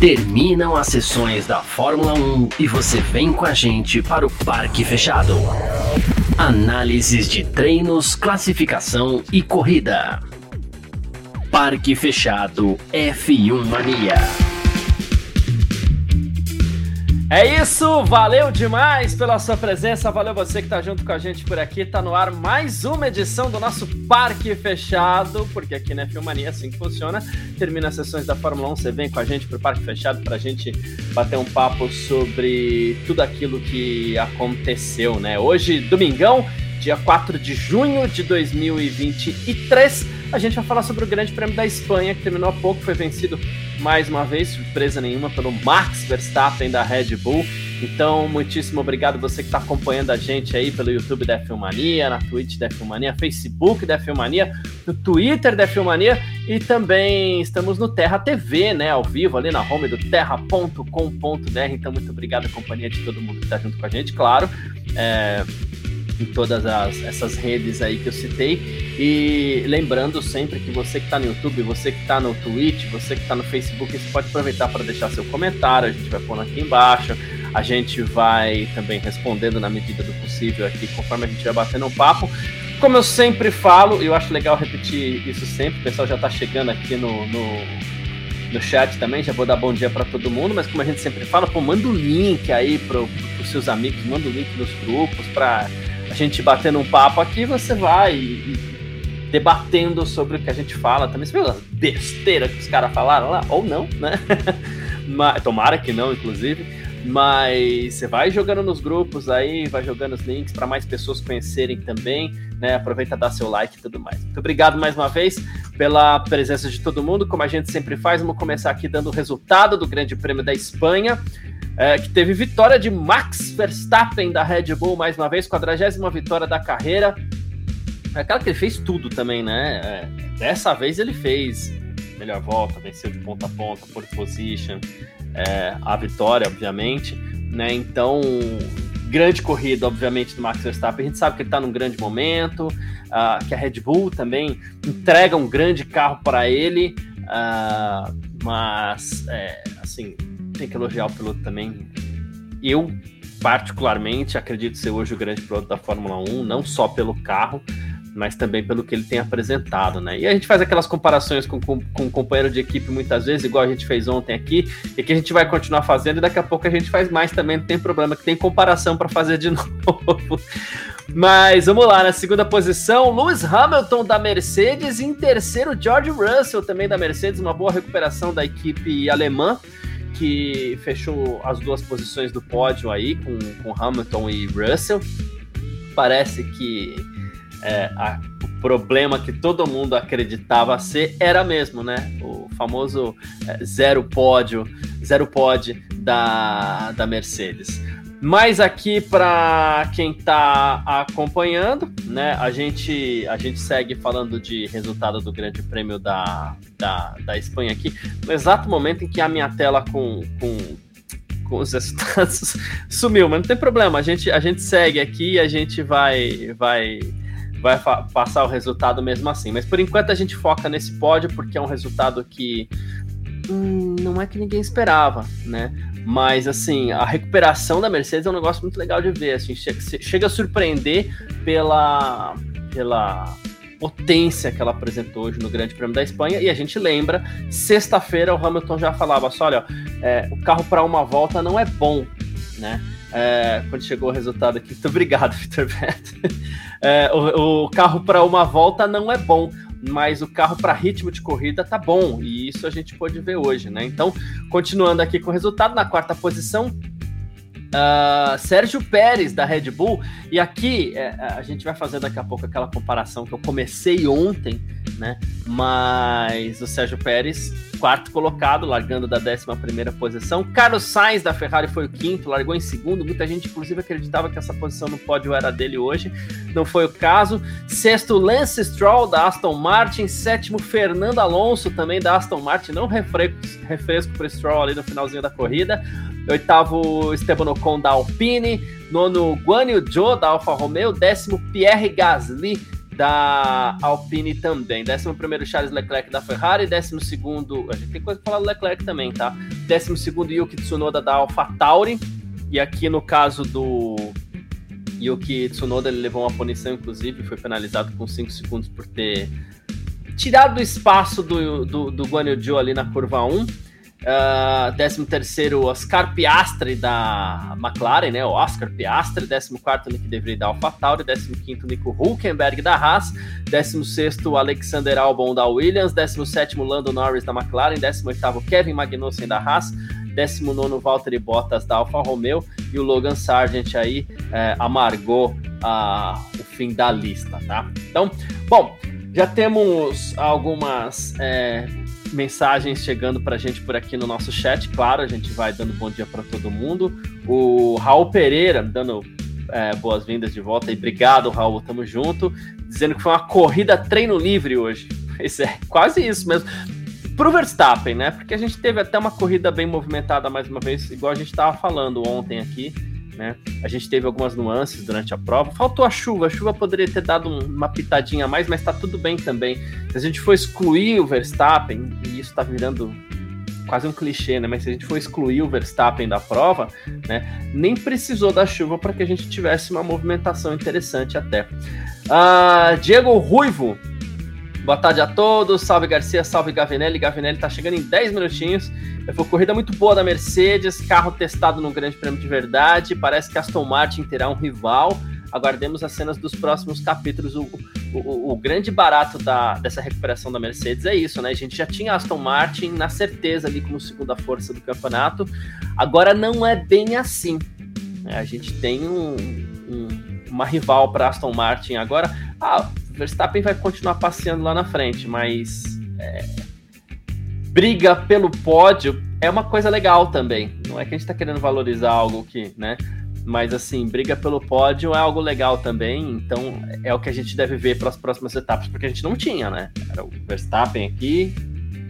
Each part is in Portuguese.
Terminam as sessões da Fórmula 1 e você vem com a gente para o Parque Fechado. Análises de treinos, classificação e corrida. Parque Fechado F1 Mania. É isso, valeu demais pela sua presença, valeu você que está junto com a gente por aqui. Tá no ar mais uma edição do nosso Parque Fechado, porque aqui na Filmania é assim que funciona. Termina as sessões da Fórmula 1, você vem com a gente pro Parque Fechado para a gente bater um papo sobre tudo aquilo que aconteceu, né? Hoje, domingão, dia 4 de junho de 2023, a gente vai falar sobre o Grande Prêmio da Espanha, que terminou há pouco, foi vencido mais uma vez, surpresa nenhuma, pelo Max Verstappen da Red Bull. Então, muitíssimo obrigado você que está acompanhando a gente aí pelo YouTube da Filmania, na Twitch da Filmania, Facebook da Filmania, no Twitter da Filmania e também estamos no Terra TV, né, ao vivo ali na home do terra.com.br. Então, muito obrigado a companhia de todo mundo que está junto com a gente, claro. É, em todas as, essas redes aí que eu citei. E lembrando sempre que você que está no YouTube, você que está no Twitch, você que está no Facebook, você pode aproveitar para deixar seu comentário, a gente vai pôr aqui embaixo. A gente vai também respondendo na medida do possível aqui, conforme a gente vai batendo um papo. Como eu sempre falo, e eu acho legal repetir isso sempre, o pessoal já está chegando aqui no, no, no, chat também, já vou dar bom dia para todo mundo, mas como a gente sempre fala, pô, manda o link aí para os seus amigos, manda o link nos grupos para a gente batendo um papo aqui, você vai e, debatendo sobre o que a gente fala também. Você viu a besteira que os caras falaram lá? Ou não, né? Mas, tomara que não, inclusive. Mas você vai jogando nos grupos aí, vai jogando os links para mais pessoas conhecerem também, né? Aproveita dar seu like e tudo mais. Muito obrigado mais uma vez pela presença de todo mundo. Como a gente sempre faz, vamos começar aqui dando o resultado do Grande Prêmio da Espanha é, que teve vitória de Max Verstappen da Red Bull, mais uma vez, 40 vitória da carreira. É aquela que ele fez tudo também, né? É, dessa vez ele fez melhor volta, venceu de ponta a ponta, pole position, é, a vitória, obviamente, né? Então, grande corrida, obviamente, do Max Verstappen. A gente sabe que ele está num grande momento, uh, que a Red Bull também entrega um grande carro para ele, uh, mas, é, assim, tem que elogiar o piloto também. Eu, particularmente, acredito ser hoje o grande piloto da Fórmula 1, não só pelo carro, mas também pelo que ele tem apresentado, né? E a gente faz aquelas comparações com, com, com um companheiro de equipe muitas vezes, igual a gente fez ontem aqui, e que a gente vai continuar fazendo, e daqui a pouco a gente faz mais também, não tem problema, que tem comparação para fazer de novo. Mas vamos lá, na segunda posição, Lewis Hamilton da Mercedes, e em terceiro, George Russell também da Mercedes, uma boa recuperação da equipe alemã que fechou as duas posições do pódio aí com, com Hamilton e Russell. Parece que é, a, o problema que todo mundo acreditava ser era mesmo, né? O famoso é, zero pódio, zero pódio da, da Mercedes. Mas aqui para quem está acompanhando, né, a gente a gente segue falando de resultado do Grande Prêmio da, da, da Espanha aqui, no exato momento em que a minha tela com, com, com os resultados sumiu, mas não tem problema, a gente a gente segue aqui e a gente vai vai vai passar o resultado mesmo assim. Mas por enquanto a gente foca nesse pódio porque é um resultado que hum, não é que ninguém esperava, né? Mas, assim, a recuperação da Mercedes é um negócio muito legal de ver. Assim, chega, a surpreender pela, pela potência que ela apresentou hoje no Grande Prêmio da Espanha. E a gente lembra, sexta-feira o Hamilton já falava só, olha, é, o carro para uma volta não é bom, né? É, quando chegou o resultado aqui, muito obrigado, Vitor Beto. É, o, o carro para uma volta não é bom mas o carro para ritmo de corrida tá bom, e isso a gente pode ver hoje, né? Então, continuando aqui com o resultado, na quarta posição, Uh, Sérgio Pérez da Red Bull, e aqui é, a gente vai fazer daqui a pouco aquela comparação que eu comecei ontem, né? Mas o Sérgio Pérez, quarto colocado, largando da 11 posição. Carlos Sainz da Ferrari foi o quinto, largou em segundo. Muita gente, inclusive, acreditava que essa posição no pódio era dele hoje, não foi o caso. Sexto, Lance Stroll da Aston Martin. Sétimo, Fernando Alonso também da Aston Martin. Não refresco, refresco para Stroll ali no finalzinho da corrida. Oitavo, Esteban Ocon da Alpine. Nono, Guan Yu Zhou da Alfa Romeo. Décimo, Pierre Gasly da Alpine também. Décimo primeiro, Charles Leclerc da Ferrari. Décimo segundo, a gente tem coisa pra falar do Leclerc também, tá? Décimo segundo, Yuki Tsunoda da AlphaTauri. E aqui no caso do Yuki Tsunoda, ele levou uma punição, inclusive, foi penalizado com 5 segundos por ter tirado o espaço do, do, do Guan Yu ali na curva 1. Uh, 13 terceiro Oscar Piastri da McLaren, né? O Oscar Piastri, 14 quarto Nick DeVry da AlphaTauri, 15 quinto Nico Hulkenberg da Haas, 16 sexto Alexander Albon da Williams, 17 Lando Norris da McLaren, 18 oitavo Kevin Magnussen da Haas, 19 Valtteri Bottas da Alfa Romeo e o Logan Sargent aí é, amargou a, o fim da lista, tá? Então, bom, já temos algumas é, mensagens chegando para a gente por aqui no nosso chat. Claro, a gente vai dando bom dia para todo mundo. O Raul Pereira dando é, boas-vindas de volta e obrigado, Raul, tamo junto. Dizendo que foi uma corrida treino livre hoje. Isso é quase isso mesmo. Pro Verstappen, né? Porque a gente teve até uma corrida bem movimentada mais uma vez, igual a gente estava falando ontem aqui. Né? A gente teve algumas nuances durante a prova. Faltou a chuva, a chuva poderia ter dado uma pitadinha a mais, mas tá tudo bem também. Se a gente for excluir o Verstappen, e isso tá virando quase um clichê, né? Mas se a gente for excluir o Verstappen da prova, né? Nem precisou da chuva para que a gente tivesse uma movimentação interessante até. Uh, Diego Ruivo Boa tarde a todos. Salve Garcia, salve Gavinelli. Gavinelli tá chegando em 10 minutinhos. Foi corrida muito boa da Mercedes, carro testado no Grande Prêmio de Verdade. Parece que Aston Martin terá um rival. Aguardemos as cenas dos próximos capítulos. O, o, o grande barato da, dessa recuperação da Mercedes é isso, né? A gente já tinha Aston Martin na certeza ali como segunda força do campeonato. Agora não é bem assim. A gente tem um, um, uma rival para Aston Martin agora. Ah, Verstappen vai continuar passeando lá na frente, mas é, briga pelo pódio é uma coisa legal também. Não é que a gente está querendo valorizar algo que, né? Mas assim, briga pelo pódio é algo legal também. Então é o que a gente deve ver para as próximas etapas, porque a gente não tinha, né? Era o Verstappen aqui,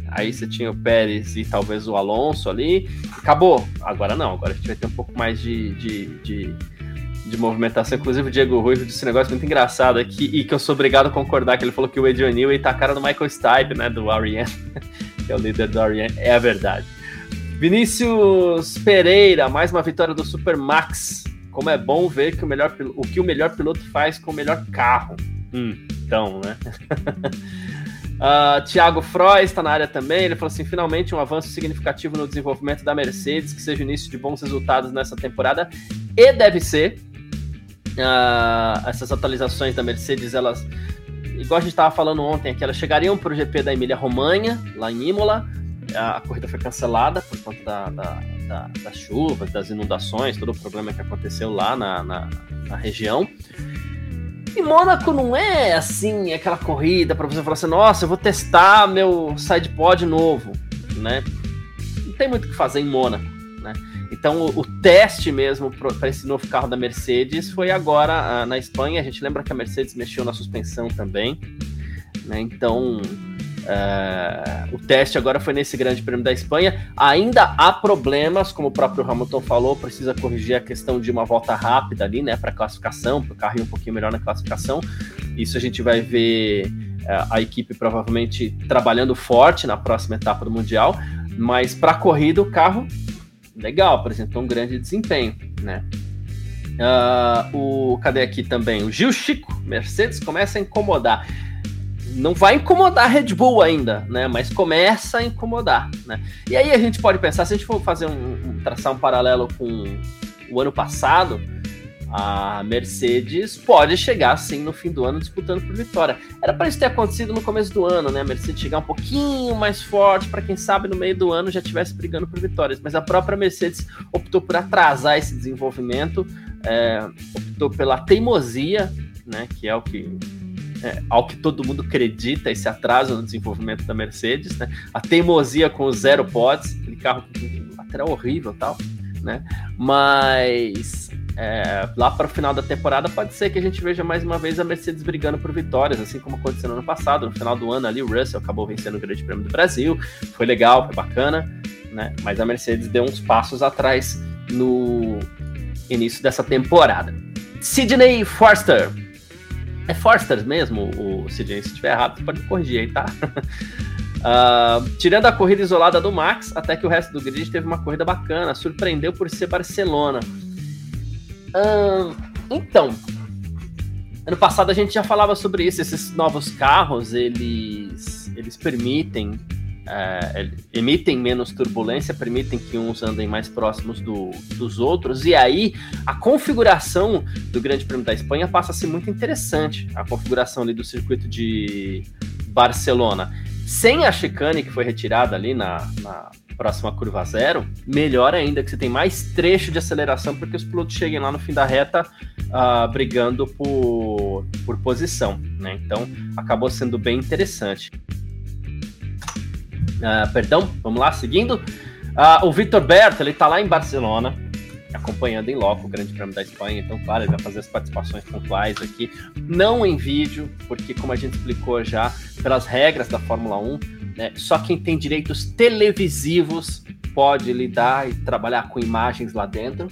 aí você tinha o Pérez e talvez o Alonso ali. Acabou. Agora não, agora a gente vai ter um pouco mais de, de, de de movimentação. Inclusive, o Diego Ruivo disse um negócio muito engraçado aqui e que eu sou obrigado a concordar, que ele falou que o Adrian Newey tá a cara do Michael Stipe, né, do Ariane, que é o líder do Ariane. É a verdade. Vinícius Pereira, mais uma vitória do Super Max. Como é bom ver que o, melhor, o que o melhor piloto faz com o melhor carro. Hum, então, né? Uh, Thiago Froy está na área também. Ele falou assim: finalmente um avanço significativo no desenvolvimento da Mercedes, que seja o início de bons resultados nessa temporada. E deve ser. Uh, essas atualizações da Mercedes, elas, igual a gente estava falando ontem, que elas chegariam para o GP da Emília-Romanha, lá em Imola. A, a corrida foi cancelada por conta da, da, da, das chuvas, das inundações, todo o problema que aconteceu lá na, na, na região. E Mônaco não é assim, aquela corrida para você falar assim, nossa, eu vou testar meu sidepod novo, né? Não tem muito o que fazer em Mônaco? Então o, o teste mesmo para esse novo carro da Mercedes foi agora uh, na Espanha. A gente lembra que a Mercedes mexeu na suspensão também, né? Então Uh, o teste agora foi nesse Grande Prêmio da Espanha. Ainda há problemas, como o próprio Hamilton falou, precisa corrigir a questão de uma volta rápida ali, né, para classificação, para o carro ir um pouquinho melhor na classificação. Isso a gente vai ver uh, a equipe provavelmente trabalhando forte na próxima etapa do Mundial, mas para a corrida o carro legal, apresentou um grande desempenho, né? Uh, o cadê aqui também? O Gil Chico, Mercedes começa a incomodar não vai incomodar a Red Bull ainda, né? Mas começa a incomodar, né? E aí a gente pode pensar, se a gente for fazer um, um traçar um paralelo com o ano passado, a Mercedes pode chegar assim no fim do ano disputando por vitória. Era para isso ter acontecido no começo do ano, né? A Mercedes chegar um pouquinho mais forte para quem sabe no meio do ano já estivesse brigando por vitórias. Mas a própria Mercedes optou por atrasar esse desenvolvimento, é, optou pela teimosia, né? Que é o que é, ao que todo mundo acredita, esse atraso no desenvolvimento da Mercedes, né? A teimosia com os zero pods, aquele carro até horrível tal, né? Mas é, lá para o final da temporada pode ser que a gente veja mais uma vez a Mercedes brigando por vitórias, assim como aconteceu no ano passado. No final do ano ali, o Russell acabou vencendo o Grande Prêmio do Brasil, foi legal, foi bacana, né? Mas a Mercedes deu uns passos atrás no início dessa temporada. Sidney Forster é Forster mesmo, o CJ. Se estiver errado, pode corrigir aí, tá? Uh, tirando a corrida isolada do Max, até que o resto do grid teve uma corrida bacana, surpreendeu por ser Barcelona. Então, ano passado a gente já falava sobre isso. Esses novos carros eles, eles permitem é, emitem menos turbulência, permitem que uns andem mais próximos do, dos outros, e aí a configuração do Grande Prêmio da Espanha passa a ser muito interessante. A configuração ali do circuito de Barcelona. Sem a chicane que foi retirada ali na, na próxima curva zero, melhor ainda que você tem mais trecho de aceleração porque os pilotos cheguem lá no fim da reta uh, brigando por, por posição, né? Então acabou sendo bem interessante. Uh, perdão, vamos lá, seguindo. Uh, o Vitor Berto, ele tá lá em Barcelona, acompanhando em loco o Grande Prêmio da Espanha. Então, claro, ele vai fazer as participações pontuais aqui, não em vídeo, porque, como a gente explicou já, pelas regras da Fórmula 1, né, só quem tem direitos televisivos pode lidar e trabalhar com imagens lá dentro.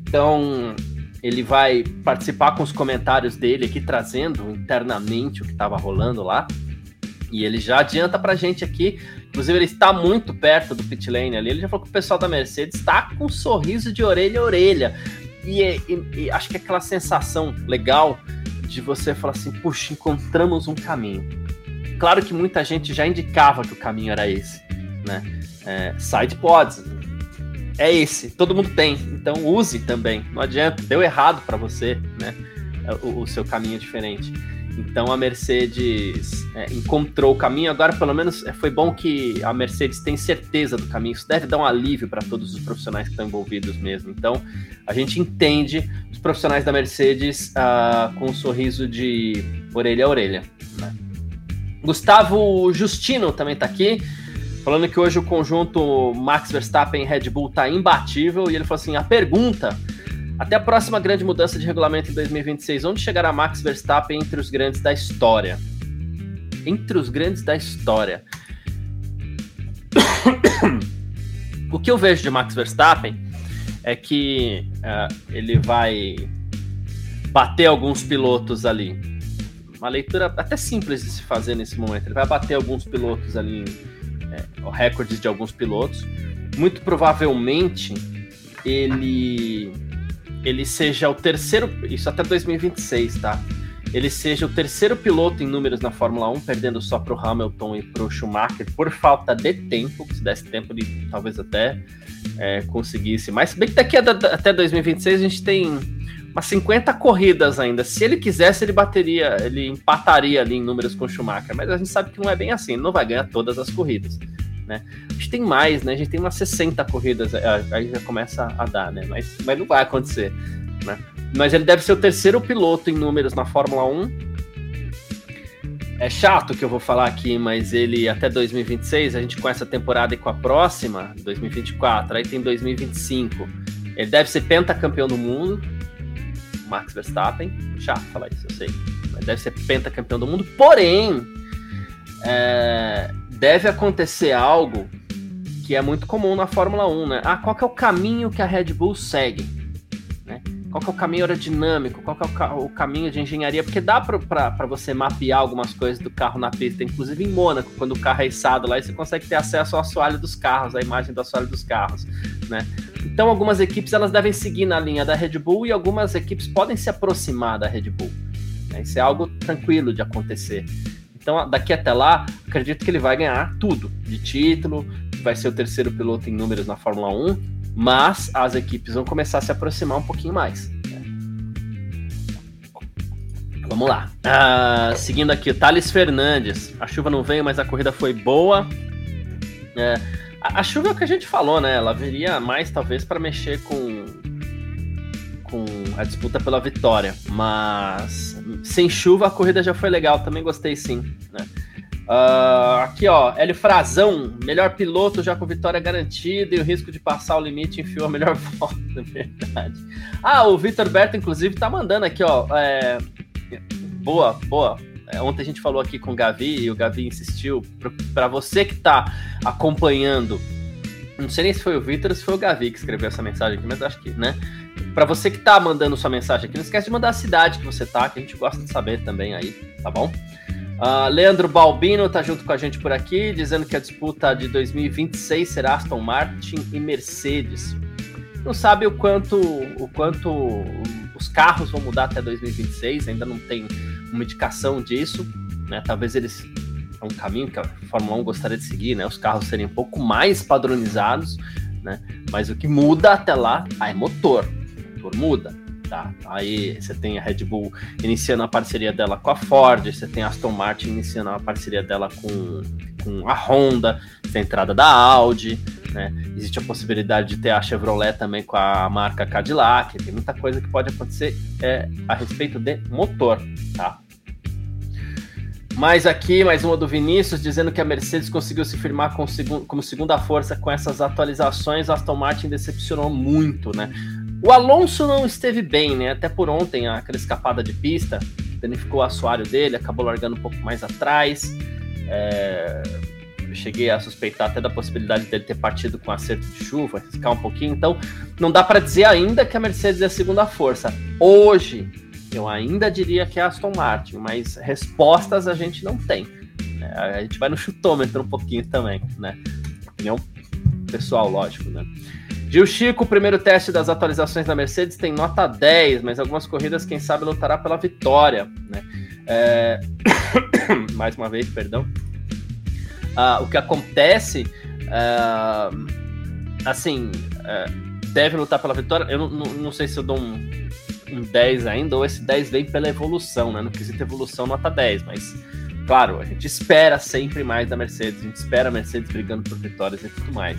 Então, ele vai participar com os comentários dele aqui, trazendo internamente o que estava rolando lá. E ele já adianta pra gente aqui. Inclusive, ele está muito perto do pit lane ali. Ele já falou que o pessoal da Mercedes está com um sorriso de orelha a orelha. E, e, e, acho que é aquela sensação legal de você falar assim: puxa, encontramos um caminho. Claro que muita gente já indicava que o caminho era esse, né? É, side pods. É esse, todo mundo tem. Então use também. Não adianta, deu errado para você, né? O, o seu caminho é diferente. Então a Mercedes é, encontrou o caminho. Agora, pelo menos, é, foi bom que a Mercedes tem certeza do caminho. Isso deve dar um alívio para todos os profissionais que estão envolvidos mesmo. Então, a gente entende os profissionais da Mercedes uh, com um sorriso de orelha a orelha. Né? Gustavo Justino também está aqui. Falando que hoje o conjunto Max Verstappen Red Bull está imbatível. E ele falou assim: a pergunta até a próxima grande mudança de regulamento em 2026, onde chegará Max Verstappen entre os grandes da história? Entre os grandes da história. o que eu vejo de Max Verstappen é que uh, ele vai bater alguns pilotos ali. Uma leitura até simples de se fazer nesse momento. Ele vai bater alguns pilotos ali, é, recordes de alguns pilotos. Muito provavelmente ele ele seja o terceiro, isso até 2026, tá? Ele seja o terceiro piloto em números na Fórmula 1, perdendo só para o Hamilton e para o Schumacher por falta de tempo. Se desse tempo, ele talvez até é, conseguisse. Mas bem que daqui a, até 2026 a gente tem umas 50 corridas ainda. Se ele quisesse, ele bateria, ele empataria ali em números com o Schumacher. Mas a gente sabe que não é bem assim, ele não vai ganhar todas as corridas né? A gente tem mais, né? A gente tem umas 60 corridas, é, aí já começa a dar, né? Mas, mas não vai acontecer, né? Mas ele deve ser o terceiro piloto em números na Fórmula 1. É chato que eu vou falar aqui, mas ele até 2026, a gente com essa temporada e com a próxima, 2024, aí tem 2025. Ele deve ser pentacampeão do mundo, Max Verstappen. Chato falar isso, eu sei. Mas deve ser pentacampeão do mundo. Porém, é, deve acontecer algo que é muito comum na Fórmula 1, né? Ah, qual é o caminho que a Red Bull segue? Né? Qual é o caminho aerodinâmico? Qual é o, o caminho de engenharia? Porque dá para você mapear algumas coisas do carro na pista, inclusive em Mônaco, quando o carro é içado lá, você consegue ter acesso ao assoalho dos carros, a imagem do assoalho dos carros, né? Então, algumas equipes elas devem seguir na linha da Red Bull e algumas equipes podem se aproximar da Red Bull. Né? Isso é algo tranquilo de acontecer. Então, daqui até lá, acredito que ele vai ganhar tudo de título, vai ser o terceiro piloto em números na Fórmula 1, mas as equipes vão começar a se aproximar um pouquinho mais. Né? Vamos lá. Uh, seguindo aqui, Thales Fernandes. A chuva não veio, mas a corrida foi boa. É, a, a, chuva é o que a gente falou, né? Ela viria mais, talvez, para mexer com, com a disputa pela vitória. Mas sem chuva a corrida já foi legal, também gostei sim. Né? Uh, aqui ó, Hélio Frazão, melhor piloto já com vitória garantida e o risco de passar o limite enfiou a melhor volta, verdade. Ah, o Vitor Berto, inclusive, tá mandando aqui, ó. É... Boa, boa. É, ontem a gente falou aqui com o Gavi e o Gavi insistiu para você que tá acompanhando. Não sei nem se foi o Vitor ou se foi o Gavi que escreveu essa mensagem aqui, mas acho que, né? Para você que tá mandando sua mensagem aqui, não esquece de mandar a cidade que você tá, que a gente gosta de saber também aí, tá bom? Uh, Leandro Balbino tá junto com a gente por aqui, dizendo que a disputa de 2026 será Aston Martin e Mercedes. Não sabe o quanto, o quanto os carros vão mudar até 2026, ainda não tem uma indicação disso. Né? Talvez eles é um caminho que a Fórmula 1 gostaria de seguir, né? Os carros serem um pouco mais padronizados, né? Mas o que muda até lá ah, é motor. O motor muda. Tá? Aí você tem a Red Bull iniciando a parceria dela com a Ford, você tem a Aston Martin iniciando a parceria dela com, com a Honda, tem a entrada da Audi, né? Existe a possibilidade de ter a Chevrolet também com a marca Cadillac, tem muita coisa que pode acontecer é, a respeito de motor, tá? Mais aqui, mais uma do Vinícius, dizendo que a Mercedes conseguiu se firmar com segu como segunda força com essas atualizações. A Aston Martin decepcionou muito, né? O Alonso não esteve bem, né? Até por ontem, aquela escapada de pista, danificou o assoalho dele, acabou largando um pouco mais atrás. É... Cheguei a suspeitar até da possibilidade dele ter partido com acerto de chuva, riscar um pouquinho. Então, não dá para dizer ainda que a Mercedes é a segunda força. Hoje, eu ainda diria que é a Aston Martin, mas respostas a gente não tem. Né? A gente vai no chutômetro um pouquinho também, né? Opinião pessoal, lógico, né? Gil Chico, primeiro teste das atualizações da Mercedes tem nota 10, mas algumas corridas, quem sabe, lutará pela vitória. Né? É... Mais uma vez, perdão. Ah, o que acontece, ah, assim, é, deve lutar pela vitória. Eu não, sei se eu dou um, um 10 ainda, ou esse 10 vem pela evolução, né? No quesito evolução, nota 10, mas claro, a gente espera sempre mais da Mercedes, a gente espera a Mercedes brigando por vitórias e tudo mais.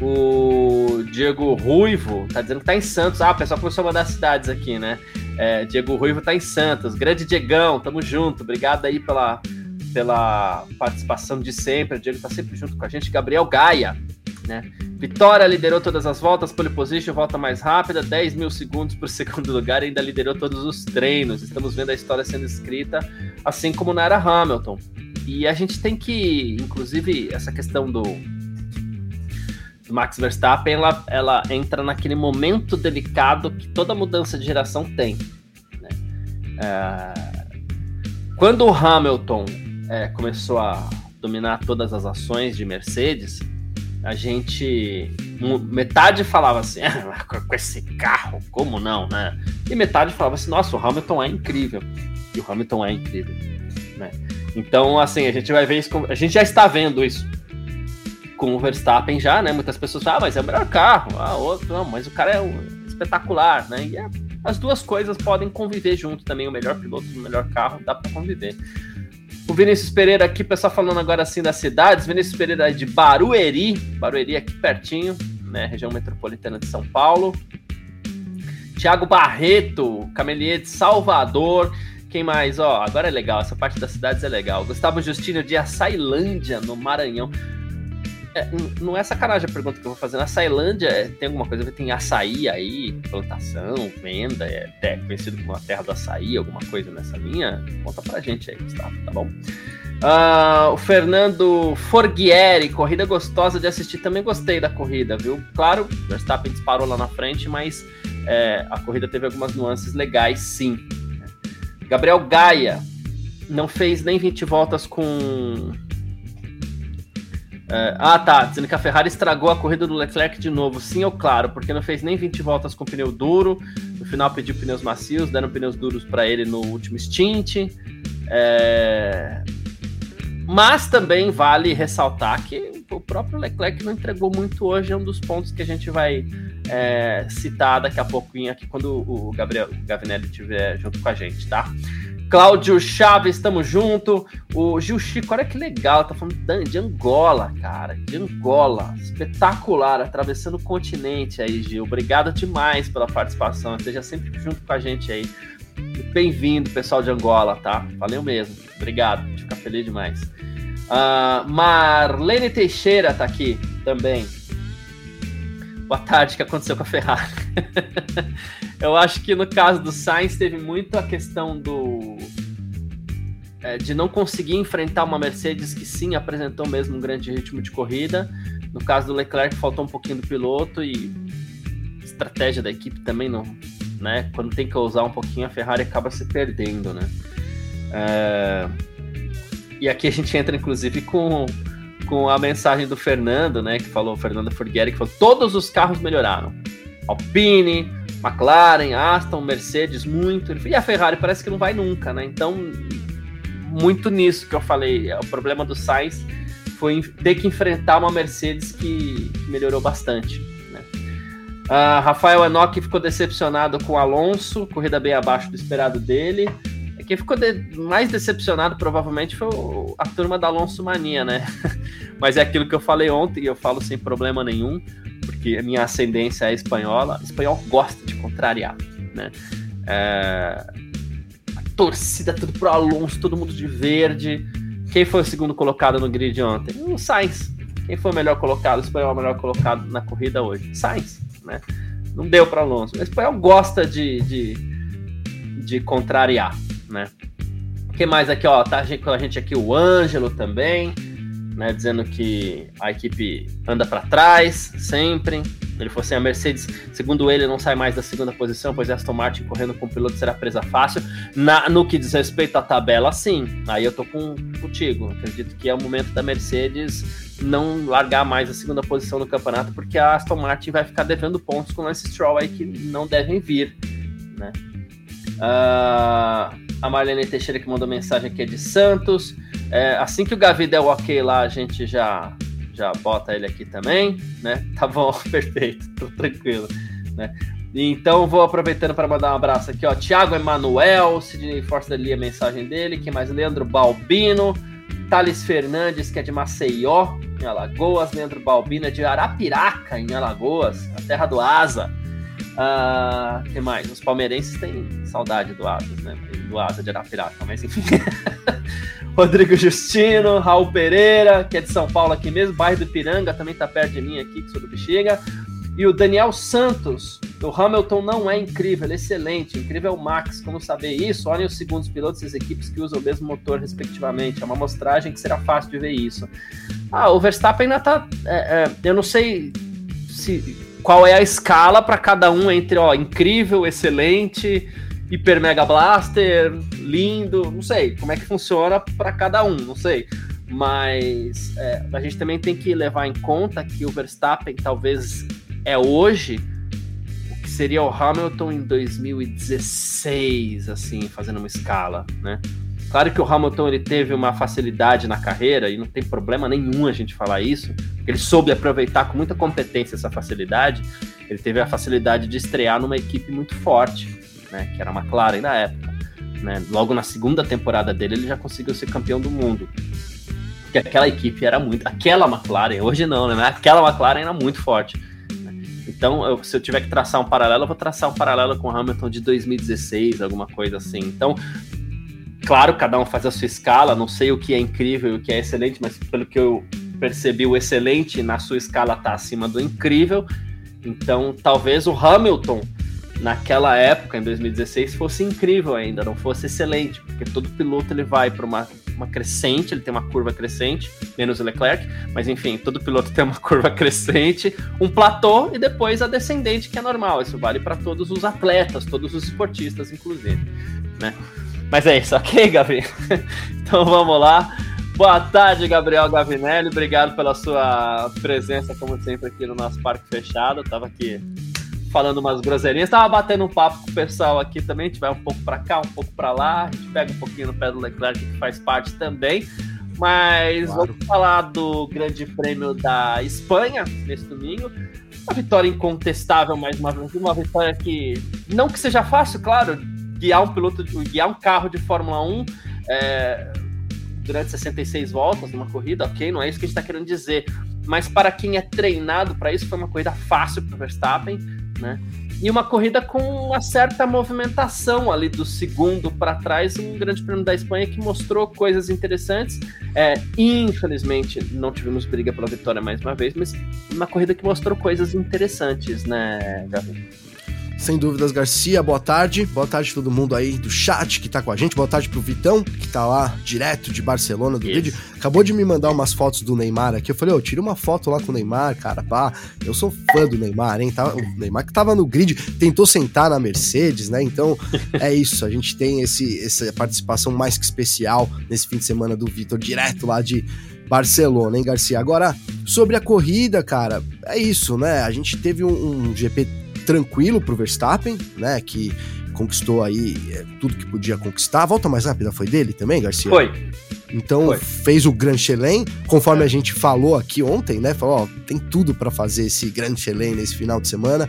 O Diego Ruivo tá dizendo que tá em Santos. Ah, o pessoal começou a mandar cidades aqui, né? É, Diego Ruivo tá em Santos. Grande Diegão, tamo junto. Obrigado aí pela, pela participação de sempre. O Diego tá sempre junto com a gente. Gabriel Gaia, né? Vitória liderou todas as voltas, pole position, volta mais rápida, 10 mil segundos por segundo lugar e ainda liderou todos os treinos. Estamos vendo a história sendo escrita, assim como na era Hamilton. E a gente tem que, inclusive, essa questão do Max Verstappen, ela, ela entra naquele momento delicado que toda mudança de geração tem. Né? É... Quando o Hamilton é, começou a dominar todas as ações de Mercedes, a gente. Metade falava assim, ah, com esse carro, como não, né? E metade falava assim, nossa, o Hamilton é incrível. E o Hamilton é incrível. Né? Então, assim, a gente vai ver isso. A gente já está vendo isso com o Verstappen já, né? Muitas pessoas falam, ah, mas é o melhor carro, ah, outro, não, mas o cara é um, espetacular, né? E é, as duas coisas podem conviver junto também, o melhor piloto o melhor carro, dá para conviver. O Vinícius Pereira aqui, pessoal falando agora assim das cidades, Vinícius Pereira é de Barueri, Barueri aqui pertinho, né, região metropolitana de São Paulo. Tiago Barreto, Camelier de Salvador. Quem mais? Ó, agora é legal, essa parte das cidades é legal. Gustavo Justino de Açailândia, no Maranhão. É, não é sacanagem a pergunta que eu vou fazer. Na Sailândia é, tem alguma coisa? Tem açaí aí, plantação, venda, é, é conhecido como a terra do açaí, alguma coisa nessa linha? Conta pra gente aí, Gustavo, tá bom? Uh, o Fernando Forghieri, corrida gostosa de assistir. Também gostei da corrida, viu? Claro, o Verstappen disparou lá na frente, mas é, a corrida teve algumas nuances legais, sim. Gabriel Gaia não fez nem 20 voltas com é, ah, tá. Dizendo que a Ferrari estragou a corrida do Leclerc de novo. Sim ou claro, porque não fez nem 20 voltas com pneu duro. No final pediu pneus macios, deram pneus duros para ele no último stint. É... Mas também vale ressaltar que o próprio Leclerc não entregou muito hoje. É um dos pontos que a gente vai é, citar daqui a pouquinho aqui quando o Gabriel o Gavinelli estiver junto com a gente, tá? Cláudio Chaves, estamos junto. O Gil Chico, olha que legal, tá falando de Angola, cara. De Angola. Espetacular, atravessando o continente aí, Gil. Obrigado demais pela participação. Esteja sempre junto com a gente aí. Bem-vindo, pessoal de Angola, tá? Valeu mesmo. Obrigado. Fica feliz demais. Uh, Marlene Teixeira tá aqui também. Boa tarde, o que aconteceu com a Ferrari? Eu acho que no caso do Sainz teve muito a questão do é, de não conseguir enfrentar uma Mercedes que sim apresentou mesmo um grande ritmo de corrida. No caso do Leclerc faltou um pouquinho do piloto e estratégia da equipe também não, né? Quando tem que usar um pouquinho a Ferrari acaba se perdendo, né? É... e aqui a gente entra, inclusive, com, com a mensagem do Fernando, né? Que falou, Fernando Furgueri, que falou: todos os carros melhoraram. Alpine, McLaren, Aston, Mercedes, muito. E a Ferrari parece que não vai nunca, né? Então, muito nisso que eu falei. O problema do Sainz foi ter que enfrentar uma Mercedes que melhorou bastante. Né? Uh, Rafael Enoch ficou decepcionado com o Alonso, corrida bem abaixo do esperado dele. Quem ficou de, mais decepcionado provavelmente foi a turma da Alonso Mania, né? Mas é aquilo que eu falei ontem e eu falo sem problema nenhum porque a minha ascendência é espanhola, espanhol gosta de contrariar, né? É... Torcida tudo pro Alonso, todo mundo de verde. Quem foi o segundo colocado no grid ontem? O Sainz. Quem foi o melhor colocado? O espanhol melhor colocado na corrida hoje? Sainz, né? Não deu para Alonso. O espanhol gosta de, de, de contrariar, né? Quem mais aqui, ó? Tá com a gente aqui o Ângelo também né, dizendo que a equipe anda para trás sempre. Ele falou assim: a Mercedes, segundo ele, não sai mais da segunda posição, pois Aston Martin correndo com o piloto será presa fácil. Na, no que diz respeito à tabela, sim. Aí eu tô com, contigo. Acredito que é o momento da Mercedes não largar mais a segunda posição no campeonato, porque a Aston Martin vai ficar devendo pontos com o Lance Stroll aí que não devem vir. Né? Uh, a Marlene Teixeira que mandou mensagem aqui é de Santos. É, assim que o Gavi der o ok lá, a gente já, já bota ele aqui também, né? Tá bom, perfeito, tô tranquilo, né? Então vou aproveitando para mandar um abraço aqui, ó. Tiago Emanuel, Sidney Força ali a mensagem dele, que mais? Leandro Balbino, Thales Fernandes, que é de Maceió, em Alagoas, Leandro Balbino é de Arapiraca, em Alagoas, a terra do Asa. Uh, que mais? Os palmeirenses têm saudade do Asas, né? Do Asa de Arapiraca, mas enfim. Rodrigo Justino, Raul Pereira, que é de São Paulo aqui mesmo, bairro do Piranga, também tá perto de mim aqui, que sou do Bexiga. E o Daniel Santos, o Hamilton não é incrível, é excelente, incrível é o Max. Como saber isso? Olhem os segundos pilotos e as equipes que usam o mesmo motor, respectivamente. É uma amostragem que será fácil de ver isso. Ah, o Verstappen ainda tá. É, é, eu não sei se qual é a escala para cada um entre ó, incrível, excelente Hiper Mega Blaster, lindo, não sei como é que funciona para cada um, não sei. Mas é, a gente também tem que levar em conta que o Verstappen talvez é hoje o que seria o Hamilton em 2016, assim, fazendo uma escala, né? Claro que o Hamilton ele teve uma facilidade na carreira e não tem problema nenhum a gente falar isso, ele soube aproveitar com muita competência essa facilidade. Ele teve a facilidade de estrear numa equipe muito forte né, que era a McLaren na época. Né? Logo na segunda temporada dele, ele já conseguiu ser campeão do mundo. Porque aquela equipe era muito. Aquela McLaren, hoje não, né? Aquela McLaren era muito forte. Né? Então, eu, se eu tiver que traçar um paralelo, eu vou traçar um paralelo com o Hamilton de 2016, alguma coisa assim. Então, claro, cada um faz a sua escala, não sei o que é incrível e o que é excelente, mas pelo que eu percebi, o excelente na sua escala está acima do incrível. Então, talvez o Hamilton naquela época, em 2016, fosse incrível ainda, não fosse excelente, porque todo piloto ele vai para uma, uma crescente, ele tem uma curva crescente, menos o Leclerc, mas enfim, todo piloto tem uma curva crescente, um platô e depois a descendente, que é normal. Isso vale para todos os atletas, todos os esportistas, inclusive, né? Mas é isso, ok, Gavi? então vamos lá. Boa tarde, Gabriel Gavinelli. Obrigado pela sua presença, como sempre, aqui no nosso Parque Fechado. Eu tava aqui falando umas groselhinhas. Tava batendo um papo com o pessoal aqui também. A gente vai um pouco para cá, um pouco para lá. A gente pega um pouquinho no pé do Leclerc, que faz parte também. Mas claro. vamos falar do Grande Prêmio da Espanha nesse domingo. Uma vitória incontestável, mais uma vez. Uma vitória que, não que seja fácil, claro, guiar um piloto, guiar um carro de Fórmula 1 é, durante 66 voltas numa corrida, ok, não é isso que a gente está querendo dizer. Mas para quem é treinado para isso, foi uma corrida fácil para o Verstappen né? E uma corrida com uma certa movimentação ali do segundo para trás, um grande prêmio da Espanha que mostrou coisas interessantes. É, infelizmente, não tivemos briga pela vitória mais uma vez, mas uma corrida que mostrou coisas interessantes, né, Gabi? Sem dúvidas, Garcia. Boa tarde. Boa tarde a todo mundo aí do chat que tá com a gente. Boa tarde pro Vitão, que tá lá direto de Barcelona do vídeo. Acabou de me mandar umas fotos do Neymar aqui. Eu falei, ô, oh, tira uma foto lá com o Neymar, cara. Pá, eu sou fã do Neymar, hein? Tá, o Neymar que tava no grid, tentou sentar na Mercedes, né? Então é isso. A gente tem esse, essa participação mais que especial nesse fim de semana do Vitor, direto lá de Barcelona, hein, Garcia? Agora, sobre a corrida, cara, é isso, né? A gente teve um, um GP tranquilo pro Verstappen, né? Que conquistou aí é, tudo que podia conquistar. A volta mais rápida foi dele também, Garcia? Foi. Então Foi. fez o Grand Chelem, conforme é. a gente falou aqui ontem, né? Falou, ó, tem tudo para fazer esse Grand Chelem nesse final de semana.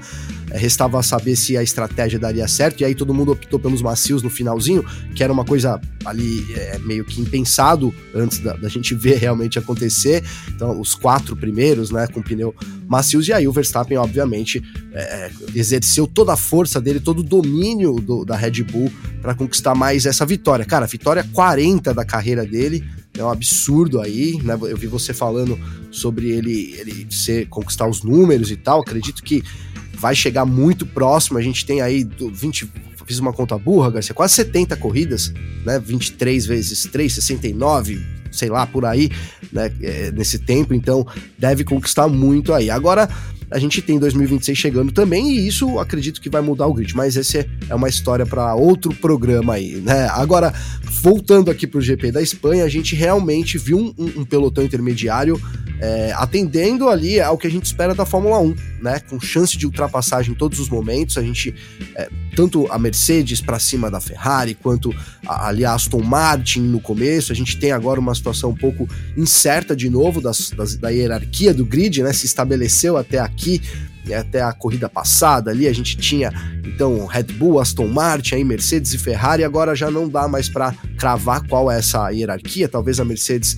É, restava saber se a estratégia daria certo, e aí todo mundo optou pelos macios no finalzinho, que era uma coisa ali é, meio que impensado antes da, da, gente ver realmente acontecer. Então, os quatro primeiros, né, com pneu macios, e aí o Verstappen, obviamente, é, é exerceu toda a força dele, todo o domínio do, da Red Bull para conquistar mais essa vitória. Cara, vitória 40 da carreira dele é um absurdo aí, né? Eu vi você falando sobre ele, ele ser, conquistar os números e tal. Acredito que vai chegar muito próximo. A gente tem aí 20, fiz uma conta burra, Garcia, quase 70 corridas, né? 23 vezes 3, 69, sei lá, por aí, né? É, nesse tempo, então deve conquistar muito aí. Agora, a gente tem 2026 chegando também e isso acredito que vai mudar o grid, mas esse é uma história para outro programa aí, né? Agora, voltando aqui para o GP da Espanha, a gente realmente viu um, um pelotão intermediário é, atendendo ali ao que a gente espera da Fórmula 1, né? Com chance de ultrapassagem em todos os momentos. A gente, é, tanto a Mercedes para cima da Ferrari, quanto a, ali a Aston Martin no começo. A gente tem agora uma situação um pouco incerta de novo das, das, da hierarquia do grid, né? Se estabeleceu até aqui até a corrida passada ali a gente tinha então Red Bull, Aston Martin, aí Mercedes e Ferrari, agora já não dá mais para cravar qual é essa hierarquia, talvez a Mercedes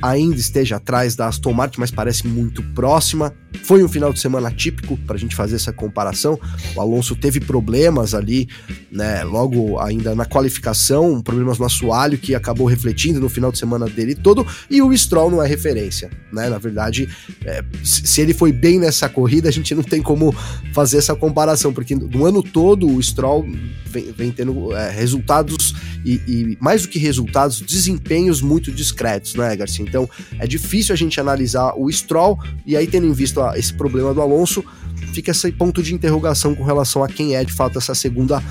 ainda esteja atrás da Aston Martin, mas parece muito próxima. Foi um final de semana típico para a gente fazer essa comparação. O Alonso teve problemas ali, né? Logo ainda na qualificação, problemas no assoalho que acabou refletindo no final de semana dele todo. E o Stroll não é referência, né? Na verdade, é, se ele foi bem nessa corrida, a gente não tem como fazer essa comparação, porque no ano todo o Stroll vem, vem tendo é, resultados e, e, mais do que resultados, desempenhos muito discretos, né, Garcia? Então é difícil a gente analisar o Stroll e aí tendo em vista esse problema do Alonso, fica esse ponto de interrogação com relação a quem é de fato essa segunda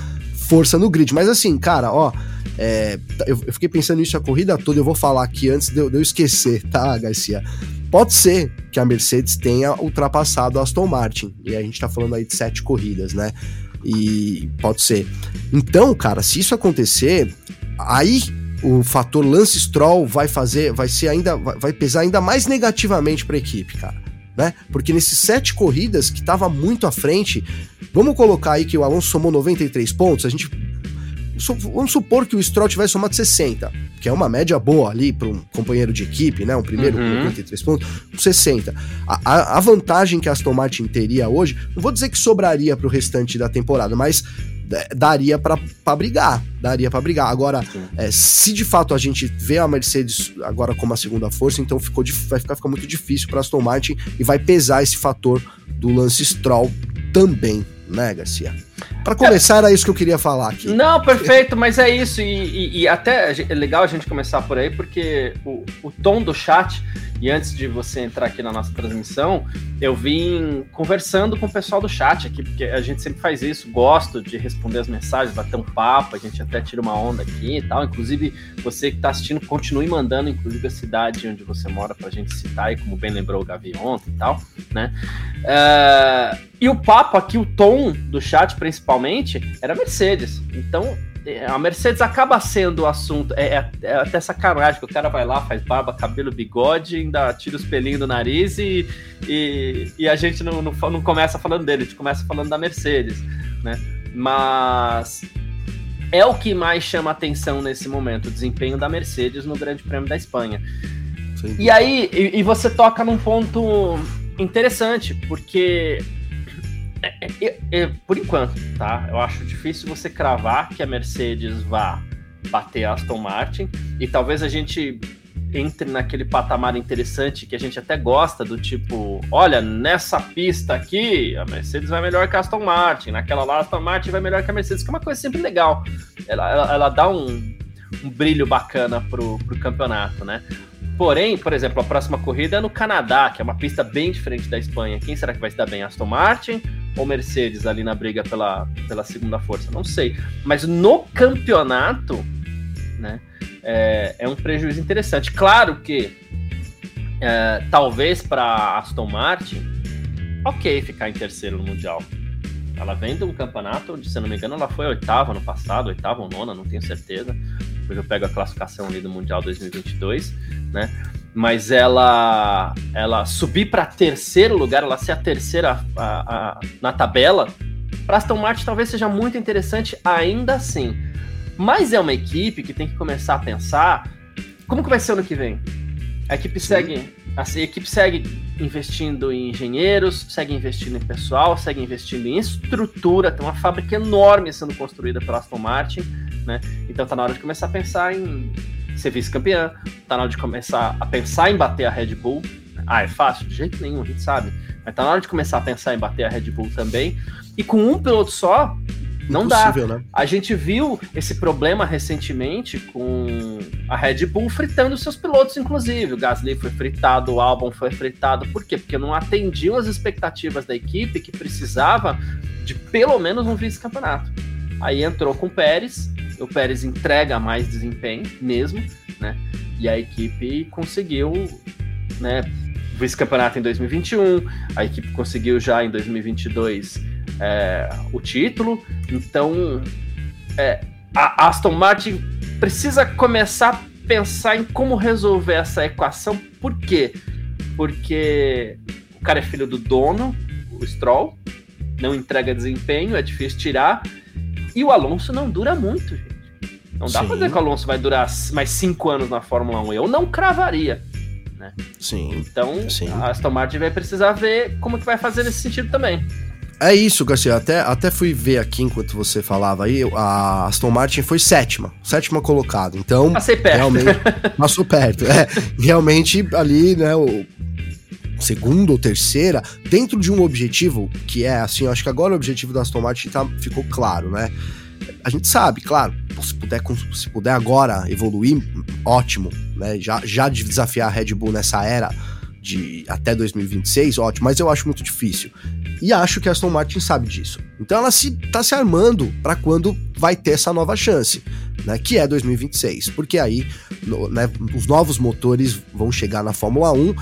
força no grid. Mas assim, cara, ó, é, eu, eu, fiquei pensando nisso a corrida toda, eu vou falar aqui antes de eu, de eu, esquecer, tá, Garcia? Pode ser que a Mercedes tenha ultrapassado a Aston Martin, e a gente tá falando aí de sete corridas, né? E pode ser. Então, cara, se isso acontecer, aí o fator Lance Stroll vai fazer, vai ser ainda, vai pesar ainda mais negativamente para a equipe, cara né? Porque nesses sete corridas que estava muito à frente, vamos colocar aí que o Alonso somou 93 pontos, a gente vamos supor que o Stroll tivesse somado 60, que é uma média boa ali para um companheiro de equipe, né? Um primeiro uhum. com 93 pontos, 60. A, a, a, vantagem que a Aston Martin teria hoje, não vou dizer que sobraria para o restante da temporada, mas daria para brigar, daria para brigar. Agora, é, se de fato a gente vê a Mercedes agora como a segunda força, então ficou, vai ficar, ficar muito difícil para Aston Martin e vai pesar esse fator do Lance Stroll também, né, Garcia? Para começar, era isso que eu queria falar aqui. Não, perfeito, mas é isso. E, e, e, até é legal a gente começar por aí, porque o, o tom do chat, e antes de você entrar aqui na nossa transmissão, eu vim conversando com o pessoal do chat aqui, porque a gente sempre faz isso, gosto de responder as mensagens, bater um papo, a gente até tira uma onda aqui e tal. Inclusive, você que está assistindo, continue mandando, inclusive, a cidade onde você mora para a gente citar, e como bem lembrou o Gavi ontem e tal, né? Uh, e o papo aqui, o tom do chat, principalmente, era Mercedes. Então, é, a Mercedes acaba sendo o assunto. É, é, é, até sacanagem que o cara vai lá, faz barba, cabelo, bigode, ainda tira os pelinhos do nariz e, e, e a gente não, não, não, começa falando dele, a gente começa falando da Mercedes, né? Mas é o que mais chama atenção nesse momento, o desempenho da Mercedes no Grande Prêmio da Espanha. Sim. E aí, e, e você toca num ponto interessante, porque é, é, por enquanto, tá? Eu acho difícil você cravar que a Mercedes vá bater a Aston Martin e talvez a gente entre naquele patamar interessante que a gente até gosta, do tipo, olha, nessa pista aqui, a Mercedes vai melhor que a Aston Martin, naquela lá a Aston Martin vai melhor que a Mercedes, que é uma coisa sempre legal. Ela, ela, ela dá um, um brilho bacana pro, pro campeonato, né? Porém, por exemplo, a próxima corrida é no Canadá, que é uma pista bem diferente da Espanha. Quem será que vai se dar bem? Aston Martin ou Mercedes ali na briga pela, pela segunda força? Não sei. Mas no campeonato, né, é, é um prejuízo interessante. Claro que é, talvez para Aston Martin, ok ficar em terceiro no Mundial. Ela vem de um campeonato onde, se não me engano, ela foi oitava no passado, oitava ou nona, não tenho certeza. Depois eu pego a classificação ali do Mundial 2022, né? Mas ela, ela subir para terceiro lugar, ela ser a terceira a, a, na tabela, para Aston Martin talvez seja muito interessante ainda assim. Mas é uma equipe que tem que começar a pensar como que vai ser ano que vem. A equipe Sim. segue, a equipe segue investindo em engenheiros, segue investindo em pessoal, segue investindo em estrutura. Tem uma fábrica enorme sendo construída pela Aston Martin, né? Então tá na hora de começar a pensar em ser vice-campeã, tá na hora de começar a pensar em bater a Red Bull. Ah, é fácil? De jeito nenhum, a gente sabe. Mas tá na hora de começar a pensar em bater a Red Bull também. E com um piloto só, não dá. Né? A gente viu esse problema recentemente com a Red Bull fritando seus pilotos, inclusive. O Gasly foi fritado, o Albon foi fritado. Por quê? Porque não atendiam as expectativas da equipe que precisava de pelo menos um vice-campeonato. Aí entrou com o Pérez, o Pérez entrega mais desempenho mesmo, né? E a equipe conseguiu, né? Vice-campeonato em 2021, a equipe conseguiu já em 2022 é, o título. Então, é, a Aston Martin precisa começar a pensar em como resolver essa equação. Por quê? Porque o cara é filho do dono, o Stroll, não entrega desempenho, é difícil tirar. E o Alonso não dura muito, gente. Não dá Sim. pra dizer que o Alonso vai durar mais cinco anos na Fórmula 1. Eu não cravaria. Né? Sim. Então, Sim. a Aston Martin vai precisar ver como que vai fazer nesse sentido também. É isso, Garcia. Até, até fui ver aqui enquanto você falava aí. A Aston Martin foi sétima, sétima colocada. Então. Passei perto. Realmente. passou perto. É, realmente ali, né? O, segunda ou terceira, dentro de um objetivo que é assim, eu acho que agora o objetivo da Aston Martin tá, ficou claro, né? A gente sabe, claro, se puder, se puder agora evoluir, ótimo, né? Já, já de desafiar a Red Bull nessa era de até 2026, ótimo, mas eu acho muito difícil. E acho que a Aston Martin sabe disso. Então ela se tá se armando para quando vai ter essa nova chance, né, que é 2026, porque aí no, né, os novos motores vão chegar na Fórmula 1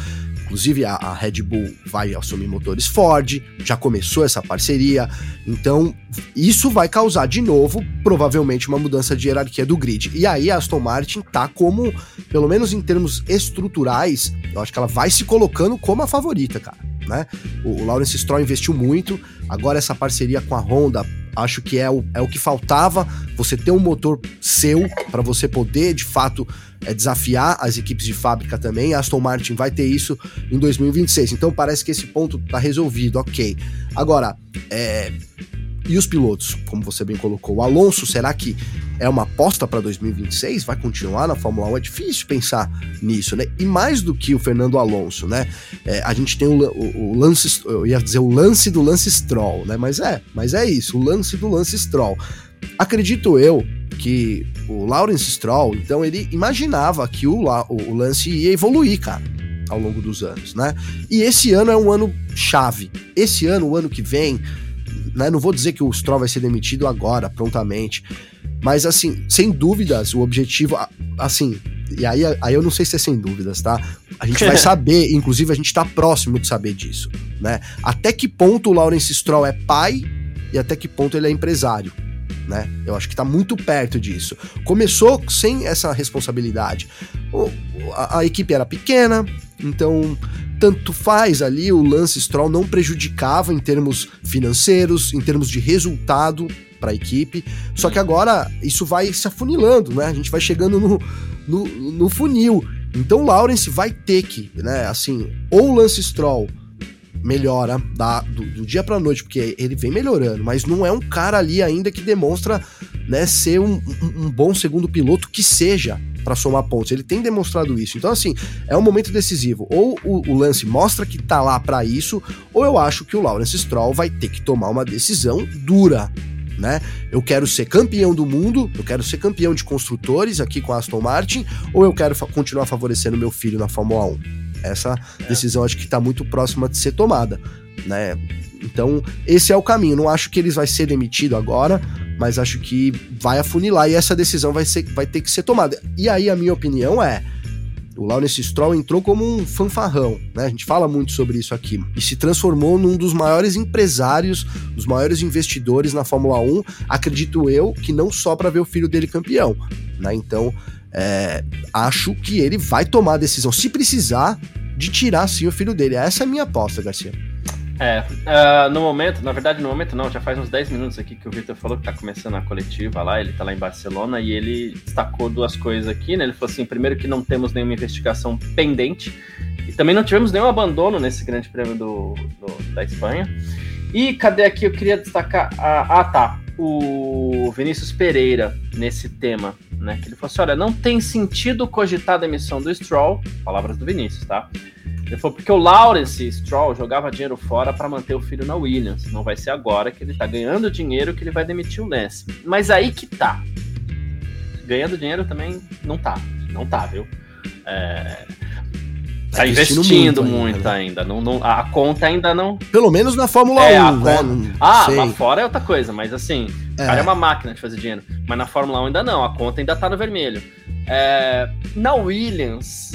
Inclusive, a, a, Red Bull vai assumir motores Ford, já começou essa parceria. Então, isso vai causar de novo, provavelmente, uma mudança de hierarquia do grid. E aí, a Aston Martin tá como, pelo menos em termos estruturais, eu acho que ela vai se colocando como a favorita, cara. Né? O, o Lawrence Stroll investiu muito, agora essa parceria com a Honda acho que é o, é o que faltava, você ter um motor seu para você poder de fato é, desafiar as equipes de fábrica também. Aston Martin vai ter isso em 2026. Então parece que esse ponto tá resolvido, ok. Agora, é, e os pilotos, como você bem colocou, o Alonso, será que é uma aposta para 2026? Vai continuar na Fórmula 1? É difícil pensar nisso, né? E mais do que o Fernando Alonso, né? É, a gente tem o, o, o, lance, eu ia dizer o lance do lance Stroll, né? Mas é, mas é isso, o lance do lance Stroll. Acredito eu que o Lawrence Stroll, então ele imaginava que o, o, o lance ia evoluir, cara ao longo dos anos, né? E esse ano é um ano chave. Esse ano, o ano que vem, né? Não vou dizer que o Stroll vai ser demitido agora, prontamente. Mas, assim, sem dúvidas, o objetivo, assim, e aí, aí eu não sei se é sem dúvidas, tá? A gente vai saber, inclusive a gente tá próximo de saber disso, né? Até que ponto o Lawrence Stroll é pai e até que ponto ele é empresário, né? Eu acho que tá muito perto disso. Começou sem essa responsabilidade. O, a, a equipe era pequena, então tanto faz ali, o Lance Stroll não prejudicava em termos financeiros, em termos de resultado para a equipe. Só que agora isso vai se afunilando, né? A gente vai chegando no, no, no funil. Então o Lawrence vai ter que, né? Assim, ou o Lance Stroll melhora da, do, do dia para noite, porque ele vem melhorando, mas não é um cara ali ainda que demonstra né, ser um, um, um bom segundo piloto que seja para somar pontos. Ele tem demonstrado isso. Então, assim, é um momento decisivo. Ou o, o lance mostra que tá lá para isso, ou eu acho que o Lawrence Stroll vai ter que tomar uma decisão dura. Né? Eu quero ser campeão do mundo, eu quero ser campeão de construtores aqui com a Aston Martin, ou eu quero fa continuar favorecendo meu filho na Fórmula 1? Essa é. decisão acho que está muito próxima de ser tomada, né? Então, esse é o caminho. Não acho que eles vai ser demitido agora, mas acho que vai afunilar e essa decisão vai, ser, vai ter que ser tomada. E aí, a minha opinião é: o Lawrence Stroll entrou como um fanfarrão, né? A gente fala muito sobre isso aqui. E se transformou num dos maiores empresários, dos maiores investidores na Fórmula 1, acredito eu, que não só para ver o filho dele campeão, né? Então, é, acho que ele vai tomar a decisão, se precisar, de tirar sim o filho dele. Essa é a minha aposta, Garcia. É, uh, no momento, na verdade, no momento não, já faz uns 10 minutos aqui que o Victor falou que tá começando a coletiva lá, ele tá lá em Barcelona e ele destacou duas coisas aqui, né? Ele falou assim: primeiro, que não temos nenhuma investigação pendente, e também não tivemos nenhum abandono nesse grande prêmio do, do da Espanha. E cadê aqui? Eu queria destacar. Ah, ah, tá. O Vinícius Pereira nesse tema, né? Que ele falou assim: olha, não tem sentido cogitar a demissão do Stroll, palavras do Vinícius, tá? Ele falou, porque o Lawrence Stroll jogava dinheiro fora para manter o filho na Williams. Não vai ser agora que ele tá ganhando dinheiro que ele vai demitir o Lance. Mas aí que tá. Ganhando dinheiro também não tá. Não tá, viu? É... Tá, tá investindo, investindo muito, muito, ainda. Né? Não, não, a conta ainda não. Pelo menos na Fórmula é, 1, né? Conta... Ah, sei. lá fora é outra coisa, mas assim, é. o cara é uma máquina de fazer dinheiro. Mas na Fórmula 1 ainda não, a conta ainda tá no vermelho. É... Na Williams,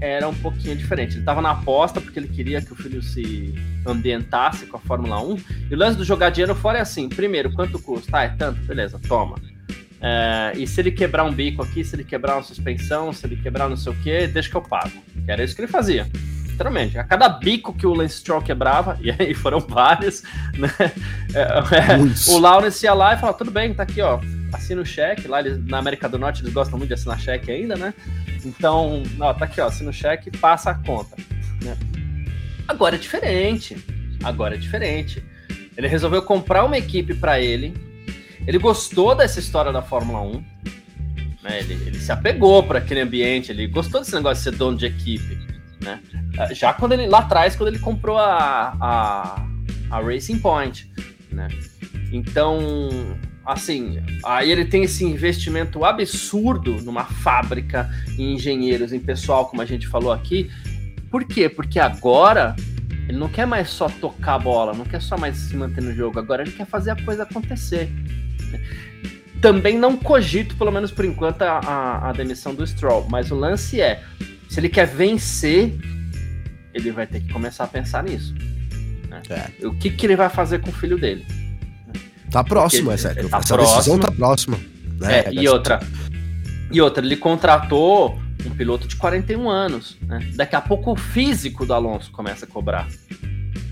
era um pouquinho diferente. Ele estava na aposta porque ele queria que o filho se ambientasse com a Fórmula 1. E o lance do jogar dinheiro fora é assim: primeiro, quanto custa? Ah, é tanto? Beleza, toma. É, e se ele quebrar um bico aqui, se ele quebrar uma suspensão, se ele quebrar não sei o que, deixa que eu pago. Que era isso que ele fazia. Literalmente. A cada bico que o Lance Stroll quebrava, e aí foram vários, né? É, é, o Lawrence ia lá e falava: tudo bem, tá aqui, ó assina o cheque. Lá eles, na América do Norte eles gostam muito de assinar cheque ainda, né? Então, ó, tá aqui, ó, assina o cheque passa a conta. Né? Agora é diferente. Agora é diferente. Ele resolveu comprar uma equipe para ele. Ele gostou dessa história da Fórmula 1. Né? Ele, ele se apegou para aquele ambiente. Ele gostou desse negócio de ser dono de equipe. Né? Já quando ele lá atrás, quando ele comprou a, a, a Racing Point. Né? Então, assim, aí ele tem esse investimento absurdo numa fábrica, em engenheiros, em pessoal, como a gente falou aqui. Por quê? Porque agora ele não quer mais só tocar a bola, não quer só mais se manter no jogo, agora ele quer fazer a coisa acontecer. Também não cogito, pelo menos por enquanto, a, a demissão do Stroll, mas o lance é: se ele quer vencer, ele vai ter que começar a pensar nisso. Né? É. O que, que ele vai fazer com o filho dele? Tá próximo, essa, tá essa próximo. decisão tá próxima. Né? É, e outra. E outra, ele contratou um piloto de 41 anos. Né? Daqui a pouco o físico do Alonso começa a cobrar.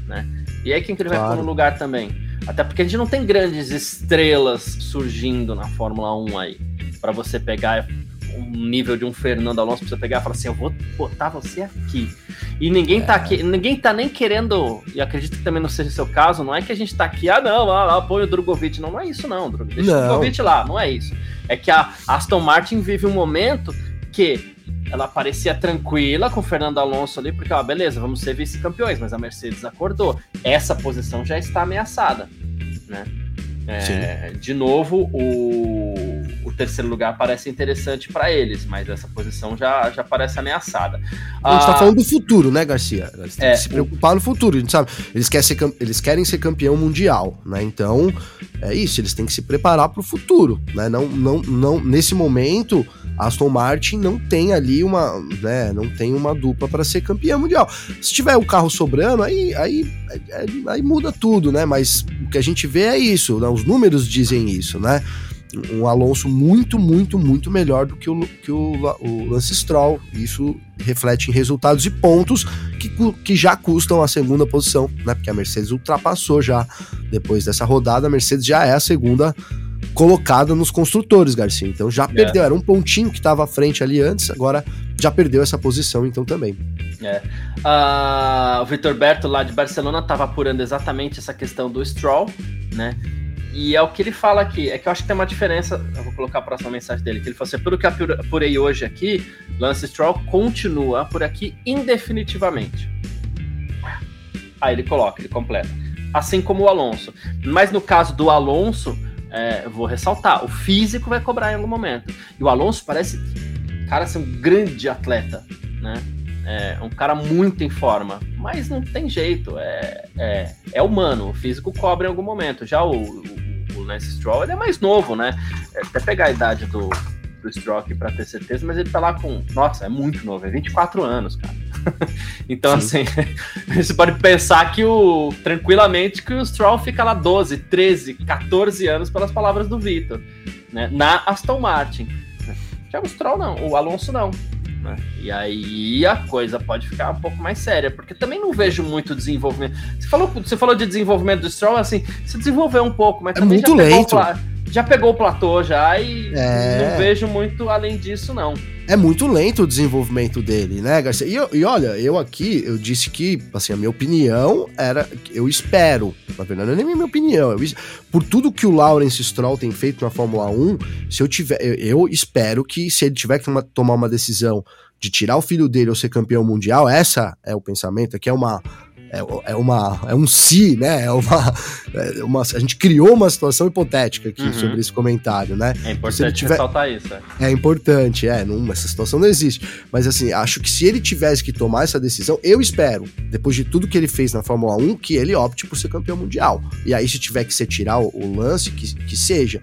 Né? E aí quem que ele claro. vai pôr no lugar também? Até porque a gente não tem grandes estrelas surgindo na Fórmula 1 aí. para você pegar um nível de um Fernando Alonso pra você pegar e falar assim, eu vou botar você aqui. E ninguém tá é. tá aqui, ninguém tá nem querendo, e acredito que também não seja o seu caso, não é que a gente tá aqui, ah não, lá, lá põe o Drogovic, não, não é isso não, deixa não. o Drogovic lá, não é isso. É que a Aston Martin vive um momento que ela parecia tranquila com o Fernando Alonso ali, porque, ó, beleza, vamos ser vice-campeões, mas a Mercedes acordou. Essa posição já está ameaçada, né? É, de novo, o, o, terceiro lugar parece interessante para eles, mas essa posição já, já parece ameaçada. A gente está ah, falando do futuro, né, Garcia? Eles têm é, que se preocupar no futuro. A gente sabe, eles querem, ser, eles querem ser campeão mundial, né? Então, é isso, eles têm que se preparar para o futuro, né? Não, não, não, nesse momento, Aston Martin não tem ali uma, né, não tem uma dupla para ser campeão mundial. Se tiver o carro sobrando, aí, aí, aí, aí, muda tudo, né? Mas o que a gente vê é isso, né? os números dizem isso, né? Um Alonso muito, muito, muito melhor do que o, que o, o Lance Stroll. Isso reflete em resultados e pontos que, que já custam a segunda posição, né? Porque a Mercedes ultrapassou já depois dessa rodada, a Mercedes já é a segunda colocada nos construtores, Garcia. Então já é. perdeu, era um pontinho que estava à frente ali antes, agora já perdeu essa posição então também. É. Uh, o Vitor Berto lá de Barcelona estava apurando exatamente essa questão do Stroll, né? E é o que ele fala aqui. É que eu acho que tem uma diferença. Eu vou colocar a próxima mensagem dele. Que ele falou assim: pelo que eu apurei hoje aqui, Lance Stroll continua por aqui indefinitivamente. Aí ele coloca, ele completa. Assim como o Alonso. Mas no caso do Alonso, é, vou ressaltar: o físico vai cobrar em algum momento. E o Alonso parece, cara, ser um grande atleta, né? É um cara muito em forma, mas não tem jeito, é, é, é humano, o físico cobra em algum momento. Já o, o, o Lance Stroll, ele é mais novo, né? É, até pegar a idade do, do Stroll aqui pra ter certeza, mas ele tá lá com, nossa, é muito novo, é 24 anos, cara. então, Sim. assim, você pode pensar que o, tranquilamente que o Stroll fica lá 12, 13, 14 anos pelas palavras do Vitor, né? Na Aston Martin. Já o Stroll não, o Alonso não. Né? E aí a coisa pode ficar um pouco mais séria, porque também não vejo muito desenvolvimento. Você falou, você falou de desenvolvimento do Stroll, assim, se desenvolveu um pouco, mas é muito lento. já pegou o platô já e é... não vejo muito além disso, não. É muito lento o desenvolvimento dele, né, Garcia? E, e, olha, eu aqui, eu disse que, assim, a minha opinião era, eu espero, na verdade não é nem minha opinião, eu, por tudo que o Lawrence Stroll tem feito na Fórmula 1, se eu tiver, eu, eu espero que se ele tiver que tomar uma decisão de tirar o filho dele ou ser campeão mundial, essa é o pensamento, aqui é uma é, é, uma, é um se, né? É uma, é uma, a gente criou uma situação hipotética aqui uhum. sobre esse comentário, né? É importante tiver, ressaltar isso. É, é importante, é, não, essa situação não existe. Mas assim, acho que se ele tivesse que tomar essa decisão, eu espero, depois de tudo que ele fez na Fórmula 1, que ele opte por ser campeão mundial. E aí, se tiver que ser tirar o, o lance, que, que seja.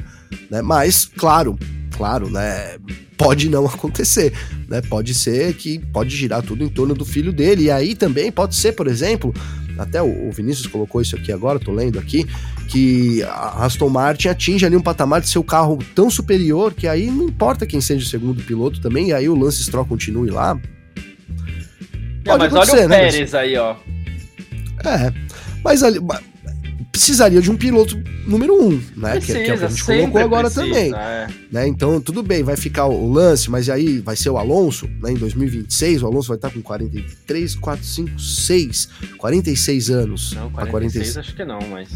Né? Mas, claro, claro, né? Pode não acontecer, né? Pode ser que pode girar tudo em torno do filho dele. E aí também pode ser, por exemplo, até o Vinícius colocou isso aqui agora, tô lendo aqui, que a Aston Martin atinge ali um patamar de seu carro tão superior que aí não importa quem seja o segundo piloto também, e aí o Lance Stroll continue lá. Pode não, mas olha o né? Pérez aí, ó. É, mas ali, precisaria de um piloto número um, né? Precisa, que, que, é o que a gente colocou agora precisa, também. É. Né? Então, tudo bem, vai ficar o lance, mas aí vai ser o Alonso, né? Em 2026, o Alonso vai estar com 43, 4, 5, 6, 46 anos. Não, 46, 46. acho que não, mas.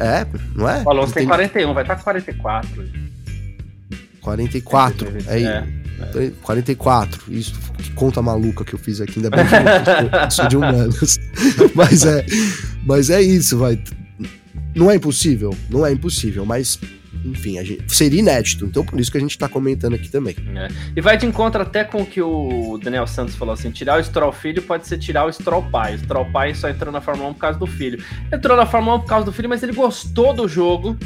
É, não é? O Alonso tem, tem 41, vai estar com 44. 44, é, aí. É. 44, isso, que conta maluca que eu fiz aqui, ainda bem que eu sou de humanos. mas é, mas é isso, vai. Não é impossível, não é impossível, mas enfim, gente, seria inédito. Então, por isso que a gente está comentando aqui também. É. E vai de encontro até com o que o Daniel Santos falou assim: tirar o Stroll filho pode ser tirar o Stroll pai. O Stroll pai só entrou na Fórmula 1 por causa do filho. Entrou na Fórmula 1 por causa do filho, mas ele gostou do jogo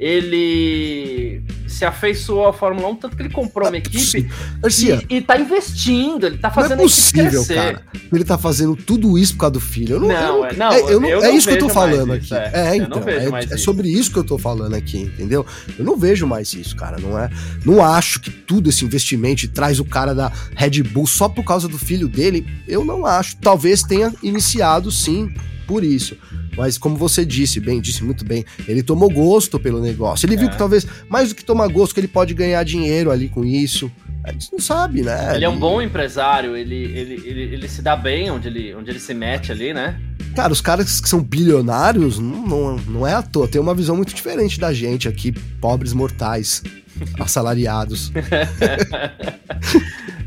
ele se afeiçoou à Fórmula 1, tanto que ele comprou uma equipe Garcia, e, e tá investindo, ele tá fazendo não é possível, cara. Ele tá fazendo tudo isso por causa do filho. Eu não, não, eu, é, não, é, eu não, eu é isso que eu tô falando aqui. é, é então, é, é sobre isso que eu tô falando aqui, entendeu? Eu não vejo mais isso, cara. Não é, não acho que tudo esse investimento traz o cara da Red Bull só por causa do filho dele. Eu não acho. Talvez tenha iniciado sim por isso. Mas como você disse, bem, disse muito bem, ele tomou gosto pelo negócio. Ele é. viu que talvez, mais do que tomar gosto, que ele pode ganhar dinheiro ali com isso. A gente não sabe, né? Ele é um bom empresário, ele, ele, ele, ele se dá bem onde ele, onde ele se mete ali, né? Cara, os caras que são bilionários, não, não, não é à toa, tem uma visão muito diferente da gente aqui, pobres mortais, assalariados.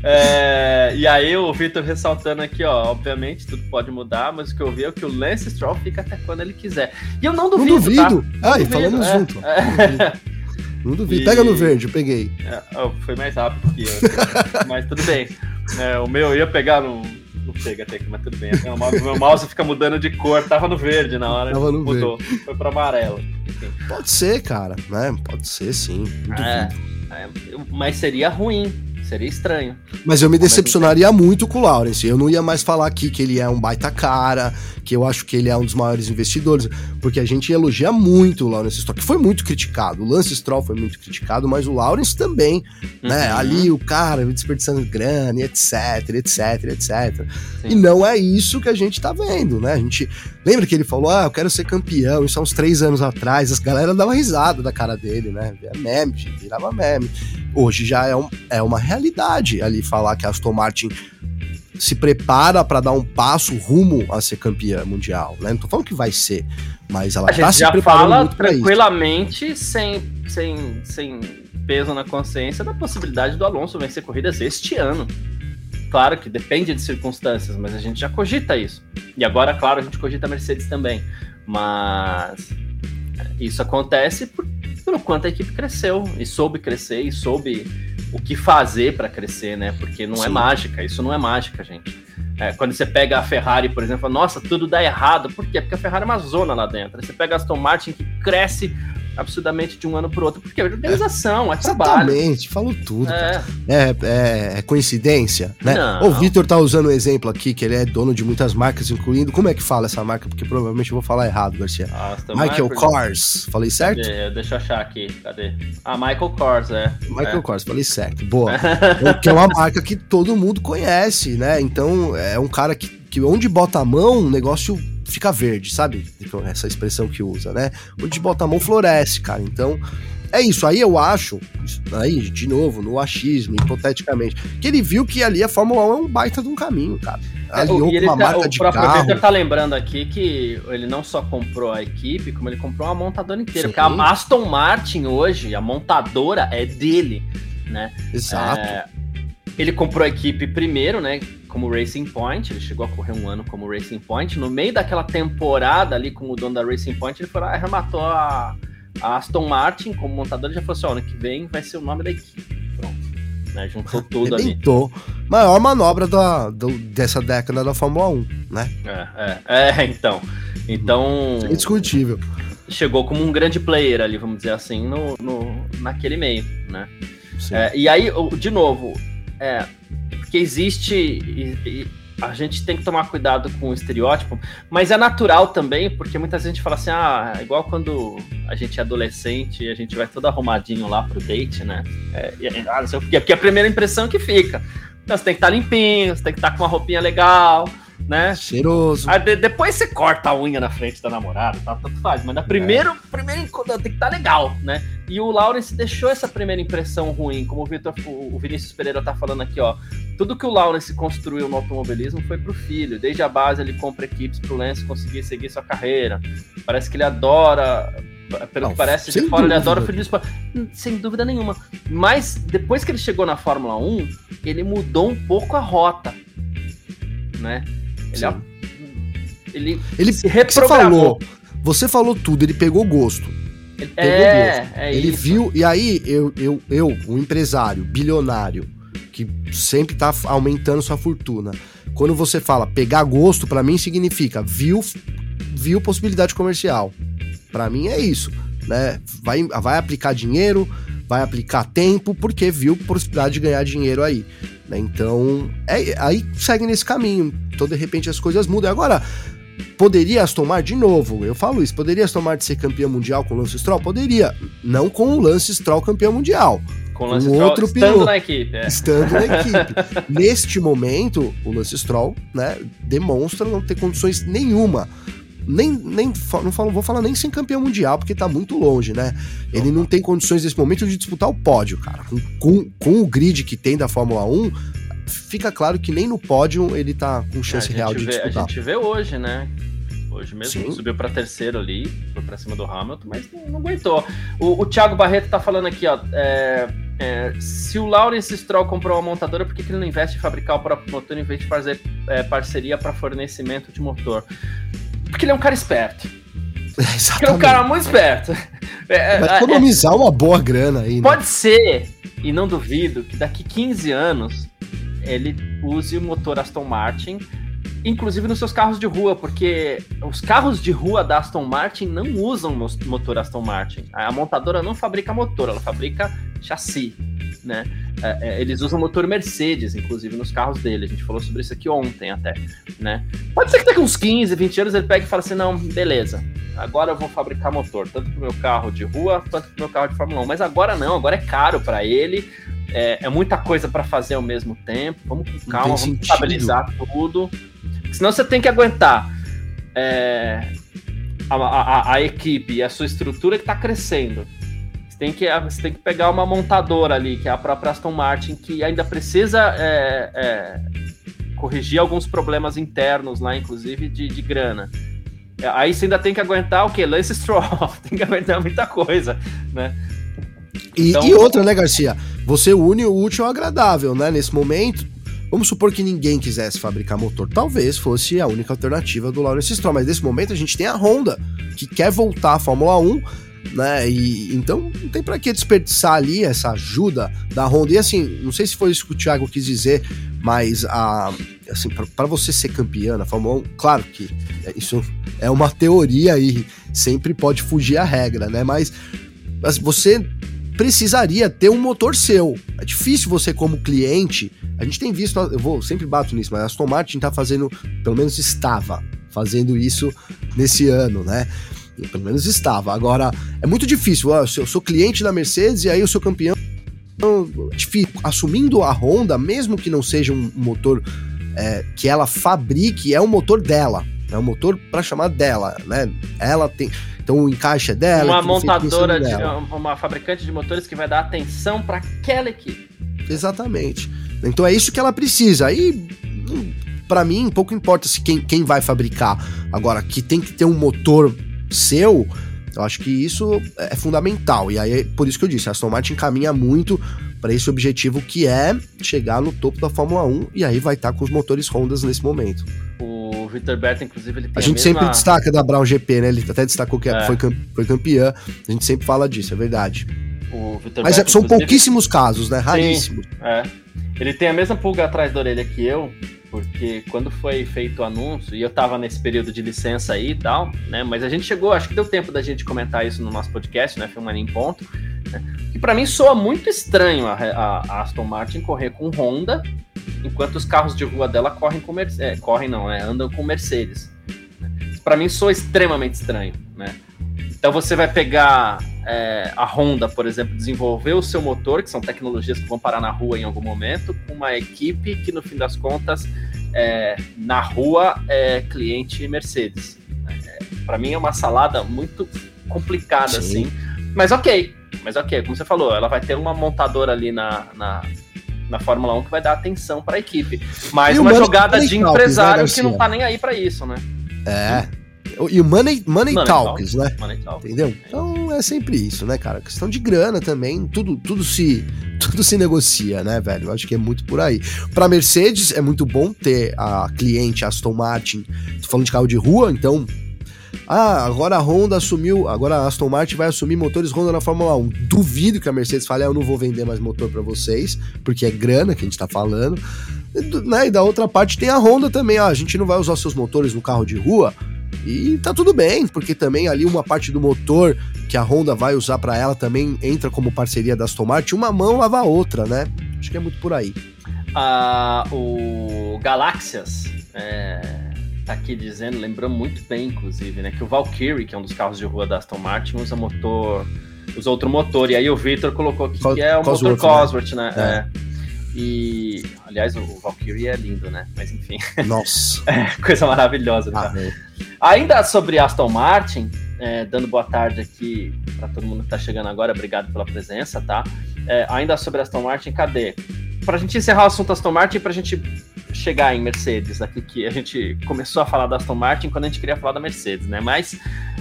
É, e aí o Victor ressaltando aqui, ó, obviamente tudo pode mudar, mas o que eu vi é que o Lance Stroll fica até quando ele quiser. E eu não duvido, Não duvido. Tá? Ah, e falamos é, junto. É. Não duvido. E... Pega no verde, eu peguei. É, foi mais rápido que eu, mas tudo bem. É, o meu ia pegar no... Não pega até aqui, mas tudo bem. O meu mouse fica mudando de cor, tava no verde na hora, tava no mudou. Verde. Foi pra amarelo. Enfim. Pode ser, cara, né? Pode ser sim. É, é, mas seria ruim Seria estranho. Mas eu me decepcionaria muito com o Lawrence. Eu não ia mais falar aqui que ele é um baita cara, que eu acho que ele é um dos maiores investidores, porque a gente elogia muito o Lawrence Stroll, que foi muito criticado. O Lance Stroll foi muito criticado, mas o Lawrence também, né? uhum. né? Ali o cara desperdiçando grana, etc, etc, etc. Sim. E não é isso que a gente tá vendo, né? A gente lembra que ele falou: "Ah, eu quero ser campeão", isso há uns três anos atrás, as galera dava risada da cara dele, né? Via meme, virava meme. Hoje já é, um, é uma realidade ali falar que a Aston Martin se prepara para dar um passo rumo a ser campeã mundial, né? Não tô falando que vai ser, mas ela a tá gente já fala tranquilamente, sem, sem, sem peso na consciência, da possibilidade do Alonso vencer corridas este ano. Claro que depende de circunstâncias, mas a gente já cogita isso. E agora, claro, a gente cogita a Mercedes também. Mas isso acontece por, pelo quanto a equipe cresceu e soube crescer e soube o que fazer para crescer, né? Porque não é Sim. é mágica, isso não é mágica, gente. É, quando você pega a Ferrari, por exemplo, nossa, tudo dá errado. Por quê? Porque a Ferrari é uma zona lá dentro. Você pega a Aston Martin que cresce absurdamente de um ano para outro, porque é organização, é, é trabalho. Exatamente, falou tudo. É. É, é, é, coincidência, né? Não. O Vitor tá usando um exemplo aqui, que ele é dono de muitas marcas, incluindo. Como é que fala essa marca? Porque provavelmente eu vou falar errado, Garcia. Michael Kors, falei certo? Cadê? Deixa eu achar aqui, cadê? Ah, Michael Kors, é. Michael é. Kors, falei certo. Boa. que é uma marca que todo mundo conhece, né? Então, é um cara que, que onde bota a mão, o negócio fica verde, sabe? Essa expressão que usa, né? Onde bota a mão floresce, cara. Então, é isso. Aí eu acho, aí, de novo, no achismo, hipoteticamente, que ele viu que ali a Fórmula 1 é um baita de um caminho, cara. É, Aliou é, com uma tá, marca o de próprio carro. Victor tá lembrando aqui que ele não só comprou a equipe, como ele comprou uma montadora inteira. Sim. Porque a Aston Martin hoje, a montadora é dele, né? Exato. É, ele comprou a equipe primeiro, né? Como Racing Point, ele chegou a correr um ano como Racing Point. No meio daquela temporada ali com o dono da Racing Point, ele foi lá, arrematou a, a Aston Martin como montador e já falou assim: ó, ano que vem vai ser o nome da equipe. Pronto. Né, juntou tudo ali. Maior manobra da, do, dessa década da Fórmula 1, né? É, é, é então. Então. É indiscutível. Chegou como um grande player ali, vamos dizer assim, no, no naquele meio, né? É, e aí, de novo, é, porque existe. E, e a gente tem que tomar cuidado com o estereótipo, mas é natural também, porque muita gente fala assim: ah, é igual quando a gente é adolescente e a gente vai todo arrumadinho lá pro date, né? É, e, ah, não sei o porque a primeira impressão que fica. Então você tem que estar tá limpinho, você tem que estar tá com uma roupinha legal, né? Cheiroso. Aí, de, depois você corta a unha na frente da namorada, tá, tanto faz. Mas na primeiro, é. primeiro tem que estar tá legal, né? E o Lawrence deixou essa primeira impressão ruim, como o, Victor, o Vinícius Pereira tá falando aqui, ó. Tudo que o Lawrence construiu no automobilismo foi pro filho. Desde a base ele compra equipes pro Lance conseguir seguir sua carreira. Parece que ele adora pelo Não, que parece, de fora ele adora o filho do esporte. Sem dúvida nenhuma. Mas depois que ele chegou na Fórmula 1, ele mudou um pouco a rota. Né? Ele, ele, ele se reprogramou. Você falou, você falou tudo, ele pegou gosto. Ele pegou é, gosto. É ele isso. viu, e aí eu, eu, eu, um empresário bilionário, que sempre tá aumentando sua fortuna. Quando você fala pegar gosto, para mim significa viu, viu possibilidade comercial. Para mim é isso, né? Vai, vai aplicar dinheiro, vai aplicar tempo, porque viu possibilidade de ganhar dinheiro aí. Né? Então, é, aí segue nesse caminho. Então, de repente, as coisas mudam. Agora, poderia Aston Martin, de novo, eu falo isso, poderia Aston Martin ser campeão mundial com o Lance Stroll? Poderia. Não com o Lance Stroll campeão mundial. Com o Lance Stroll outro estando piloto, na equipe. É. Estando na equipe. Neste momento, o Lance Stroll né, demonstra não ter condições nenhuma nem, nem não falo, vou falar nem sem campeão mundial, porque tá muito longe, né? Ele não tem condições nesse momento de disputar o pódio, cara. Com, com, com o grid que tem da Fórmula 1, fica claro que nem no pódio ele tá com chance é, real de vê, disputar. A gente vê hoje, né? Hoje mesmo Sim. subiu para terceiro ali, foi para cima do Hamilton, mas não, não aguentou. O, o, Thiago Barreto tá falando aqui, ó. É, é, se o Lawrence Stroll comprou uma montadora, por que, que ele não investe em fabricar o próprio motor em vez de fazer é, parceria para fornecimento de motor? Porque ele é um cara esperto. Exatamente. Ele é um cara muito esperto. É, Vai é, economizar é, uma boa grana aí, né? Pode ser, e não duvido, que daqui 15 anos ele use o motor Aston Martin, inclusive nos seus carros de rua, porque os carros de rua da Aston Martin não usam motor Aston Martin. A montadora não fabrica motor, ela fabrica chassi, né? É, é, eles usam motor Mercedes, inclusive, nos carros dele. A gente falou sobre isso aqui ontem até, né? Pode ser que daqui uns 15, 20 anos ele pegue e fale assim, não, beleza, agora eu vou fabricar motor, tanto pro meu carro de rua, quanto pro meu carro de Fórmula 1. Mas agora não, agora é caro para ele, é, é, muita coisa para fazer ao mesmo tempo. Vamos com calma, vamos estabilizar tudo. Senão você tem que aguentar é, a, a, a, equipe e a sua estrutura que está crescendo. Você tem, que, você tem que pegar uma montadora ali, que é a própria Aston Martin, que ainda precisa é, é, corrigir alguns problemas internos lá, inclusive de, de grana. É, aí você ainda tem que aguentar o quê? Lance Stroll, tem que aguentar muita coisa, né? E, então... e, outra, né, Garcia? Você une o útil ao agradável, né? Nesse momento, vamos supor que ninguém quisesse fabricar motor. Talvez fosse a única alternativa do Lawrence Stroll, mas nesse momento a gente tem a Honda, que quer voltar à Fórmula 1, né? E então não tem para que desperdiçar ali essa ajuda da Honda. E assim, não sei se foi isso que o Thiago quis dizer, mas a assim, para você ser campeã na Fórmula 1, claro que isso é uma teoria e sempre pode fugir a regra, né? Mas, mas você precisaria ter um motor seu. É difícil você, como cliente, a gente tem visto, eu vou sempre bato nisso, mas a Aston Martin tá fazendo, pelo menos estava fazendo isso nesse ano, né? Pelo menos estava. Agora, é muito difícil. Ó, eu sou cliente da Mercedes e aí eu sou campeão. Difícil. Assumindo a Honda, mesmo que não seja um motor é, que ela fabrique, é um motor dela. É um motor para chamar dela, né? Ela tem. Então o encaixe é dela. Uma montadora, de, uma fabricante de motores que vai dar atenção para aquela equipe. Exatamente. Então é isso que ela precisa. Aí, para mim, pouco importa se quem, quem vai fabricar. Agora, que tem que ter um motor seu, eu acho que isso é fundamental. E aí por isso que eu disse, a Aston Martin caminha muito para esse objetivo que é chegar no topo da Fórmula 1 e aí vai estar tá com os motores Hondas nesse momento. O Victor Berta, inclusive, ele tem a, a gente mesma... sempre destaca da Brown GP, né? Ele até destacou que é. foi, foi campeã. A gente sempre fala disso, é verdade. Mas é, são pouquíssimos casos, né? Raríssimos. Sim, é. Ele tem a mesma pulga atrás da orelha que eu, porque quando foi feito o anúncio, e eu tava nesse período de licença aí e tal, né? Mas a gente chegou, acho que deu tempo da gente comentar isso no nosso podcast, né? Filmando em ponto. Né? Que para mim soa muito estranho a, a, Aston Martin correr com Honda, enquanto os carros de rua dela correm com Mercedes. É, correm não, né? Andam com Mercedes. Para mim soa extremamente estranho, né? Então você vai pegar é, a Honda, por exemplo, desenvolver o seu motor, que são tecnologias que vão parar na rua em algum momento, com uma equipe que, no fim das contas, é, na rua é cliente Mercedes. É, Para mim é uma salada muito complicada, Sim. assim. Mas ok, mas ok, como você falou, ela vai ter uma montadora ali na, na, na Fórmula 1 que vai dar atenção para a equipe. Mas uma jogada de né, empresário que não tá nem aí para isso, né? É. E o money, money, money talks, talk, né? Money talk. Entendeu? Então é sempre isso, né, cara? Questão de grana também, tudo, tudo se tudo se negocia, né, velho? Eu acho que é muito por aí. Para Mercedes é muito bom ter a cliente Aston Martin, tô falando de carro de rua, então ah, agora a Honda assumiu, agora a Aston Martin vai assumir motores Honda na Fórmula 1. Duvido que a Mercedes fale, ah, eu não vou vender mais motor para vocês, porque é grana que a gente tá falando. E, né, e da outra parte tem a Honda também, ah, a gente não vai usar seus motores no carro de rua, e tá tudo bem, porque também ali uma parte do motor que a Honda vai usar para ela também entra como parceria da Aston Martin, uma mão lava a outra, né? Acho que é muito por aí. Ah, o Galaxias é, tá aqui dizendo, lembrou muito bem, inclusive, né? Que o Valkyrie, que é um dos carros de rua da Aston Martin, usa motor. Usa outro motor. E aí o Victor colocou aqui que é o Cosworth, motor Cosworth, né? né? É. E, aliás, o Valkyrie é lindo, né? Mas enfim. Nossa. é, coisa maravilhosa. Ah, né? Ainda sobre Aston Martin, é, dando boa tarde aqui para todo mundo que está chegando agora, obrigado pela presença, tá? É, ainda sobre Aston Martin, cadê? Para a gente encerrar o assunto Aston Martin, para a gente chegar em Mercedes, aqui que a gente começou a falar da Aston Martin quando a gente queria falar da Mercedes, né? Mas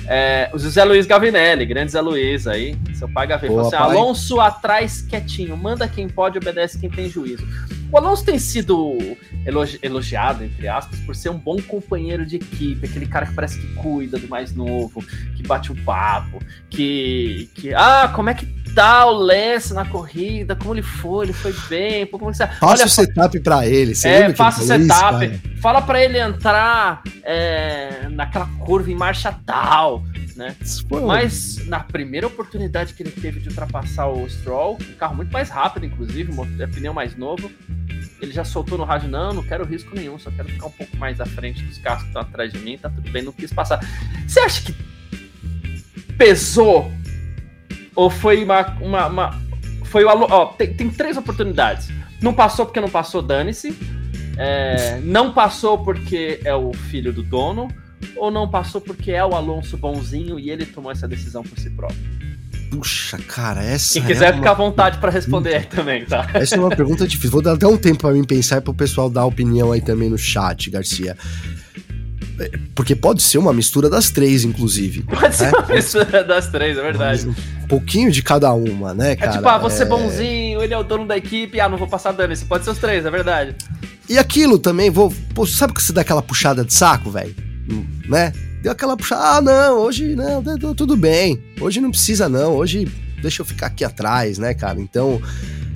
é, o José Luiz Gavinelli, grande Zé Luiz aí, seu pai Gavin, falou assim, Alonso atrás quietinho, manda quem pode, obedece quem tem juízo. O Alonso tem sido elogi elogiado, entre aspas, por ser um bom companheiro de equipe, aquele cara que parece que cuida do mais novo, que bate o papo, que, que. Ah, como é que o Lance na corrida? Como ele foi? Ele foi bem? Como que você... Olha, o setup pra ele. Você é, passa o setup. Isso, fala pra ele entrar é, naquela curva em marcha tal. Né? Mas na primeira oportunidade que ele teve de ultrapassar o Stroll, um carro muito mais rápido, inclusive, é pneu mais novo, ele já soltou no rádio, não, não quero risco nenhum, só quero ficar um pouco mais à frente dos carros que estão atrás de mim, tá tudo bem, não quis passar. Você acha que pesou? Ou foi uma. uma, uma foi o ó, tem, tem, três oportunidades. Não passou porque não passou, dane-se. É, não passou porque é o filho do dono. Ou não passou porque é o Alonso bonzinho e ele tomou essa decisão por si próprio. Puxa, cara, essa. Quem quiser é ficar à vontade para responder aí também, tá? Essa é uma pergunta difícil. Vou dar até um tempo para mim pensar e pro pessoal dar opinião aí também no chat, Garcia. É, porque pode ser uma mistura das três, inclusive. Pode ser né? uma mistura das três, é verdade. Um pouquinho de cada uma, né, cara? É tipo, ah, você é... bonzinho, ele é o dono da equipe, ah, não vou passar dano. Isso pode ser os três, é verdade. E aquilo também, vou. Pô, sabe que você dá aquela puxada de saco, velho? Né? Deu aquela puxada. Ah, não, hoje não, tudo bem. Hoje não precisa, não. Hoje deixa eu ficar aqui atrás, né, cara? Então.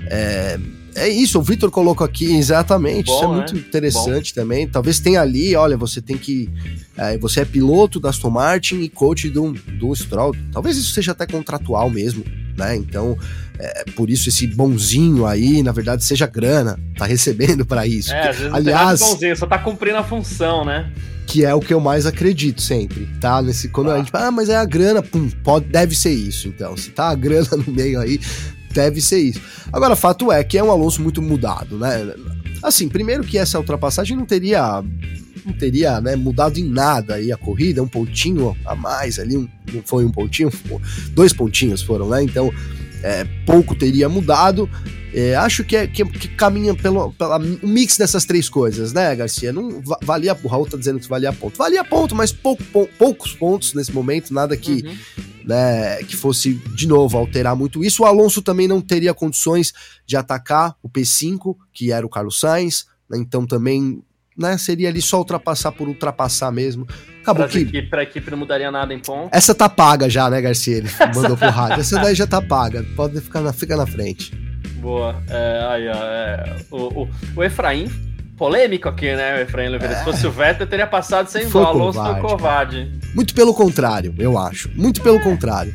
É, é isso, o Vitor colocou aqui exatamente. Bom, isso é muito né? interessante Bom. também. Talvez tenha ali, olha, você tem que. É, você é piloto da Aston Martin e coach do, do Stroll. Talvez isso seja até contratual mesmo, né? Então, é, por isso esse bonzinho aí, na verdade, seja grana, tá recebendo para isso. É, às vezes aliás, não bonzinho, só tá cumprindo a função, né? Que é o que eu mais acredito sempre, tá? Nesse, quando ah. a gente fala, ah, mas é a grana, pum, pode, deve ser isso. Então, se tá a grana no meio aí, deve ser isso. Agora, fato é que é um Alonso muito mudado, né? Assim, primeiro que essa ultrapassagem não teria não teria né, mudado em nada aí a corrida, um pontinho a mais ali, um, foi um pontinho, dois pontinhos foram, né? Então, é, pouco teria mudado. É, acho que, é, que, que, caminha pelo, pelo um mix dessas três coisas, né, Garcia? Não valia, o Raul tá dizendo que valia ponto. Valia ponto, mas pouco, pou, poucos pontos nesse momento, nada que, uhum. né, que fosse de novo alterar muito isso. O Alonso também não teria condições de atacar o P5, que era o Carlos Sainz, né, então também né, seria ali só ultrapassar por ultrapassar mesmo. Acabou pra que. Equipe, pra equipe não mudaria nada em ponto. Essa tá paga já, né, Garcia? Ele mandou pro rádio. Essa daí já tá paga. Pode ficar na, fica na frente. Boa. É, aí, ó, é, o, o, o Efraim, polêmico aqui, né, o Efraim Oliveira? É. Se fosse o Vettel, teria passado sem foi o Alonso foi covarde. Muito pelo contrário, eu acho. Muito pelo contrário.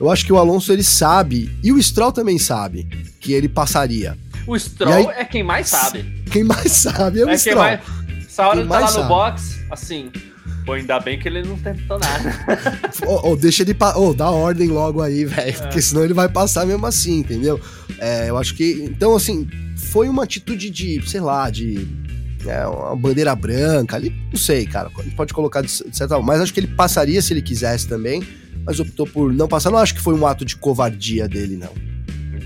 Eu acho que o Alonso ele sabe, e o Stroll também sabe, que ele passaria. O Stroll aí, é quem mais sabe. Quem mais sabe é o é Stroll. Mais... Essa hora quem ele tá lá sabe. no box, assim, Pô, ainda bem que ele não tentou nada. ou, ou, deixa ele. Ou oh, dá ordem logo aí, velho. É. Porque senão ele vai passar mesmo assim, entendeu? É, eu acho que. Então, assim, foi uma atitude de, sei lá, de. É, uma bandeira branca ali, não sei, cara. Pode colocar de certa forma. Mas acho que ele passaria se ele quisesse também. Mas optou por não passar. Não acho que foi um ato de covardia dele, não.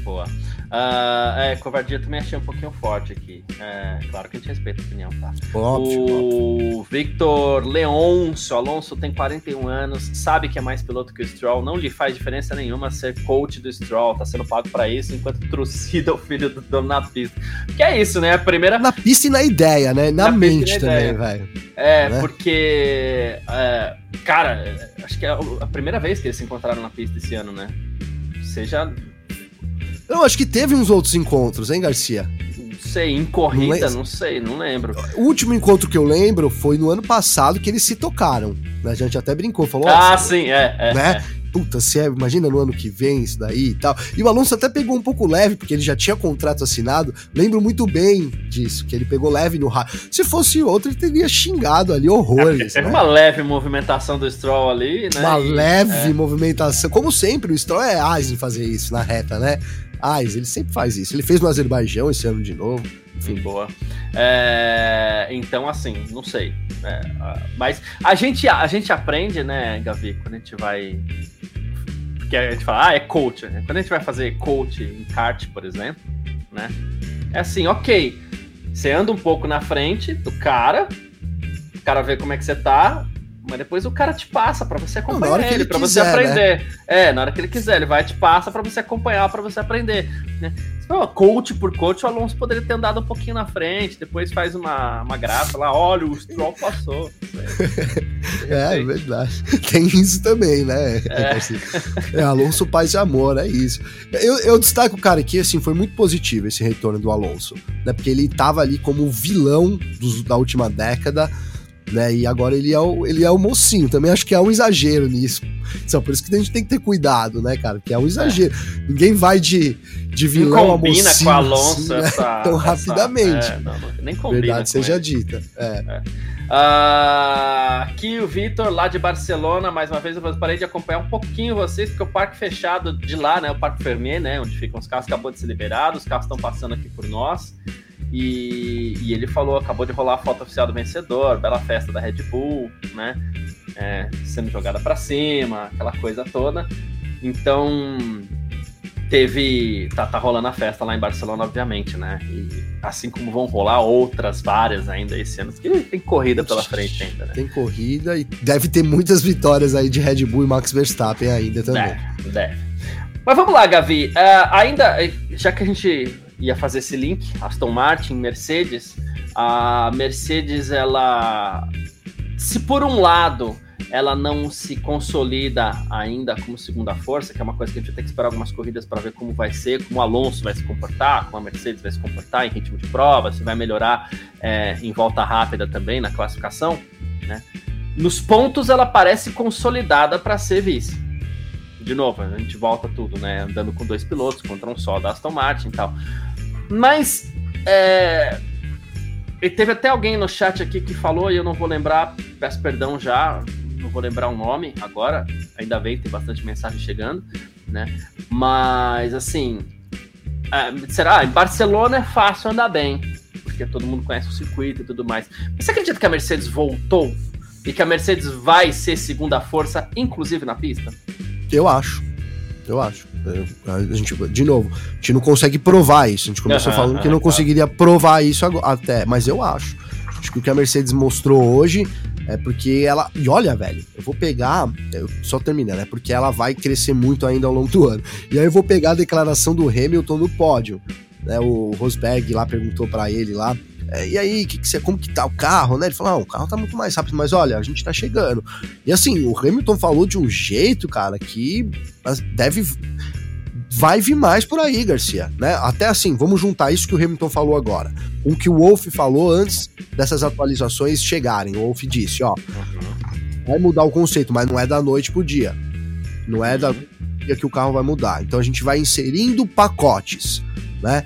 Boa. Uh, é, covardia também achei um pouquinho forte aqui. É, claro que a gente respeita a opinião, tá? O Victor Leoncio Alonso tem 41 anos, sabe que é mais piloto que o Stroll, não lhe faz diferença nenhuma ser coach do Stroll, tá sendo pago para isso, enquanto trucida o filho do dono na pista. Que é isso, né? A primeira. Na pista e na ideia, né? Na, na mente também, velho. É, né? porque. É, cara, acho que é a primeira vez que eles se encontraram na pista esse ano, né? Seja eu acho que teve uns outros encontros, hein, Garcia? Não sei, em corrida, não, não, sei, não lembro. O último encontro que eu lembro foi no ano passado que eles se tocaram. Né? A gente até brincou, falou. Ah, sim, é. é né? É puta, se é, imagina no ano que vem isso daí e tal. E o Alonso até pegou um pouco leve, porque ele já tinha contrato assinado. Lembro muito bem disso, que ele pegou leve no rádio. Se fosse outro, ele teria xingado ali horrores. É, né? uma leve movimentação do Stroll ali, né? Uma e, leve é. movimentação. Como sempre, o Stroll é asa em fazer isso na reta, né? Ais, ele sempre faz isso. Ele fez no Azerbaijão esse ano de novo. Enfim. Boa. É, então, assim, não sei. É, mas a gente, a gente aprende, né, Gavi, quando a gente vai. Porque a gente fala, ah, é coach. Né? Quando a gente vai fazer coach em kart, por exemplo, né? É assim, ok. Você anda um pouco na frente do cara, o cara vê como é que você tá, mas depois o cara te passa para você acompanhar ele, ele para você né? aprender. Né? É, na hora que ele quiser, ele vai te passa para você acompanhar, para você aprender. Né? coach por coach, o Alonso poderia ter andado um pouquinho na frente, depois faz uma, uma graça lá, olha, o Stroll passou. é, é verdade. Tem isso também, né? É. é Alonso paz e amor, é isso. Eu, eu destaco, cara, que assim, foi muito positivo esse retorno do Alonso, né? Porque ele tava ali como vilão dos, da última década, né? E agora ele é, o, ele é o mocinho. Também acho que é um exagero nisso. Só por isso que a gente tem que ter cuidado, né, cara? Porque é um exagero. É. Ninguém vai de, de vilão a mocinho. combina com Alonso assim, essa, né? tão essa, rapidamente. É, não, nem combina. Verdade seja ele. dita. É. é. Uh, aqui o Vitor, lá de Barcelona, mais uma vez eu parei de acompanhar um pouquinho vocês, porque o parque fechado de lá, né? O Parque Fermier, né? Onde ficam os carros, acabou de ser liberado, os carros estão passando aqui por nós. E, e, ele falou, acabou de rolar a foto oficial do vencedor, bela festa da Red Bull, né? É, sendo jogada para cima, aquela coisa toda. Então, teve. Tá, tá rolando a festa lá em Barcelona, obviamente, né? E assim como vão rolar outras várias ainda esse ano, porque tem corrida pela frente ainda, né? Tem corrida e deve ter muitas vitórias aí de Red Bull e Max Verstappen ainda também. Deve, deve. Mas vamos lá, Gavi. Uh, ainda, já que a gente ia fazer esse link, Aston Martin, Mercedes, a Mercedes, ela. Se por um lado ela não se consolida ainda como segunda força, que é uma coisa que a gente ter que esperar algumas corridas para ver como vai ser, como o Alonso vai se comportar, como a Mercedes vai se comportar em ritmo de prova, se vai melhorar é, em volta rápida também na classificação, né? Nos pontos ela parece consolidada para ser vice. De novo, a gente volta tudo, né? Andando com dois pilotos contra um só da Aston Martin e tal. Mas é, e teve até alguém no chat aqui que falou, e eu não vou lembrar, peço perdão já, não vou lembrar o nome agora, ainda bem, tem bastante mensagem chegando, né? Mas, assim, é, será? Em Barcelona é fácil andar bem, porque todo mundo conhece o circuito e tudo mais. Mas você acredita que a Mercedes voltou e que a Mercedes vai ser segunda força, inclusive na pista? Eu acho. Eu acho. É, a gente, de novo, a gente não consegue provar isso. A gente começou uhum, falando que não conseguiria provar isso até, mas eu acho. Acho que o que a Mercedes mostrou hoje é porque ela. E olha, velho, eu vou pegar. Eu, só terminando, é porque ela vai crescer muito ainda ao longo do ano. E aí eu vou pegar a declaração do Hamilton no pódio. Né, o Rosberg lá perguntou para ele lá. É, e aí, que que você, como que tá o carro, né? Ele falou: ah, o carro tá muito mais rápido, mas olha, a gente tá chegando. E assim, o Hamilton falou de um jeito, cara, que deve vai vir mais por aí, Garcia, né? Até assim, vamos juntar isso que o Hamilton falou agora. O que o Wolf falou antes dessas atualizações chegarem. O Wolf disse, ó, vai mudar o conceito, mas não é da noite pro dia. Não é da dia que o carro vai mudar. Então a gente vai inserindo pacotes, né?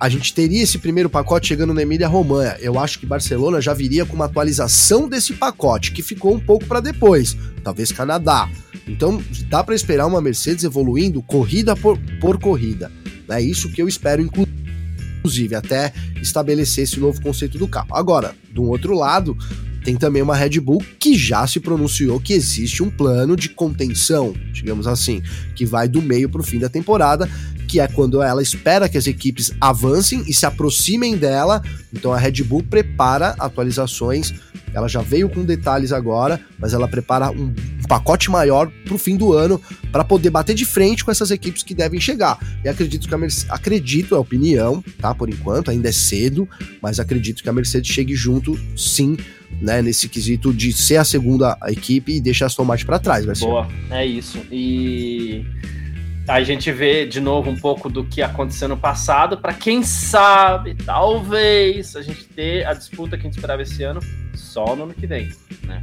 A gente teria esse primeiro pacote chegando na Emília Romanha. Eu acho que Barcelona já viria com uma atualização desse pacote, que ficou um pouco para depois, talvez Canadá. Então dá para esperar uma Mercedes evoluindo corrida por, por corrida. É isso que eu espero, inclusive, até estabelecer esse novo conceito do carro. Agora, um outro lado, tem também uma Red Bull que já se pronunciou que existe um plano de contenção, digamos assim, que vai do meio para o fim da temporada, que é quando ela espera que as equipes avancem e se aproximem dela. Então a Red Bull prepara atualizações. Ela já veio com detalhes agora, mas ela prepara um pacote maior para o fim do ano para poder bater de frente com essas equipes que devem chegar. E acredito que a Mercedes, acredito, é opinião, tá? Por enquanto, ainda é cedo, mas acredito que a Mercedes chegue junto, sim, né, nesse quesito de ser a segunda equipe e deixar a Aston Martin para trás, Garcia. Boa, é isso. E a gente vê de novo um pouco do que aconteceu no passado, para quem sabe, talvez, a gente ter a disputa que a gente esperava esse ano só no ano que vem, né?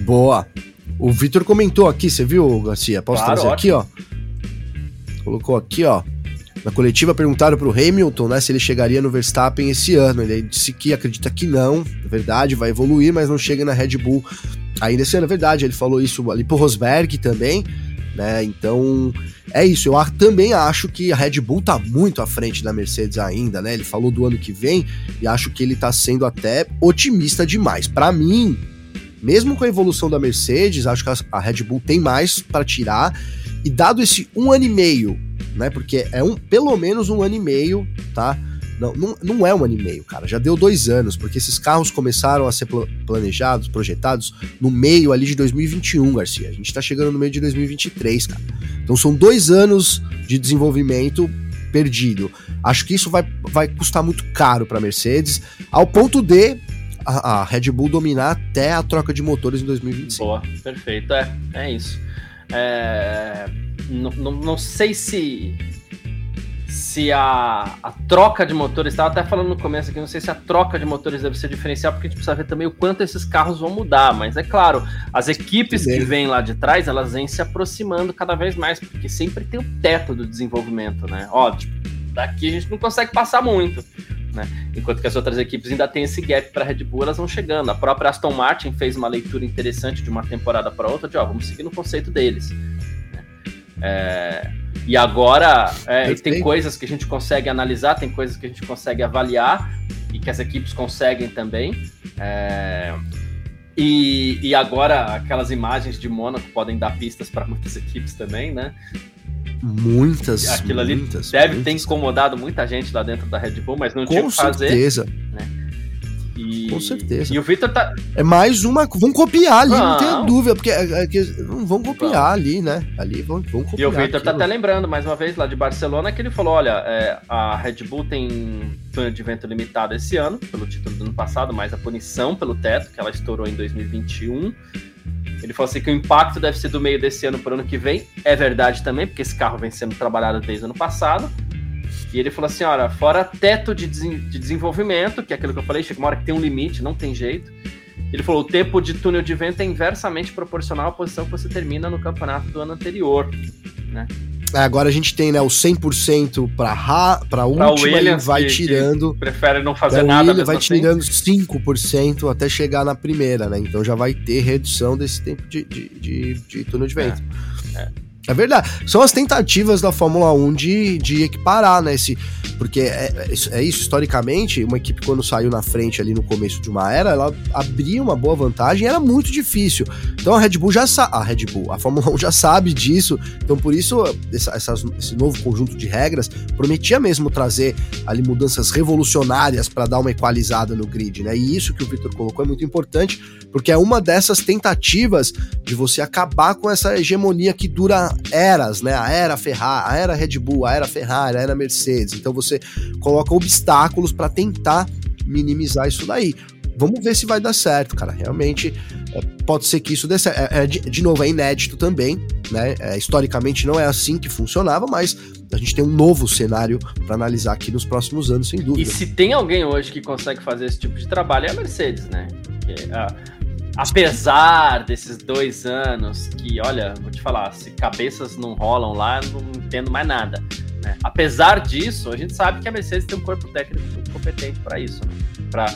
Boa. O Vitor comentou aqui, você viu, Garcia? Posso claro, trazer ótimo. aqui, ó? Colocou aqui, ó. Na coletiva perguntaram para o Hamilton, né, se ele chegaria no Verstappen esse ano. Ele disse que acredita que não, é verdade, vai evoluir, mas não chega na Red Bull ainda esse ano, é verdade. Ele falou isso ali pro Rosberg também né? Então, é isso. Eu também acho que a Red Bull tá muito à frente da Mercedes ainda, né? Ele falou do ano que vem e acho que ele tá sendo até otimista demais. Para mim, mesmo com a evolução da Mercedes, acho que a Red Bull tem mais para tirar. E dado esse um ano e meio, né? Porque é um pelo menos um ano e meio, tá? Não, não, não é um ano e meio, cara. Já deu dois anos, porque esses carros começaram a ser planejados, projetados no meio ali de 2021, Garcia. A gente tá chegando no meio de 2023, cara. Então são dois anos de desenvolvimento perdido. Acho que isso vai, vai custar muito caro para Mercedes, ao ponto de a, a, Red Bull dominar até a troca de motores em 2025. Boa, perfeito. É, é isso. É, não, não, não sei se se a, a troca de motores, estava até falando no começo aqui, não sei se a troca de motores deve ser diferencial, porque a gente precisa ver também o quanto esses carros vão mudar, mas é claro, as equipes que vêm lá de trás, elas vêm se aproximando cada vez mais, porque sempre tem o teto do desenvolvimento, né? Ó, tipo, daqui a gente não consegue passar muito. Né? Enquanto que as outras equipes ainda têm esse gap para Red Bull, elas vão chegando. A própria Aston Martin fez uma leitura interessante de uma temporada para outra, de ó, vamos seguir no conceito deles. Né? É, e agora é, tem coisas que a gente consegue analisar, tem coisas que a gente consegue avaliar e que as equipes conseguem também. É... E, e agora aquelas imagens de Mônaco podem dar pistas para muitas equipes também, né? Muitas. Aquilo ali muitas, deve muitas. ter incomodado muita gente lá dentro da Red Bull, mas não Com tinha o que fazer. certeza. E, Com certeza. E o Victor tá. É mais uma. Vão copiar ali, não, Não. tenha dúvida, porque é, é que vão copiar Vão. ali, né? Ali vão, vão copiar. E o Victor tá até lembrando, mais uma vez, lá de Barcelona, que ele falou: olha, é, a Red Bull tem túnel de vento limitado esse ano, pelo título do ano passado, mas a punição pelo teto, que ela estourou em 2021. Ele falou assim que o impacto deve ser do meio desse ano para o ano que vem. É verdade também, porque esse carro vem sendo trabalhado desde o ano passado. E ele falou assim: olha, fora teto de, de desenvolvimento, que é aquilo que eu falei, chega uma hora que tem um limite, não tem jeito. Ele falou: o tempo de túnel de vento é inversamente proporcional à posição que você termina no campeonato do ano anterior. É, agora a gente tem né, o 100% pra, ha, pra última Williams, e vai que- que tirando. Prefere não fazer nada mesmo vai assim. tirando 5% até chegar na primeira, né? Então já vai ter redução desse tempo de, de, de, de túnel de vento. É, verdade. São as tentativas da Fórmula 1 de, de equiparar, né? Esse, porque é, é isso- é isso, historicamente, uma equipe quando saiu na frente ali no começo de uma era, ela abria uma boa vantagem era muito difícil. Então a Red Bull já sabe, a Red Bull, a Fórmula 1 já sabe disso, então por isso essa- essas- esse novo conjunto de regras prometia mesmo trazer ali mudanças revolucionárias para dar uma equalizada no grid, né? E isso que o Victor colocou é muito importante, porque é uma dessas tentativas de você acabar com essa hegemonia que dura eras, né? A era Ferrari, a era Red Bull, a era Ferrari, a era Mercedes. Então você coloca obstáculos para tentar minimizar isso daí. Vamos ver se vai dar certo, cara. Realmente é, pode ser que isso dê certo. É, é, de, novo, é inédito também, né? É, historicamente não é assim que funcionava, mas a gente tem um novo cenário para analisar aqui nos próximos anos, sem E dúvida. se tem alguém hoje que consegue fazer esse tipo de trabalho é a Mercedes, né? Porque, ah, apesar desses dois anos que, olha, vou te falar, se cabeças não rolam lá, não entendo mais nada. né? Apesar disso, a gente sabe que a Mercedes tem um corpo técnico competente para isso, né? para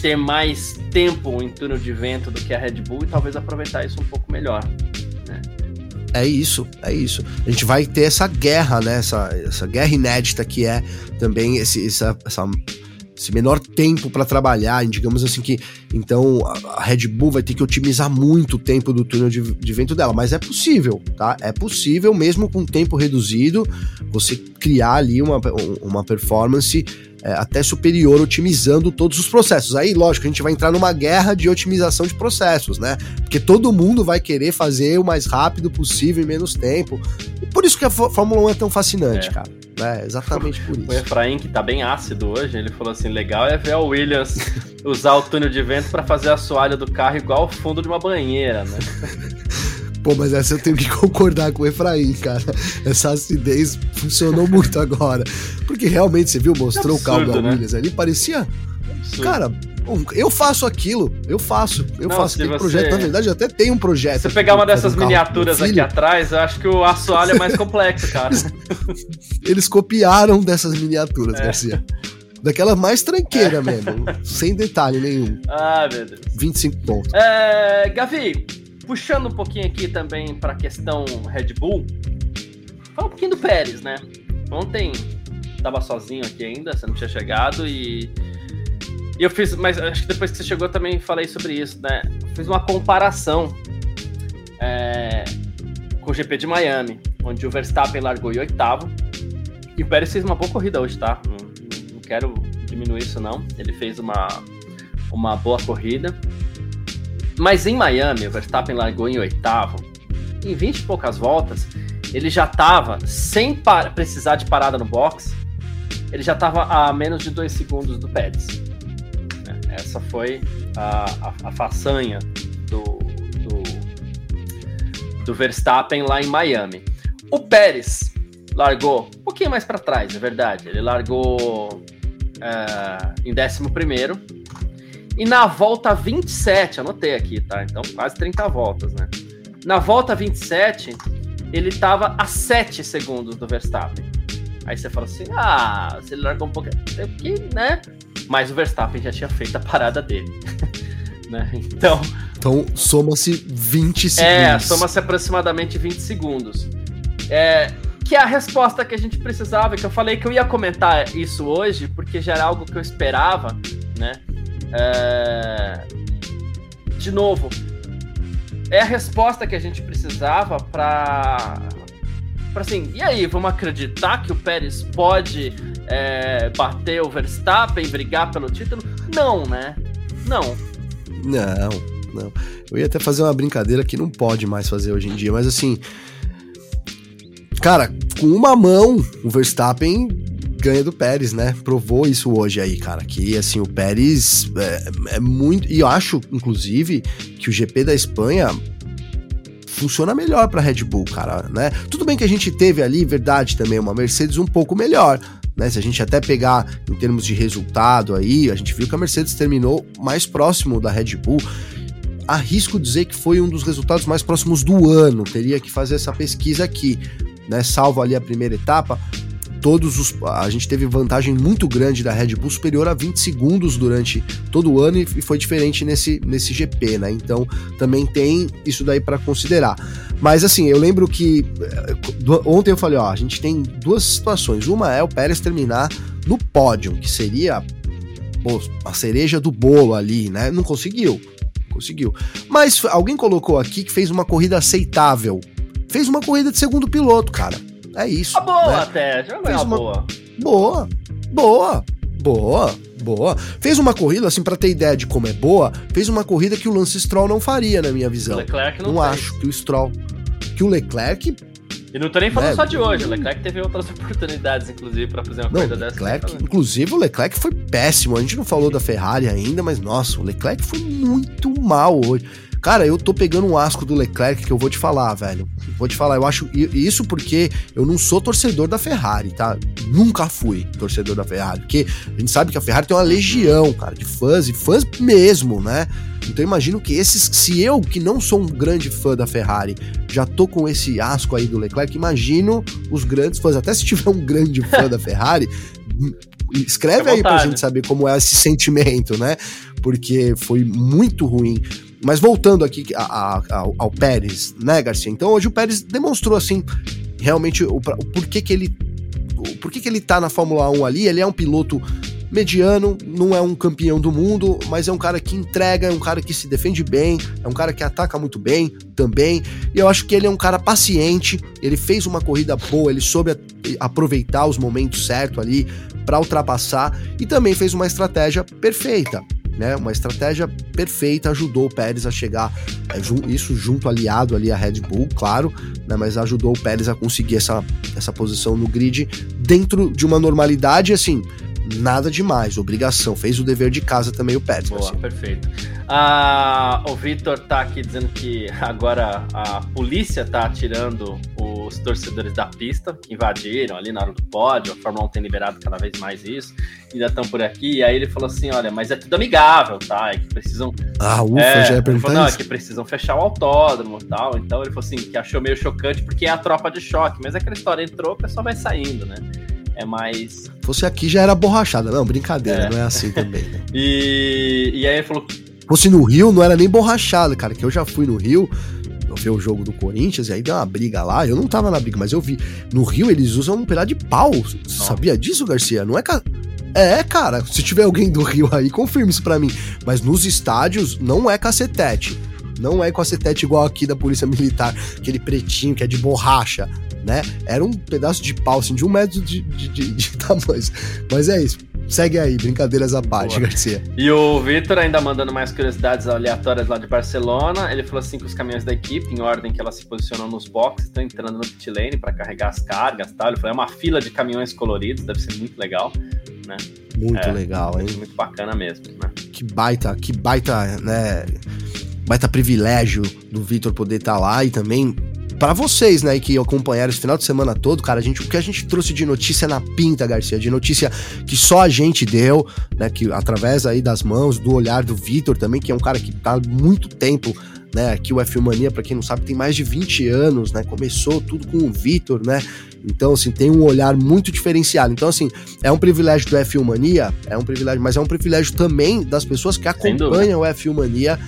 ter mais tempo em túnel de vento do que a Red Bull e talvez aproveitar isso um pouco melhor. É isso, é isso. A gente vai ter essa guerra, né? Essa, essa guerra inédita que é também esse, essa, essa- esse menor tempo para trabalhar, digamos assim que então a- Red Bull vai ter que otimizar muito o tempo do túnel de, de vento dela, mas é possível, tá? É possível mesmo com tempo reduzido você criar ali uma, uma performance é, até superior otimizando todos os processos. Aí, lógico, a gente vai entrar numa guerra de otimização de processos, né? Porque todo mundo vai querer fazer o mais rápido possível em menos tempo. E por isso que a Fó- Fórmula 1 é tão fascinante, É. cara. É, exatamente por O isso. Efraim, que tá bem ácido hoje, ele falou assim: legal é ver a Williams usar o túnel de vento para fazer a assoalho do carro igual ao fundo de uma banheira, né? Pô, mas essa eu tenho que concordar com o Efraim, cara. Essa acidez funcionou muito agora. Porque realmente, você viu, mostrou Absurdo, o carro da né? Williams ali, parecia. Absurdo. Cara, eu faço aquilo, eu faço, eu Não, faço aquele você- projeto. Na verdade, eu até tenho um projeto. Se você pegar uma pra dessas um miniaturas aqui atrás, eu acho que o assoalho é mais complexo, cara. Eles copiaram dessas miniaturas, É. Garcia. Daquela mais tranqueira mesmo, sem detalhe nenhum. Ah, meu Deus. 25 pontos. É, Gavi, puxando um pouquinho aqui também para a questão Red Bull, fala um pouquinho do Pérez, né? Ontem tava sozinho aqui ainda, você não tinha chegado e. E eu fiz, mas acho que depois que você chegou eu também falei sobre isso, né? Fiz uma comparação é, com o GP de Miami, onde o Verstappen largou em oitavo e o Pérez fez uma boa corrida hoje, tá? Não, não quero diminuir isso, não. Ele fez uma, uma boa corrida. Mas em Miami, o Verstappen largou em oitavo. Em 20 e poucas voltas, ele já estava, sem precisar de parada no box, ele já estava a menos de 2 segundos do Pérez. Essa foi a, a, a façanha do, do, do Verstappen lá em Miami. O Pérez largou um pouquinho mais para trás, é verdade. Ele largou é, em 11 primeiro. E na volta 27, anotei aqui, tá? Então quase 30 voltas, né? Na volta 27, ele tava a 7 segundos do Verstappen. Aí você fala assim: ah, se ele largou um pouco. é porque, né? Mas o Verstappen já tinha feito a parada dele. né? Então, Então, soma-se 20 segundos. é, soma-se aproximadamente 20 segundos. É, que é a resposta que a gente precisava, que eu falei que eu ia comentar isso hoje, porque já era algo que eu esperava, né? É, de novo, é a resposta que a gente precisava para para assim, e aí, vamos acreditar que o Pérez pode é, bater o Verstappen, brigar pelo título? Não, né? Não. Não, não. Eu ia até fazer uma brincadeira que não pode mais fazer hoje em dia, mas assim. Cara, com uma mão, o Verstappen ganha do Pérez, né? Provou isso hoje aí, cara. Que assim, o Pérez é, é muito. E eu acho, inclusive, que o GP da Espanha funciona melhor para Red Bull, cara, né? Tudo bem que a gente teve ali, verdade também, uma Mercedes um pouco melhor, né? Se a gente até pegar em termos de resultado aí, a gente viu que a Mercedes terminou mais próximo da Red Bull. Arrisco dizer que foi um dos resultados mais próximos do ano. Teria que fazer essa pesquisa aqui, né? Salvo ali a primeira etapa, todos os. A gente teve vantagem muito grande da Red Bull, superior a 20 segundos durante todo o ano, e foi diferente nesse, nesse GP, né? Então também tem isso daí para considerar. Mas assim, eu lembro que eh, ontem eu falei, ó, a gente tem duas situações. Uma é o Pérez terminar no pódio, que seria pô, a cereja do bolo ali, né? Não conseguiu. Conseguiu. Mas alguém colocou aqui que fez uma corrida aceitável. Fez uma corrida de segundo piloto, cara é isso. A ah, boa né? até, Fez uma boa. Boa, boa, boa, boa. Fez uma corrida, assim, para ter ideia de como é boa, fez uma corrida que o Lance Stroll não faria, na minha visão. O Leclerc não Não acho que o Stroll... Que o Leclerc e não tô nem falando né? só de hoje, o Leclerc teve outras oportunidades, inclusive, para fazer uma não, coisa dessa. Leclerc, inclusive, o Leclerc foi péssimo. A gente não falou da Ferrari ainda, mas nossa, o Leclerc foi muito mal hoje. Cara, eu tô pegando um asco do Leclerc que eu vou te falar, velho. Vou te falar, eu acho isso porque eu não sou torcedor da Ferrari, tá? Nunca fui torcedor da Ferrari, porque a gente sabe que a Ferrari tem uma legião, cara, de fãs e fãs mesmo, né? Então imagino que esses, se eu que não sou um grande fã da Ferrari, já tô com esse asco aí do Leclerc, imagino os grandes fãs, até se tiver um grande fã da Ferrari, escreve aí pra gente saber como é esse sentimento, né? Porque foi muito ruim. Mas voltando aqui a, a, ao, ao, Pérez, né, Garcia? Então hoje o Pérez demonstrou, assim, realmente o, o porquê que ele. Porquê que ele tá na Fórmula 1 ali. Ele é um piloto mediano, não é um campeão do mundo, mas é um cara que entrega, é um cara que se defende bem, é um cara que ataca muito bem também. E eu acho que ele é um cara paciente, ele fez uma corrida boa, ele soube aproveitar os momentos certos ali para ultrapassar e também fez uma estratégia perfeita né? Uma estratégia perfeita ajudou o Pérez a chegar, é, isso junto aliado ali a Red Bull, claro, né? Mas ajudou o Pérez a conseguir essa, essa posição no grid dentro de uma normalidade, assim, nada demais, obrigação. Fez o dever de casa também o Pérez. Boa, assim. perfeito. Ah, o Vitor tá aqui dizendo que agora a polícia tá atirando os torcedores da pista que invadiram ali na hora do pódio. A Fórmula 1 tem liberado cada vez mais isso. Ainda estão por aqui. E aí ele falou assim: olha, mas é tudo amigável, tá? É que precisam. Ah, ufa, é, já é falou, Não, é que precisam fechar o autódromo e tal. Então ele falou assim: que achou meio chocante porque é a tropa de choque. Mas é aquela história entrou, o pessoal vai saindo, né? é mais. Fosse aqui já era borrachada. Não, brincadeira, é. não é assim também. Né? e, e aí ele falou. Fosse no Rio, não era nem borrachada, cara, que eu já fui no Rio. Vi o jogo do Corinthians e aí deu uma briga lá. Eu não tava na briga, mas eu vi. No Rio eles usam um pedaço de pau. Você sabia disso, Garcia? Não é. Ca... É, cara, se tiver alguém do Rio aí, confirme isso pra mim. Mas nos estádios não é cacetete. Não é cacetete igual aqui da Polícia Militar, aquele pretinho que é de borracha né? Era um pedaço de pau, assim, de um metro de, de, de, de tamanho. Mas é isso. Segue aí, brincadeiras à parte, Boa. Garcia. E o Vitor ainda mandando mais curiosidades aleatórias lá de Barcelona. Ele falou assim que os caminhões da equipe, em ordem que elas se posicionam nos boxes, estão entrando no pit lane para carregar as cargas tal. Ele falou, é uma fila de caminhões coloridos, deve ser muito legal, né? Muito é, legal, hein? Muito bacana mesmo, né? Que baita, que baita, né? Baita privilégio do Vitor poder estar tá lá e também para vocês, né, que acompanharam esse final de semana todo, cara, a gente, o que a gente trouxe de notícia na pinta, Garcia, de notícia que só a gente deu, né, que através aí das mãos, do olhar do Vitor também, que é um cara que tá há muito tempo né? Aqui o F Mania, para quem não sabe, tem mais de 20 anos, né? Começou tudo com o Vitor, né? Então, assim, tem um olhar muito diferenciado. Então, assim, é um privilégio do F Mania, é um privilégio, mas é um privilégio também das pessoas que acompanham o F Mania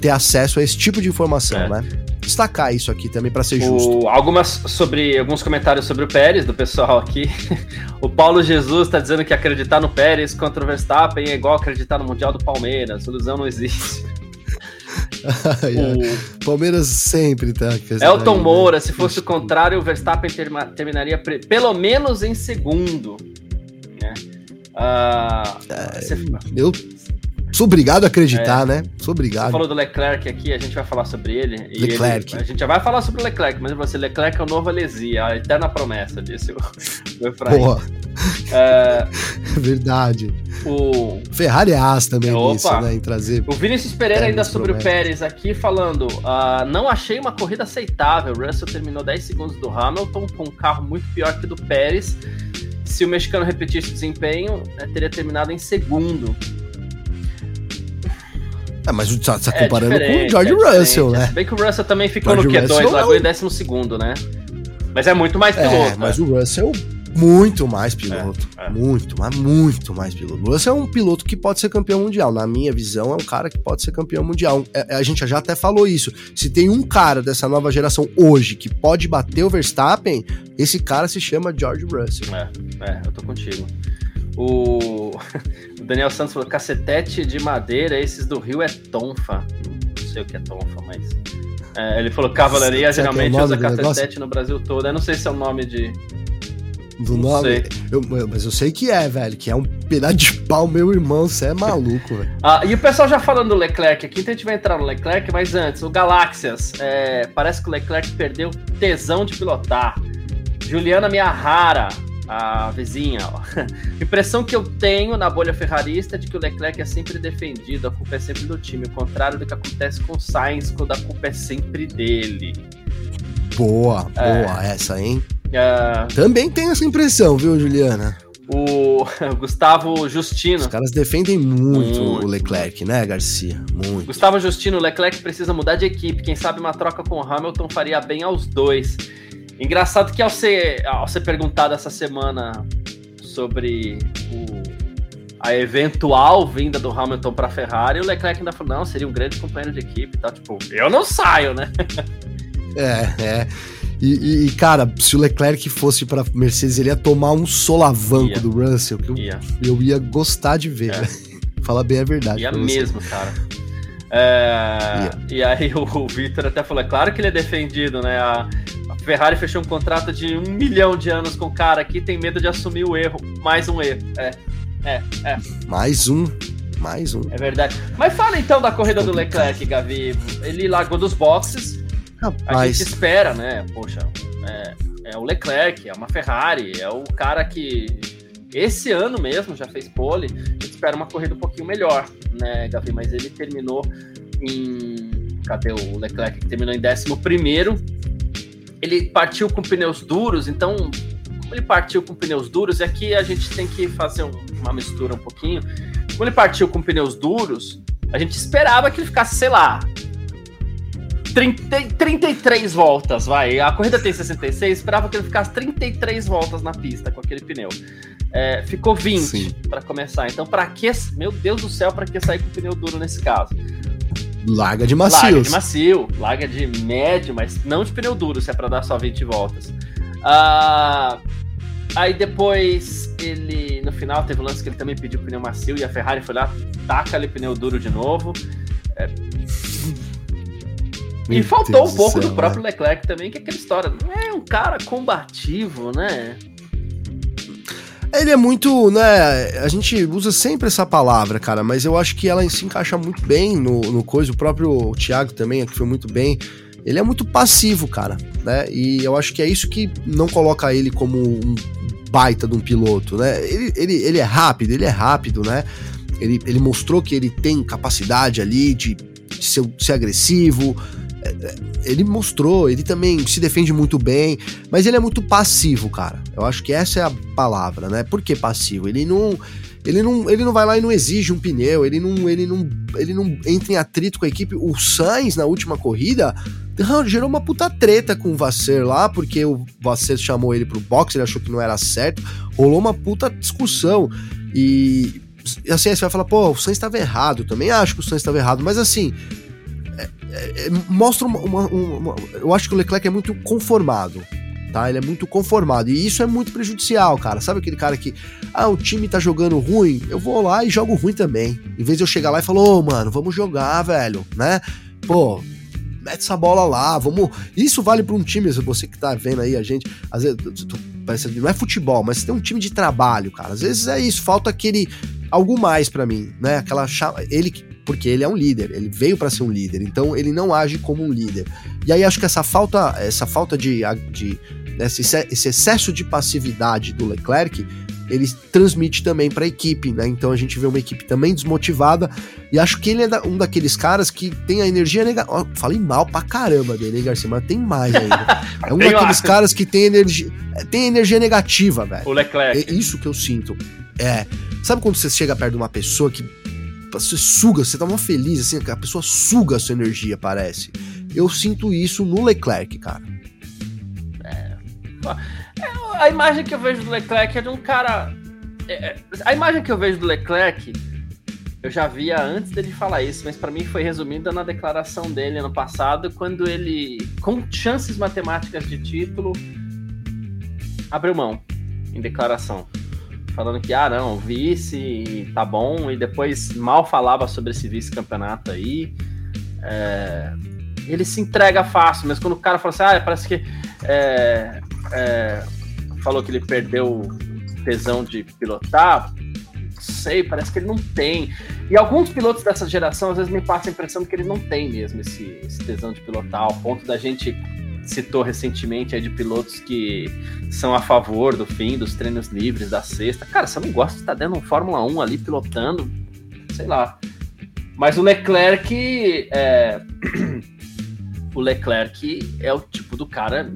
ter acesso a esse tipo de informação, é. né? Destacar isso aqui também para ser justo. algumas sobre alguns comentários sobre o Pérez do pessoal aqui. o Paulo Jesus está dizendo que acreditar no Pérez contra o Verstappen é igual acreditar no Mundial do Palmeiras. Ilusão não existe. o Palmeiras sempre tá. Elton Moura, se fosse o contrário, o Verstappen terminaria pelo menos em segundo. Né? Uh, é, você... Eu Sou obrigado a acreditar, é. né? Sou obrigado. Você falou do Leclerc aqui, a gente vai falar sobre ele. Leclerc. Ele, a gente já vai falar sobre o Leclerc, mas você, Leclerc é o novo Alesia, a eterna promessa, disse o, o Efraim. Boa. É, Verdade. O Ferrari é as também Opa. nisso, né? Em trazer. O Vinícius Pereira ainda sobre promessas. o Pérez aqui falando: uh, não achei uma corrida aceitável. O Russell terminou 10 segundos do Hamilton com um carro muito pior que o do Pérez. Se o mexicano repetisse o desempenho, né, teria terminado em segundo. É, mas tá, tá comparando é com o George é Russell, né? Bem que o Russell também ficou George no Q2, largou em décimo segundo, né? Mas é muito mais piloto. É, mas o Russell muito mais piloto. É, é. Muito, mas muito mais piloto. O Russell é um piloto que pode ser campeão mundial. Na minha visão, é um cara que pode ser campeão mundial. É, a gente já até falou isso. Se tem um cara dessa nova geração hoje que pode bater o Verstappen, esse cara se chama George Russell. É, é eu tô contigo. O... o Daniel Santos falou: cacetete de madeira, esses do Rio é tonfa. Não sei o que é tonfa, mas. É, ele falou: cavalaria geralmente é usa cacetete no Brasil todo. Eu não sei se é o nome de. Do não nome? Eu, mas eu sei que é, velho. Que é um pedaço de pau, meu irmão. Você é maluco, velho. Ah, e o pessoal já falando do Leclerc aqui, então a gente vai entrar no Leclerc, mas antes, o Galáxias. É, parece que o Leclerc perdeu tesão de pilotar. Juliana Miyahara a vizinha. Ó. Impressão que eu tenho na bolha ferrarista é de que o Leclerc é sempre defendido, a culpa é sempre do time, o contrário do que acontece com o Sainz, quando a culpa é sempre dele. Boa, é. boa essa, hein? É... Também tem essa impressão, viu, Juliana? O Gustavo Justino. Os caras defendem muito, muito, o Leclerc, né, Garcia? Muito. Gustavo Justino, o Leclerc precisa mudar de equipe. Quem sabe uma troca com o Hamilton faria bem aos dois. Engraçado que ao ser, ao ser perguntado essa semana sobre o, a eventual vinda do Hamilton para a Ferrari, o Leclerc ainda falou: não, seria um grande companheiro de equipe e tal. Tipo, eu não saio, né? É, é. E, e, cara, se o Leclerc fosse para Mercedes, ele ia tomar um solavanco ia. do Russell, que eu ia. eu ia gostar de ver. É. Né? Fala bem a verdade. Ia mesmo, cara. É, e aí o, o Victor até falou, é claro que ele é defendido, né? A, Ferrari fechou um contrato de um milhão de anos com o cara aqui, tem medo de assumir o erro. Mais um erro. É, é, é. Mais um. Mais um. É verdade. Mas fala então da corrida do Leclerc, Gavi. Ele largou dos boxes. Rapaz. A gente espera, né? Poxa, é, é o Leclerc, é uma Ferrari, é o cara que esse ano mesmo já fez pole. A gente espera uma corrida um pouquinho melhor, né, Gavi? Mas ele terminou em. Cadê o Leclerc? Terminou em 11 primeiro ele partiu com pneus duros, então como ele partiu com pneus duros, e aqui a gente tem que fazer um, uma mistura um pouquinho. Como ele partiu com pneus duros, a gente esperava que ele ficasse, sei lá, 30, 33 voltas, vai. A corrida tem 66, esperava que ele ficasse 33 voltas na pista com aquele pneu. É, ficou 20 para começar. Então, para que, meu Deus do céu, para que sair com pneu duro nesse caso? Larga de macio. Larga de macio, larga de médio, mas não de pneu duro, se é para dar só 20 voltas. Ah, aí depois ele, no final, teve um lance que ele também pediu pneu macio e a Ferrari foi lá, taca ali pneu duro de novo. É... E faltou Deus um pouco do, céu, do próprio né? Leclerc também, que é aquela história. É um cara combativo, né? Ele é muito, né? A gente usa sempre essa palavra, cara, mas eu acho que ela se encaixa muito bem no, no coisa. O próprio Thiago também, que foi muito bem. Ele é muito passivo, cara, né? E eu acho que é isso que não coloca ele como um baita de um piloto, né? Ele, ele, ele é rápido, ele é rápido, né? Ele, ele mostrou que ele tem capacidade ali de, ser, ser agressivo, ele mostrou, ele também se defende muito bem, mas ele é muito passivo, cara. Eu acho que essa é a palavra, né? Por que passivo? Ele não ele não, ele não vai lá e não exige um pneu, ele não, ele não, ele não entra em atrito com a equipe. O Sainz, na última corrida, gerou uma puta treta com o Vasser lá, porque o Vasser chamou ele pro box, ele achou que não era certo, rolou uma puta discussão. E assim, você vai falar, pô, o Sainz estava errado, também acho que o Sainz estava errado, mas assim, é, é, mostra uma, uma, uma, Eu acho que o Leclerc é muito conformado. Tá? Ele é muito conformado. E isso é muito prejudicial, cara. Sabe aquele cara que. Ah, o time tá jogando ruim, eu vou lá e jogo ruim também. Em vez de eu chegar lá e falar, ô, oh, mano, vamos jogar, velho, né? pô, mete essa bola lá, vamos. Isso vale para um time, você que tá vendo aí a gente, às vezes, parece, não é futebol, mas tem um time de trabalho, cara. Às vezes é isso, falta aquele algo mais para mim, né? Aquela ele porque ele é um líder, ele veio para ser um líder, então ele não age como um líder. E aí acho que essa falta, essa falta de, de esse, esse excesso de passividade do Leclerc ele transmite também para a equipe, né? Então a gente vê uma equipe também desmotivada e acho que ele é um daqueles caras que tem a energia negativa. Oh, falei mal pra caramba dele, hein, Garcia? Mas tem mais ainda. É um daqueles caras que tem energia, tem energia negativa, velho. O Leclerc. É isso que eu sinto. É. Sabe quando você chega perto de uma pessoa que você suga, você tá mó feliz, assim, a pessoa suga a sua energia, parece. Eu sinto isso no Leclerc, cara. É a imagem que eu vejo do Leclerc é de um cara. É, é, a imagem que eu vejo do Leclerc, eu já via antes dele falar isso, mas para mim foi resumida na declaração dele ano passado, quando ele, com chances matemáticas de título, abriu mão em declaração. Falando que, ah, não, vice, tá bom, e depois mal falava sobre esse vice-campeonato aí. É, ele se entrega fácil, mas quando o cara fala assim, ah, parece que é, é, falou que ele perdeu tesão de pilotar. Sei, parece que ele não tem. E alguns pilotos dessa geração às vezes me passam a impressão de que ele não tem mesmo esse, esse tesão de pilotar, ao ponto da gente citou recentemente aí de pilotos que são a favor do fim dos treinos livres da sexta. Cara, você não gosta de estar dando um Fórmula 1 ali pilotando, sei lá. Mas o Leclerc é... o Leclerc é o tipo do cara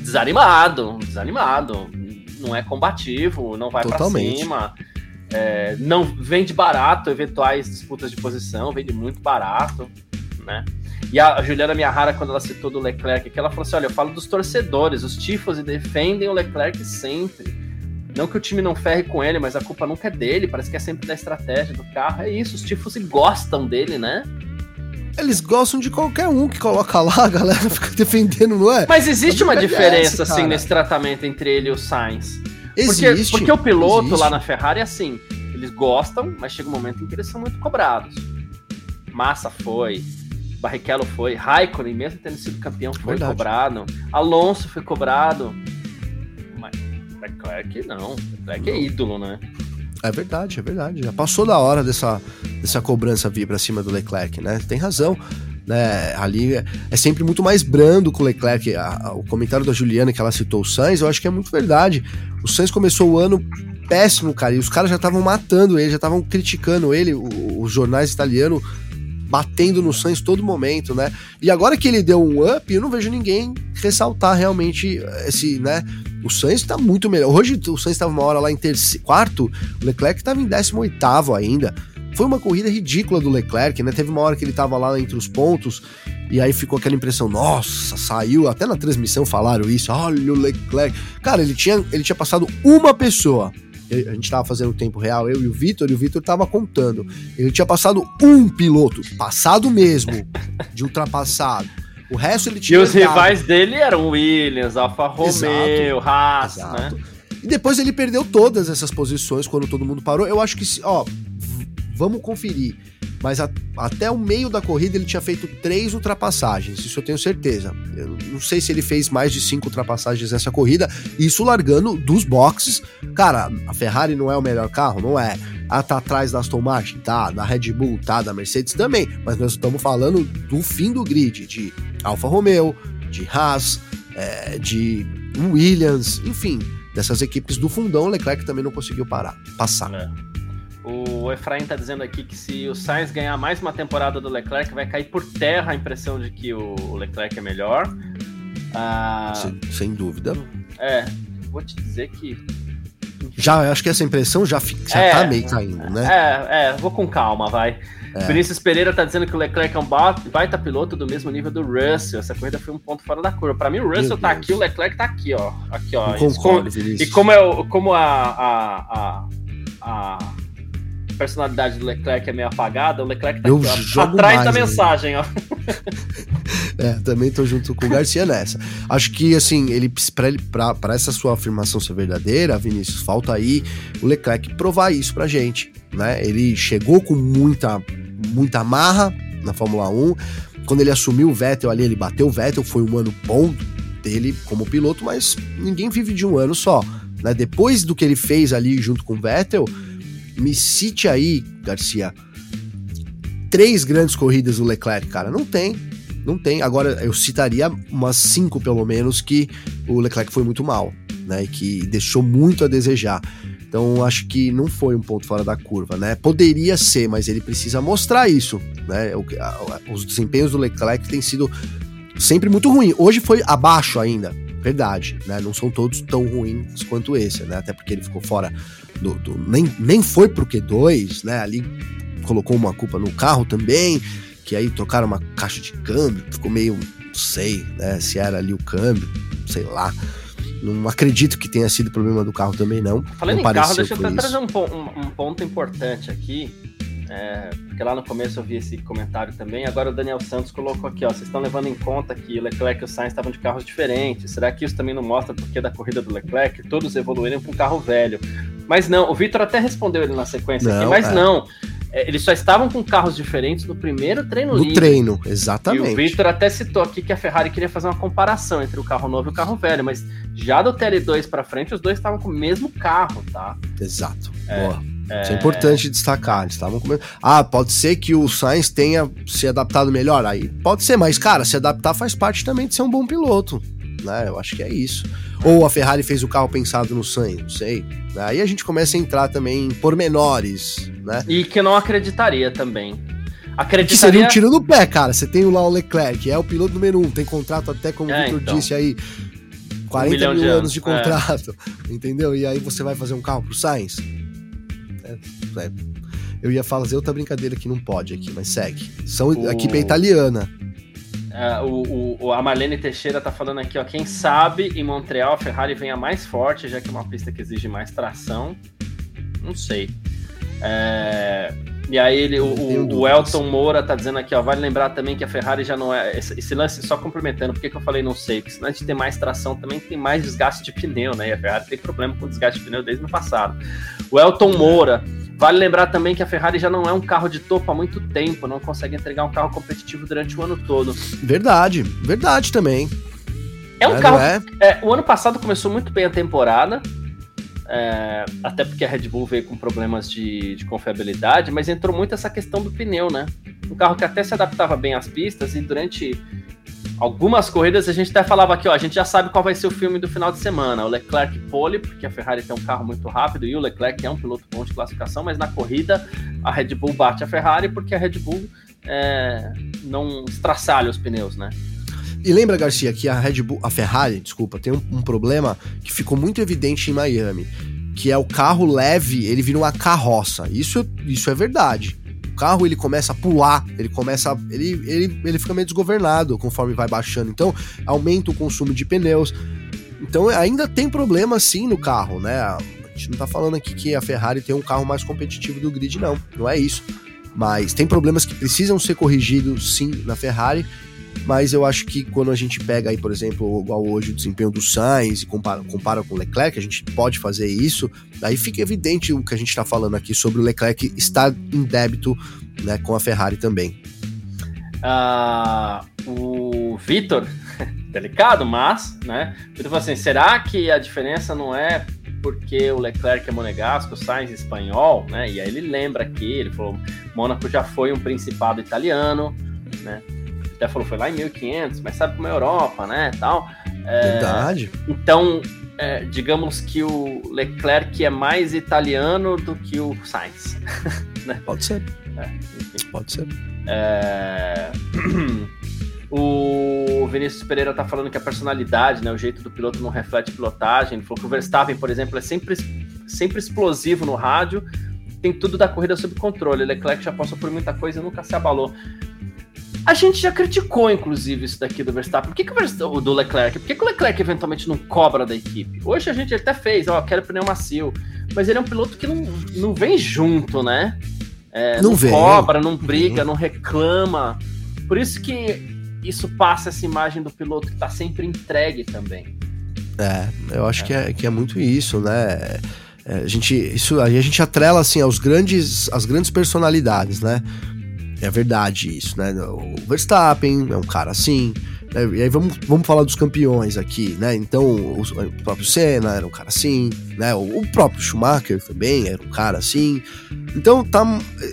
desanimado, desanimado. Não é combativo, não vai para cima. É, não vende barato eventuais disputas de posição, vende muito barato, né? E a Juliana Miahara, quando ela citou do Leclerc, que ela falou assim: olha, eu falo dos torcedores, os tifos defendem o Leclerc sempre. Não que o time não ferre com ele, mas a culpa nunca é dele, parece que é sempre da estratégia do carro. É isso, os tifos gostam dele, né? Eles gostam de qualquer um que coloca lá, a galera fica defendendo, não é? Mas existe uma diferença, assim, nesse tratamento entre ele e o Sainz. Existe. Porque, porque o piloto existe. lá na Ferrari é assim, eles gostam, mas chega um momento em que eles são muito cobrados. Massa foi, Barrichello foi, Raikkonen, mesmo tendo sido campeão, foi Verdade. cobrado, Alonso foi cobrado, mas Leclerc não, Leclerc é ídolo, né? É verdade, é verdade. Já passou da hora dessa, dessa cobrança vir para cima do Leclerc, né? Tem razão. Né, ali é, é sempre muito mais brando com o Leclerc. A, a, o comentário da Juliana que ela citou o Sainz, eu acho que é muito verdade. O Sainz começou o ano péssimo, cara, e os caras já estavam matando ele, já estavam criticando ele, o, os jornais italianos batendo no Sainz todo momento, né? E agora que ele deu um up, eu não vejo ninguém ressaltar realmente esse, né? O Sainz tá muito melhor. Hoje o Sainz estava uma hora lá em terceiro, quarto, o Leclerc estava em 18 ainda. Foi uma corrida ridícula do Leclerc, né? Teve uma hora que ele tava lá entre os pontos e aí ficou aquela impressão, nossa, saiu, até na transmissão falaram isso, olha o Leclerc. Cara, ele tinha, ele tinha passado uma pessoa a gente tava fazendo o tempo real, eu e o Vitor, e o Vitor tava contando. Ele tinha passado um piloto, passado mesmo, de ultrapassado. O resto ele tinha. E os rivais dele eram Williams, Alfa Romeo, Haas, né? E depois ele perdeu todas essas posições quando todo mundo parou. Eu acho que, ó, vamos conferir mas a, até o meio da corrida ele tinha feito três ultrapassagens, isso eu tenho certeza. Eu não sei se ele fez mais de cinco ultrapassagens nessa corrida, isso largando dos boxes. Cara, a Ferrari não é o melhor carro? Não é. Ah, tá atrás da Aston Martin? Tá. Da Red Bull? Tá. Da Mercedes também. Mas nós estamos falando do fim do grid, de Alfa Romeo, de Haas, é, de Williams, enfim, dessas equipes do fundão, Leclerc também não conseguiu parar, passar. É. O Efraim tá dizendo aqui que se o Sainz ganhar mais uma temporada do Leclerc, vai cair por terra a impressão de que o Leclerc é melhor. Ah, sem, sem, dúvida. É, vou te dizer que. Já, acho que essa impressão já, já é, tá meio caindo, né? É, é, vou com calma, vai. É. Vinícius Pereira tá dizendo que o Leclerc é um baita piloto do mesmo nível do Russell. Essa corrida foi um ponto fora da curva. Para mim, o Russell tá aqui, o Leclerc tá aqui, ó. Aqui, ó. concordo, Vinícius. E como, é, como a, a, a, a personalidade do Leclerc é meio apagada, o Leclerc tá eu aqui, atrás da mensagem, ó. é, também tô junto com o Garcia nessa. Acho que, assim, ele pra essa sua afirmação ser verdadeira, Vinícius, falta aí o Leclerc provar isso pra gente, né? Ele chegou com muita, muita marra na Fórmula 1, quando ele assumiu o Vettel ali, ele bateu o Vettel, foi um ano bom dele como piloto, mas ninguém vive de um ano só. Né? Depois do que ele fez ali junto com o Vettel, me cite aí, Garcia, três grandes corridas do Leclerc, cara. Não tem. Não tem. Agora, eu citaria umas cinco, pelo menos, que o Leclerc foi muito mal, né? E que deixou muito a desejar. Então, acho que não foi um ponto fora da curva, né? Poderia ser, mas ele precisa mostrar isso, né? Os desempenhos do Leclerc têm sido sempre muito ruins. Hoje foi abaixo ainda, verdade, né? Não são todos tão ruins quanto esse, né? Até porque ele ficou fora do. do nem, nem foi pro Q2, né? Ali colocou uma culpa no carro também, que aí trocaram uma caixa de câmbio, ficou meio, não sei, né? Se era ali o câmbio, sei lá. Não acredito que tenha sido problema do carro também, não. Falando não em carro, deixa eu até trazer um, um ponto importante aqui. É, porque lá no começo eu vi esse comentário também. Agora o Daniel Santos colocou aqui, ó. Vocês estão levando em conta que o Leclerc e o Sainz estavam de carros diferentes. Será que isso também não mostra porque da corrida do Leclerc? Todos evoluíram com um carro velho. Mas não, o Vitor até respondeu ele na sequência não, aqui, mas é. não. É, eles só estavam com carros diferentes no primeiro treino no livre. Treino, exatamente. E o Victor até citou aqui que a Ferrari queria fazer uma comparação entre o carro novo e o carro velho, mas já do TL2 para frente, os dois estavam com o mesmo carro, tá? Exato. É, Boa. É... Isso é importante destacar. Eles estavam com... Ah, pode ser que o Sainz tenha se adaptado melhor. Aí pode ser, mas, cara, se adaptar faz parte também de ser um bom piloto. Né? Eu acho que é isso. Ou a Ferrari fez o carro pensado no Sainz, não sei. Aí a gente começa a entrar também em pormenores, né? E que eu não acreditaria também. Acreditaria... Que seria um tiro no pé, cara. Você tem lá o Leclerc, é o piloto número um, tem contrato até, como é, o Victor então. disse aí, 40 um mil de anos de é. contrato, é. entendeu? E aí você vai fazer um carro pro Sainz? É, é. Eu ia fazer outra brincadeira que não pode aqui, mas segue. São, o... A equipe é italiana. Uh, o, o, a Marlene Teixeira tá falando aqui, ó. Quem sabe em Montreal a Ferrari venha mais forte, já que é uma pista que exige mais tração. Não sei. É, e aí ele, o, o, Elton Moura tá dizendo aqui, ó. Vale lembrar também que a Ferrari já não é. Esse, esse lance, só complementando, por que, que eu falei não sei? Porque se antes de ter mais tração, também tem mais desgaste de pneu, né? E a Ferrari tem problema com desgaste de pneu desde o passado. O Elton Moura. Vale lembrar também que a Ferrari já não é um carro de topo há muito tempo, não consegue entregar um carro competitivo durante o ano todo. Verdade, verdade também. É um é, carro. É? É, o ano passado começou muito bem a temporada, é, até porque a Red Bull veio com problemas de, de, confiabilidade, mas entrou muito essa questão do pneu, né? Um carro que até se adaptava bem às pistas e durante algumas corridas a gente até falava aqui, ó, a gente já sabe qual vai ser o filme do final de semana. O Leclerc pole, porque a Ferrari tem um carro muito rápido e o Leclerc é um piloto bom de classificação, mas na corrida a Red Bull bate a Ferrari porque a Red Bull é, não estraçalha os pneus, né? E lembra, Garcia, que a Red Bull, a Ferrari, desculpa, tem um, um problema que ficou muito evidente em Miami, que é o carro leve, ele vira uma carroça. Isso, isso é verdade carro ele começa a pular, ele começa. Ele, ele, ele fica meio desgovernado conforme vai baixando. Então, aumenta o consumo de pneus. Então, ainda tem problema sim no carro, né? A gente não tá falando aqui que a Ferrari tem um carro mais competitivo do grid, não. Não é isso. Mas tem problemas que precisam ser corrigidos sim na Ferrari mas eu acho que quando a gente pega aí, por exemplo, igual hoje o desempenho do Sainz e compara, compara com o Leclerc, a gente pode fazer isso, aí fica evidente o que a gente está falando aqui sobre o Leclerc estar em débito né, com a Ferrari também. Uh, o Vitor, delicado, mas, né? Vitor falou assim: será que a diferença não é porque o Leclerc é monegasco, o Sainz é espanhol, né? E aí ele lembra aqui, ele falou: Mônaco já foi um principado italiano, né? Até falou, foi lá em 1500, mas sabe como é a Europa, né, tal. É, Verdade. Então, é, digamos que o Leclerc é mais italiano do que o Sainz. né? Pode ser. É, Pode ser. É... o Vinícius Pereira tá falando que a personalidade, né, o jeito do piloto não reflete pilotagem. Ele falou que o Verstappen, por exemplo, é sempre, sempre explosivo no rádio, tem tudo da corrida sob controle. Leclerc já passou por muita coisa e nunca se abalou. A gente já criticou, inclusive, isso daqui do Verstappen. Por que, que o Verstappen, do Leclerc? Por que, que o Leclerc eventualmente não cobra da equipe? Hoje a gente até fez, ó, quero pneu macio. Mas ele é um piloto que não, não vem junto, né? É, não, não vem, cobra, não briga, não reclama. Por isso que isso passa essa imagem do piloto que tá sempre entregue também. É, eu acho é. Que, é, que é muito isso, né? É, a gente, isso, a gente atrela assim aos grandes, as grandes personalidades, né? É verdade isso, né? O Verstappen é um cara assim. Né? E aí vamos, vamos falar dos campeões aqui, né? Então, o, o próprio Senna era um cara assim, né? O, o, próprio Schumacher também era um cara assim. Então, tá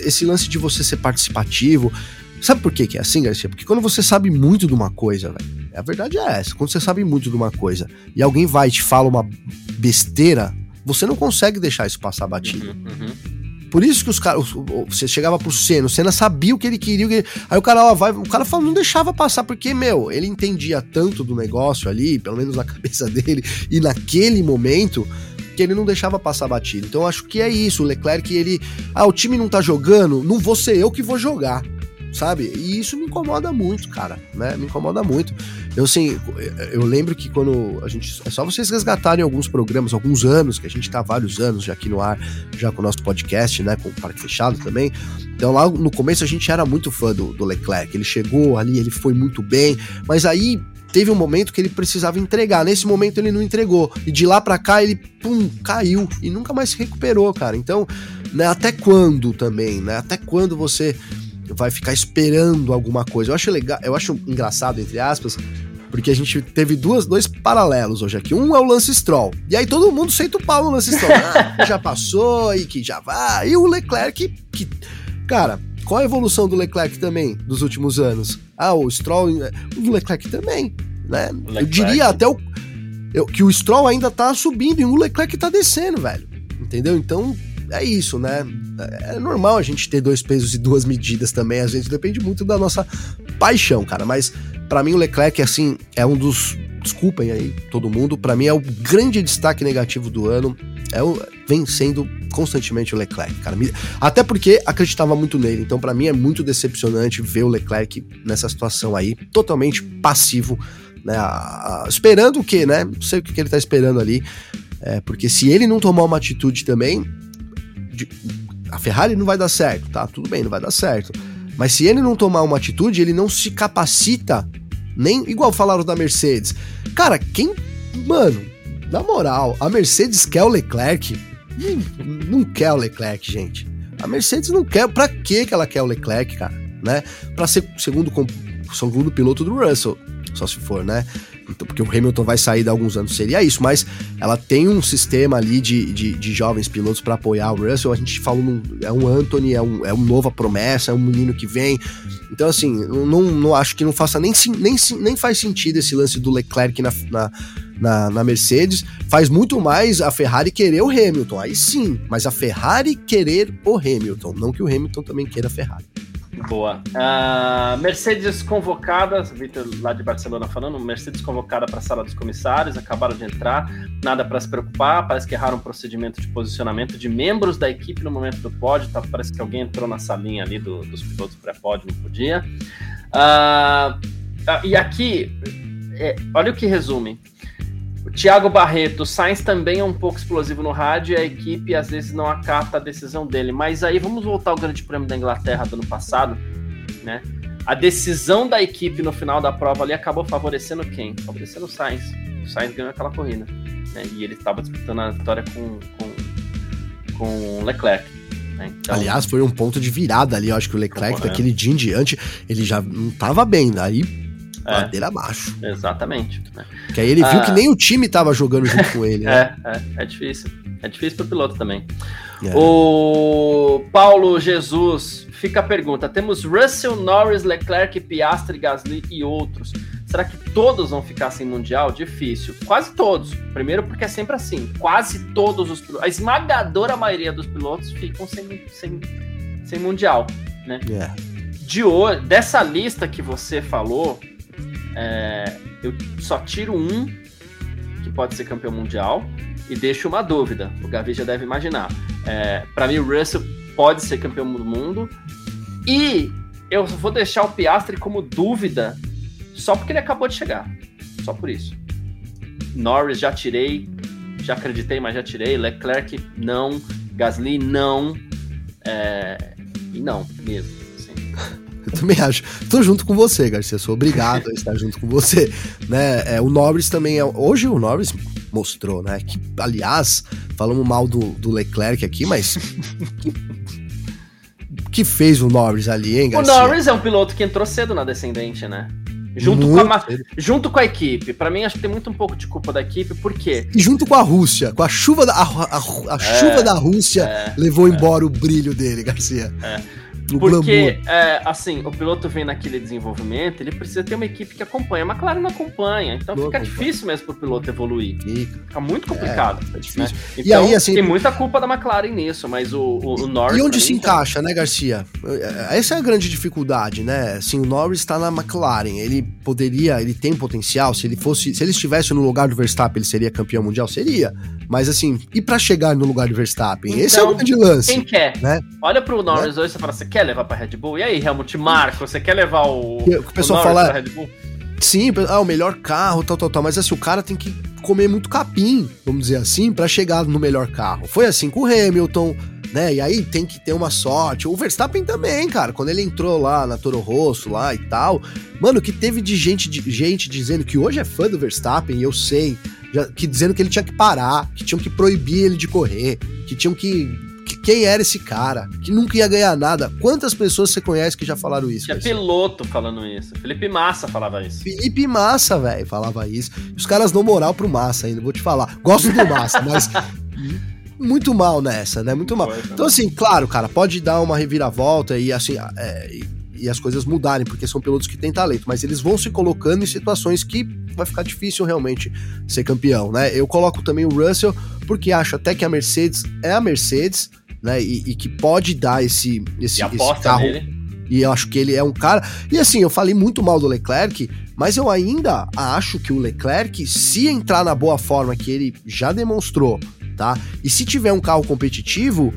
esse lance de você ser participativo. Sabe por que, que é assim, Garcia? Porque quando você sabe muito de uma coisa, velho, a verdade é essa. Quando você sabe muito de uma coisa e alguém vai e te fala uma besteira, você não consegue deixar isso passar batido. Uhum, uhum. Por isso que os caras. Você chegava pro Senna, o Senna sabia o que ele queria. Que ele, aí o cara, ó, vai. O cara falou, não deixava passar, porque, meu, ele entendia tanto do negócio ali, pelo menos na cabeça dele, e naquele momento, que ele não deixava passar batido. Então acho que é isso. O Leclerc, ele. Ah, o time não tá jogando, não vou ser eu que vou jogar sabe? E isso me incomoda muito, cara, né? Me incomoda muito. Eu, assim, eu lembro que quando a gente. É só vocês resgatarem alguns programas, alguns anos, que a gente tá vários anos já aqui no ar, já com o nosso podcast, né? Com o Parque Fechado também. Então lá no começo a gente era muito fã do, do Leclerc. Ele chegou ali, ele foi muito bem, mas aí teve um momento que ele precisava entregar. Nesse momento ele não entregou. E de lá para cá ele, pum, caiu e nunca mais se recuperou, cara. Então, né, até quando também, né? Até quando você vai ficar esperando alguma coisa. Eu acho legal, eu acho engraçado, entre aspas, porque a gente teve duas, dois paralelos hoje aqui. Um é o Lance Stroll. E aí todo mundo senta o pau no Lance Stroll. Ah, já passou e que já vai. E o Leclerc, que. Cara, qual a evolução do Leclerc também dos últimos anos? Ah, o Stroll. O Leclerc também, né? Leclerc. Eu diria até o. Eu, que o Stroll ainda tá subindo e o Leclerc tá descendo, velho. Entendeu? Então, é isso, né? É normal a gente ter dois pesos e duas medidas também, a gente depende muito da nossa paixão, cara. Mas para mim o Leclerc, assim, é um dos. Desculpem aí todo mundo, para mim é o grande destaque negativo do ano. É o, vem sendo constantemente o Leclerc, cara. Até porque acreditava muito nele. Então, para mim, é muito decepcionante ver o Leclerc nessa situação aí, totalmente passivo, né? Esperando o quê, né? Não sei o que, que ele tá esperando ali. É, porque se ele não tomar uma atitude também, de, a Ferrari não vai dar certo, tá? Tudo bem, não vai dar certo. Mas se ele não tomar uma atitude, ele não se capacita, nem igual falaram da Mercedes. Cara, quem. Mano, na moral, a Mercedes quer o Leclerc? Não, não quer o Leclerc, gente. A Mercedes não quer. Pra que ela quer o Leclerc, cara? Né? Pra ser segundo, segundo piloto do Russell, só se for, né? Então, porque o Hamilton vai sair de alguns anos, seria isso, mas ela tem um sistema ali de, de, de jovens pilotos para apoiar o Russell. A gente falou, num, é um Anthony, é um, é um nova promessa, é um menino que vem. Então, assim, não, não acho que não faça nem, nem, nem faz sentido esse lance do Leclerc na, na na, na, Mercedes, faz muito mais a Ferrari querer o Hamilton. Aí sim, mas a Ferrari querer o Hamilton, não que o Hamilton também queira a Ferrari. Boa. Uh, Mercedes convocada, Vitor lá de Barcelona falando, Mercedes convocada para a sala dos comissários, acabaram de entrar, nada para se preocupar, parece que erraram um procedimento de posicionamento de membros da equipe no momento do pódio, tá, parece que alguém entrou na salinha ali do, dos pilotos pré-pódio, não podia. Uh, e aqui, é, olha o que resume. O Thiago Barreto, Sainz também é um pouco explosivo no rádio e a equipe às vezes não acata a decisão dele. Mas aí vamos voltar ao Grande Prêmio da Inglaterra do ano passado, né? A decisão da equipe no final da prova ali acabou favorecendo quem? Favorecendo o Sainz. O Sainz ganhou aquela corrida. Né? E ele estava disputando a vitória com, com, com o Leclerc. Né? Então... Aliás, foi um ponto de virada ali. Eu acho que o Leclerc, daquele dia em diante, ele já não estava bem. Daí é. ladeira abaixo. Exatamente. Né? Que aí ele viu que ah. nem o time tava jogando junto com ele. Né? É, é, é difícil. É difícil pro piloto também. É. O Paulo Jesus fica a pergunta: temos Russell, Norris, Leclerc, Piastri, Gasly e outros. Será que todos vão ficar sem mundial? Difícil. Quase todos. Primeiro, porque é sempre assim. Quase todos os pilotos. A esmagadora maioria dos pilotos ficam sem, sem, sem mundial. Né? Yeah. De hoje, dessa lista que você falou, é, eu só tiro um que pode ser campeão mundial e deixo uma dúvida. O Gavi já deve imaginar. É, para mim, o Russell pode ser campeão do mundo e eu vou deixar o Piastri como dúvida só porque ele acabou de chegar. Só por isso. Norris já tirei, já acreditei, mas já tirei. Leclerc não, Gasly não, é, e não mesmo. Eu também acho. Tô junto com você, Garcia. Sou obrigado a estar junto com você. Né? É, o Norris também é. Hoje o Norris mostrou, né? Que, aliás, falamos mal do, do Leclerc aqui, mas. que, que fez o Norris ali, hein, Garcia? O Norris é um piloto que entrou cedo na descendente, né? Junto com, a, junto com a equipe. Para mim, acho que tem muito um pouco de culpa da equipe, por quê? E junto com a Rússia, com a chuva da, a, a, a é, chuva da Rússia, é, levou é. embora o brilho dele, Garcia. É. Porque, é, assim, o piloto vem naquele desenvolvimento, ele precisa ter uma equipe que acompanha. A McLaren não acompanha, então não fica acompanha. difícil mesmo pro piloto evoluir. Fica, fica muito é, complicado. É, é difícil. Né? Então, e aí, assim, tem muita culpa da McLaren nisso, mas o, o, o Norris. E onde se tá... encaixa, né, Garcia? É, essa é a grande dificuldade, né? Assim, o Norris está na McLaren. Ele poderia, ele tem potencial. Se ele fosse, se ele estivesse no lugar do Verstappen, ele seria campeão mundial? Seria. Mas assim, e para chegar no lugar do Verstappen? Então, Esse é o então, grande lance. Quem quer? Né? Olha pro Norris né? hoje e fala: você quer levar pra Red Bull? E aí, Helmut Marko, você quer levar o. O, o pessoal fala. Red Bull? Sim, ah, o melhor carro, tal, tal, tal. Mas assim, o cara tem que comer muito capim, vamos dizer assim, para chegar no melhor carro. Foi assim com o Hamilton, né? E aí tem que ter uma sorte. O Verstappen também, cara. Quando ele entrou lá na Toro Rosso lá e tal, mano, que teve de gente, de gente dizendo que hoje é fã do Verstappen, e eu sei já, que dizendo que ele tinha que parar, que tinham que proibir ele de correr, que tinham que que quem era esse cara, que nunca ia ganhar nada. Quantas pessoas você conhece que já falaram isso? Tinha piloto falando isso. Felipe Massa falava isso. Felipe Massa, velho, falava isso. Os caras dão moral pro Massa ainda, vou te falar. Gosto do Massa, mas muito mal nessa, né? Muito mal. Então, assim, claro, cara, pode dar uma reviravolta e assim. É, e as coisas mudarem, porque são pilotos que têm talento, mas eles vão se colocando em situações que vai ficar difícil realmente ser campeão, né? Eu coloco também o Russell, porque acho até que a Mercedes é a Mercedes, né? E, e que pode dar esse, esse, esse carro. Nele. E eu acho que ele é um cara. E assim, eu falei muito mal do Leclerc, mas eu ainda acho que o Leclerc, se entrar na boa forma que ele já demonstrou, tá? E se tiver um carro competitivo,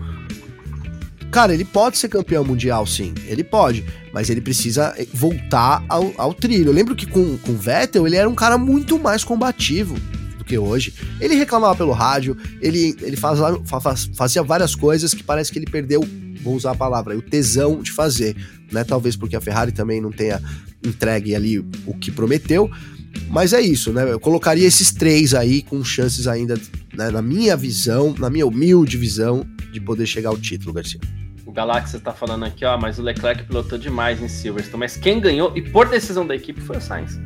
Cara, ele pode ser campeão mundial, sim. Ele pode. Mas ele precisa eh, voltar ao, ao trilho. Eu lembro que com o Vettel, ele era um cara muito mais combativo do que hoje. Ele reclamava pelo rádio, ele, ele faz, faz, fazia várias coisas que parece que ele perdeu, vou usar a palavra, o tesão de fazer. Né? Talvez porque a Ferrari também não tenha entregue ali o que prometeu. Mas é isso, né? Eu colocaria esses três aí com chances ainda, né, na minha visão, na minha humilde visão, de poder chegar ao título, Garcia. O Galaxy está falando aqui, ó, mas o Leclerc pilotou demais em Silverstone. Mas quem ganhou, e por decisão da equipe, foi o Sainz.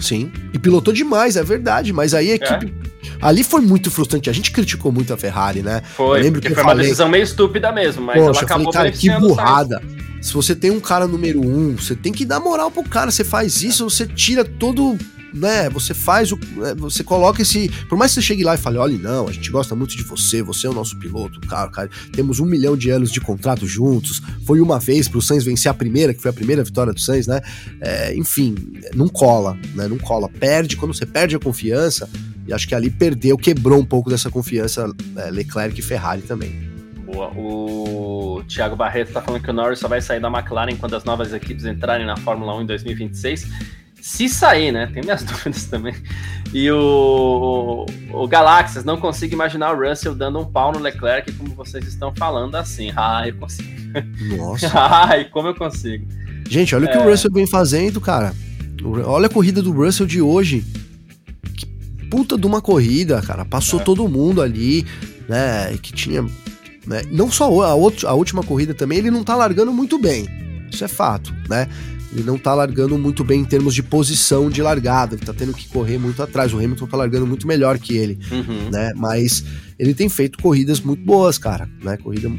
Sim, e pilotou demais, é verdade, mas aí a equipe. É. Ali foi muito frustrante. A gente criticou muito a Ferrari, né? Foi, eu lembro que foi uma falei, decisão meio estúpida mesmo, mas Poxa, ela acabou falei, cara, que burrada. Se você tem um cara número um, você tem que dar moral pro cara. Você faz isso, você tira todo né, você faz o. Né, você coloca esse. Por mais que você chegue lá e fale, olha, não, a gente gosta muito de você, você é o nosso piloto, cara, cara. Temos um milhão de anos de contrato juntos. Foi uma vez pro Sainz vencer a primeira, que foi a primeira vitória do Sainz, né? É, enfim, não cola, né? Não cola. Perde, quando você perde a confiança, e acho que ali perdeu, quebrou um pouco dessa confiança é, Leclerc e Ferrari também. Boa. O Thiago Barreto tá falando que o Norris só vai sair da McLaren quando as novas equipes entrarem na Fórmula 1 em 2026. Se sair, né? Tem minhas dúvidas também. E o, o, o não consigo imaginar o Russell dando um pau no Leclerc como vocês estão falando assim. Ah, eu consigo. Nossa. Ai, como eu consigo. Gente, olha o que o é. Russell vem fazendo, cara. Olha a corrida do Russell de hoje. Que puta de uma corrida, cara. Passou é. todo mundo ali, né? Que tinha. Né? Não só a, a última corrida também, ele não tá largando muito bem. Isso é fato, né? ele não tá largando muito bem em termos de posição de largada, ele tá tendo que correr muito atrás. O Hamilton tá largando muito melhor que ele, uhum. né? Mas ele tem feito corridas muito boas, cara, né? Corrida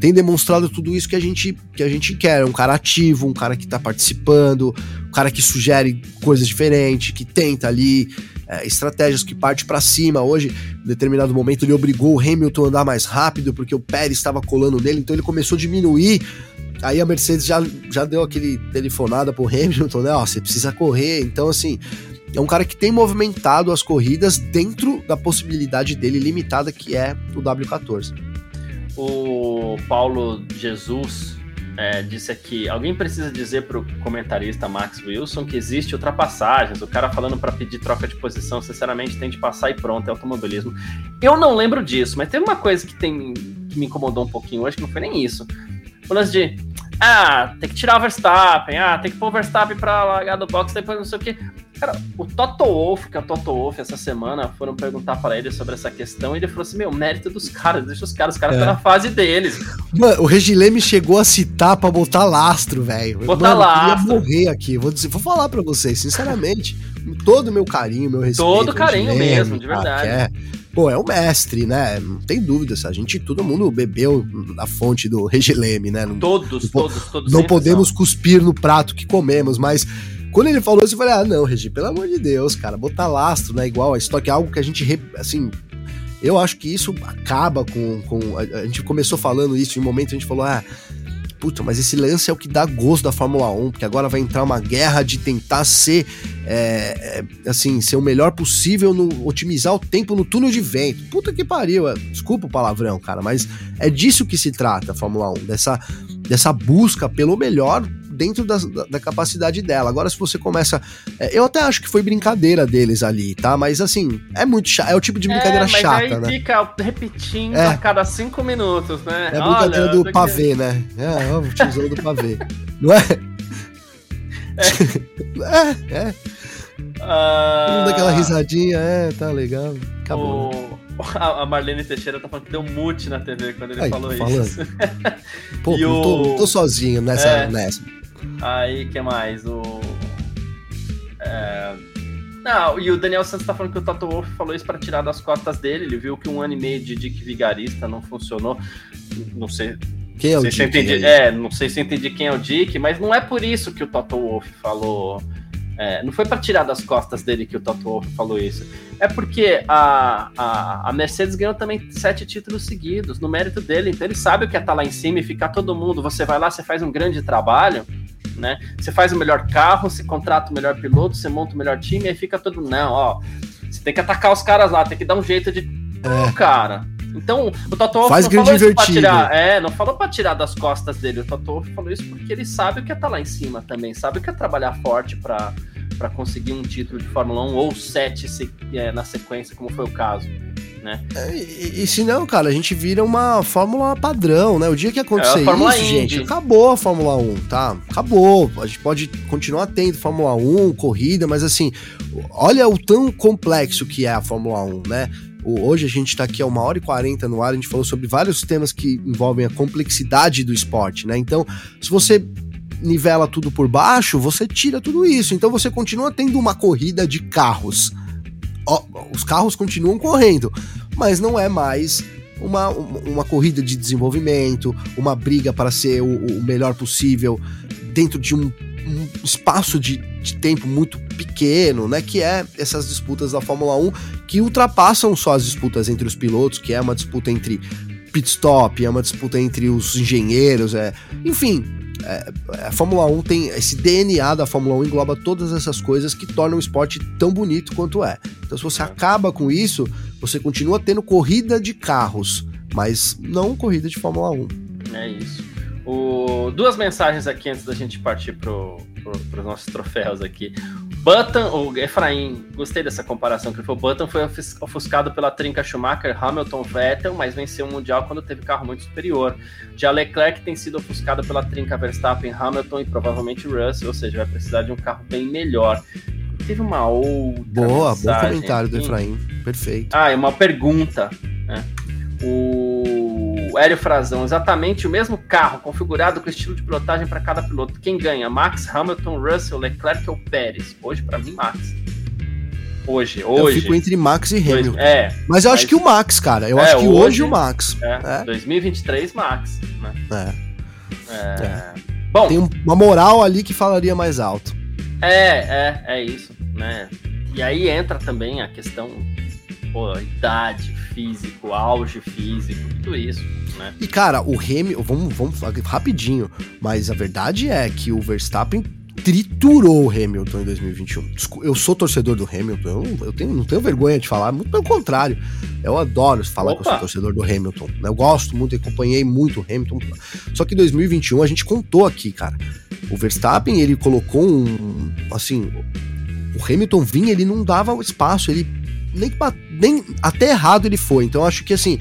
tem demonstrado tudo isso que a gente que a gente quer, um cara ativo, um cara que tá participando, um cara que sugere coisas diferentes, que tenta ali é, estratégias que parte para cima. Hoje, em determinado momento, ele obrigou o Hamilton a andar mais rápido porque o Pérez estava colando nele, então ele começou a diminuir Aí a Mercedes já, já deu aquele telefonada pro Hamilton, né? Ó, você precisa correr. Então, assim, é um cara que tem movimentado as corridas dentro da possibilidade dele limitada, que é o W14. O Paulo Jesus é, disse aqui: alguém precisa dizer pro comentarista Max Wilson que existe ultrapassagens. O cara falando para pedir troca de posição, sinceramente, tem de passar e pronto, é automobilismo. Eu não lembro disso, mas teve uma coisa que, tem, que me incomodou um pouquinho hoje, que não foi nem isso. O lance de ah, tem que tirar o Verstappen, ah, tem que pôr o Verstappen pra largar do box, depois não sei o quê. Cara, o Toto Wolff, que é o Toto Wolff essa semana, foram perguntar para ele sobre essa questão e ele falou assim: meu, mérito dos caras, deixa os caras, os caras estão é. na fase deles. Mano, o Regileme chegou a citar pra botar lastro, velho. Botar Mano, lastro. Eu ia morrer aqui. Vou, dizer, vou falar pra vocês, sinceramente, todo o meu carinho, meu respeito. Todo carinho Regileme, mesmo, de verdade. é, pô, é o mestre, né? Não tem dúvida. A gente, todo mundo bebeu da fonte do Regileme, né? Não, todos, não, todos, todos. Não podemos são. cuspir no prato que comemos, mas quando ele falou isso, eu falei, ah, não, Regi, pelo amor de Deus, cara, botar lastro, né? Igual a estoque, é algo que a gente, assim, eu acho que isso acaba com. com a, a, gente começou falando isso, em um momento a gente falou, ah, puta, mas esse lance é o que dá gosto da Fórmula 1, porque agora vai entrar uma guerra de tentar ser, é, é, assim, ser o melhor possível no otimizar o tempo no túnel de vento. Puta que pariu, é, desculpa o palavrão, cara, mas é disso que se trata a Fórmula 1, dessa, dessa busca pelo melhor dentro da, da, capacidade dela. Agora, se você começa. É, eu até acho que foi brincadeira deles ali, tá? Mas assim, é muito chato. É o tipo de brincadeira é, mas chata, aí né? fica repetindo é. a cada cinco minutos, né? É a brincadeira Olha, do pavê, que... né? É, é o tesouro do pavê. Não é? É, é. é. Uh... Um daquela risadinha, é, tá legal. Acabou. O... Né? A Marlene Teixeira tá falando que deu mute na TV quando ele Aí, falou isso. Pô, não, o... tô, tô, sozinho nessa, é. nessa. Aí, que mais? O. É... Não, e o Daniel Santos tá falando que o Toto Wolff falou isso para tirar das costas dele. Ele viu que um ano e meio de Dick Vigarista não funcionou. Não sei. Quem é o Dick? Entendi, é, não sei se eu entendi quem é o Dick, mas não é por isso que o Toto Wolff falou. É, não foi para tirar das costas dele que o Toto Wolff falou isso. É porque a, a, a, Mercedes ganhou também sete títulos seguidos no mérito dele. Então ele sabe o que é estar tá lá em cima e ficar todo mundo. Você vai lá, você faz um grande trabalho né? Você faz o melhor carro, você contrata o melhor piloto, você monta o melhor time, aí fica todo. Não, ó. Você tem que atacar os caras lá, tem que dar um jeito de. É. cara. Então, o Toto Wolff Faz não falou isso pra tirar. É, não falou pra tirar das costas dele. O Toto Wolff falou isso porque ele sabe o que é estar tá lá em cima também, sabe o que é trabalhar forte para para conseguir um título de Fórmula 1 ou sete se, é, na sequência, como foi o caso né? É, e, e, se não, cara, a gente vira uma Fórmula padrão, né? O dia que acontecer é isso, gente, acabou a Fórmula 1, tá? Acabou. A gente pode continuar tendo Fórmula 1, corrida, mas assim, olha o tão complexo que é a Fórmula 1, né? Hoje a gente está aqui a uma hora e quarenta no ar, a gente falou sobre vários temas que envolvem a complexidade do esporte, né? Então, se você nivela tudo por baixo, você tira tudo isso. Então você continua tendo uma corrida de carros os carros continuam correndo, mas não é mais uma, uma corrida de desenvolvimento, uma briga para ser o, o melhor possível dentro de um, um espaço de, de, tempo muito pequeno, né? Que é essas disputas da Fórmula 1 que ultrapassam só as disputas entre os pilotos, que é uma disputa entre pit stop, é uma disputa entre os engenheiros, é, enfim, é, a Fórmula 1 tem esse DNA da Fórmula 1 engloba todas essas coisas que tornam o esporte tão bonito quanto é. Então, se você é. acaba com isso, você continua tendo corrida de carros, mas não corrida de Fórmula 1. É isso. O... Duas mensagens aqui antes da gente partir para os nossos troféus aqui. Button, o Efraim, gostei dessa comparação que foi. O Button foi ofuscado pela trinca Schumacher, Hamilton, Vettel, mas venceu o Mundial quando teve carro muito superior. Já Leclerc tem sido ofuscado pela trinca Verstappen, Hamilton e provavelmente Russell, ou seja, vai precisar de um carro bem melhor. Teve uma outra. Boa, bom comentário do Efraim. Perfeito. Ah, é uma pergunta. Né? O Hélio Frazão, exatamente o mesmo carro, configurado com estilo de pilotagem para cada piloto. Quem ganha? Max, Hamilton, Russell, Leclerc ou Pérez? Hoje, para mim, Max. Hoje, hoje. Eu fico entre Max e Hamilton. É. Mas eu mas... acho que o Max, cara. Eu é, acho que hoje, hoje o Max. É, é. 2023, Max. Né? É. é. é. Bom. Tem uma moral ali que falaria mais alto. É, é, é isso, né? E aí entra também a questão, pô, idade, físico, auge físico, tudo isso, né? E cara, o Hamilton, vamos, vamos rapidinho, mas a verdade é que o Verstappen triturou o Hamilton em 2021. Eu sou torcedor do Hamilton, eu, eu tenho, não tenho vergonha de falar, muito pelo contrário. Eu adoro falar Opa. que eu sou torcedor do Hamilton. Né? Eu gosto muito, acompanhei muito o Hamilton. Só que em 2021 a gente contou aqui, cara. O Verstappen, ele colocou um. Assim, o Hamilton vinha, ele não dava espaço, ele nem, nem até errado ele foi. Então acho que assim,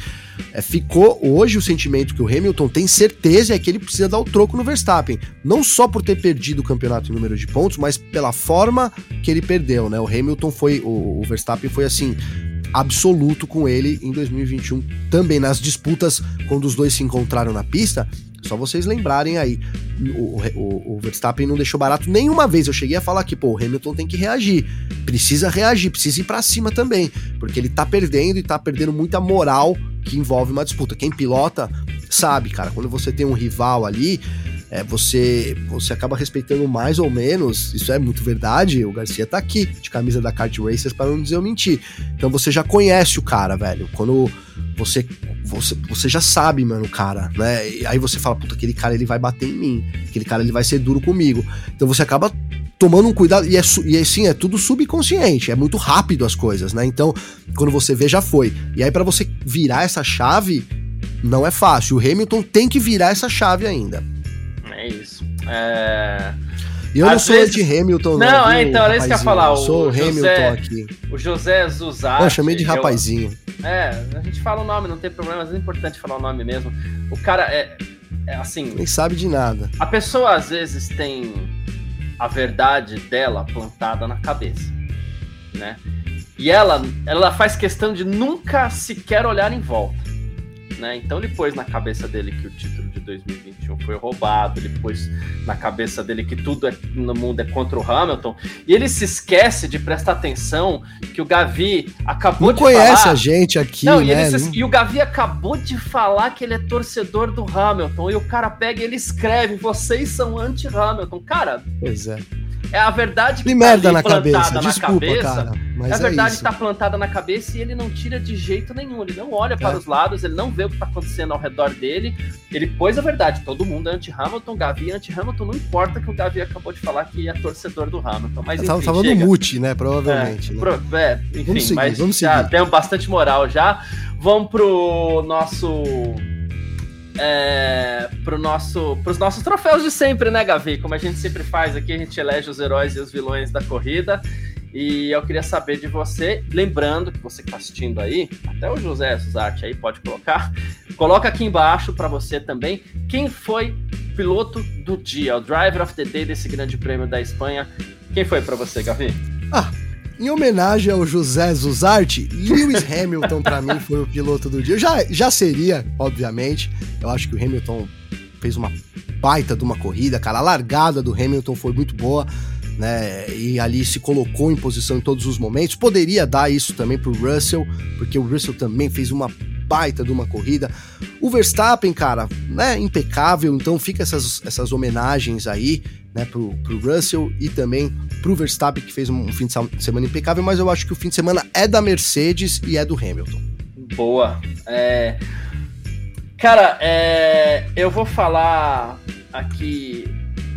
é, ficou hoje o sentimento que o Hamilton tem certeza é que ele precisa dar o troco no Verstappen. Não só por ter perdido o campeonato em número de pontos, mas pela forma que ele perdeu, né? O Hamilton foi. O, o Verstappen foi assim. Absoluto com ele em 2021 também nas disputas quando os dois se encontraram na pista. Só vocês lembrarem aí, o, o, o, Verstappen não deixou barato nenhuma vez. Eu cheguei a falar que, pô, o Hamilton tem que reagir. Precisa reagir, precisa ir para cima também. Porque ele tá perdendo e tá perdendo muita moral que envolve uma disputa. Quem pilota sabe, cara, quando você tem um rival ali, é, você você acaba respeitando mais ou menos, isso é muito verdade, o Garcia tá aqui, de camisa da Kart Racers, para não dizer eu mentir. Então você já conhece o cara, velho. Quando você você, você já sabe, mano, o cara, né? E aí você fala, puta, aquele cara ele vai bater em mim, aquele cara ele vai ser duro comigo. Então você acaba tomando um cuidado, e, é, e assim, é tudo subconsciente, é muito rápido as coisas, né? Então, quando você vê, já foi. E aí, para você virar essa chave, não é fácil. O Hamilton tem que virar essa chave ainda. É isso. É. E eu Às não sou vezes... de Hamilton, não. Não, é, então, era isso que eu ia falar. Eu sou o Hamilton José, aqui. O José Zuzati. Eu chamei de rapazinho. Eu, é, a gente fala o nome, não tem problema, mas é importante falar o nome mesmo. O cara é, é assim. Nem sabe de nada. A pessoa às vezes tem a verdade dela plantada na cabeça, né? E ela, ela faz questão de nunca sequer olhar em volta, né? Então ele pôs na cabeça dele que o título 2021 foi roubado, ele pôs na cabeça dele que tudo é, no mundo é contra o Hamilton, e ele se esquece de prestar atenção que o Gavi acabou Não de conhece a gente aqui, Não, né? E, se... e, o Gavi acabou de falar que ele é torcedor do Hamilton, e o cara pega e ele escreve, vocês são anti-Hamilton. Cara... Pois é é a verdade que tá merda na cabeça. Na Desculpa, cabeça, cara. Mas a é verdade está plantada na cabeça e ele não tira de jeito nenhum. Ele não olha é. para os lados, ele não vê o que está acontecendo ao redor dele. Ele pôs a verdade. Todo mundo é anti-Hamilton, Gavi é anti-Hamilton. Não importa que o Gavi acabou de falar que é torcedor do Hamilton. Mas enfim, tava, tava no mute, né? Provavelmente. É, né? Pro, é, enfim, vamos seguir, mas vamos já seguir. temos bastante moral já. Vamos pro nosso é, pro nosso, pros nossos troféus de sempre, né, Gavi? Como a gente sempre faz aqui, a gente elege os heróis e os vilões da corrida. E eu queria saber de você, lembrando que você que está assistindo aí, até o José Suzarte aí pode colocar, coloca aqui embaixo para você também quem foi piloto do dia, o driver of the day desse Grande Prêmio da Espanha. Quem foi para você, Gavi? Ah, em homenagem ao José Zuzarte, Lewis Hamilton para mim foi o piloto do dia. Já, já seria, obviamente. Eu acho que o Hamilton fez uma baita de uma corrida, cara. A largada do Hamilton foi muito boa, né? E ali se colocou em posição em todos os momentos. Poderia dar isso também pro Russell, porque o Russell também fez uma baita de uma corrida. O Verstappen, cara, né, impecável, então fica essas, essas homenagens aí, né, pro, pro Russell e também pro Verstappen, que fez um, fim de semana impecável, mas eu acho que o fim de semana é da Mercedes e é do Hamilton. Boa. É... Cara, é... eu vou falar aqui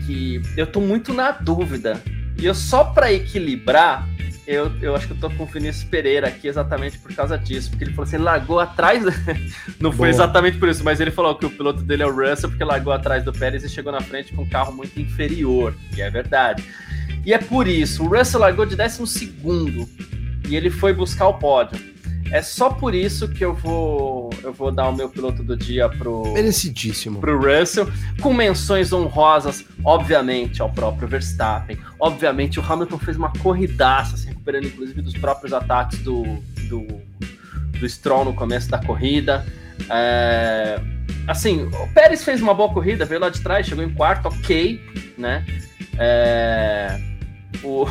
que eu tô muito na dúvida. E eu só para equilibrar, eu, eu acho que eu tô com o Vinícius Pereira aqui exatamente por causa disso, porque ele falou assim, ele largou atrás, não foi Boa. exatamente por isso, mas ele falou que o piloto dele é o Russell, porque largou atrás do Pérez e chegou na frente com um carro muito inferior, e é verdade. E é por isso, o Russell largou de 12 segundo, e ele foi buscar o pódio. É só por isso que eu vou eu vou dar o meu piloto do dia pro merecidíssimo pro Russell, com menções honrosas, obviamente ao próprio Verstappen. Obviamente o Hamilton fez uma corridaça, se recuperando inclusive dos próprios ataques do do, do Stroll no começo da corrida. É, assim, o Pérez fez uma boa corrida, veio lá de trás, chegou em quarto, ok, né? É, o,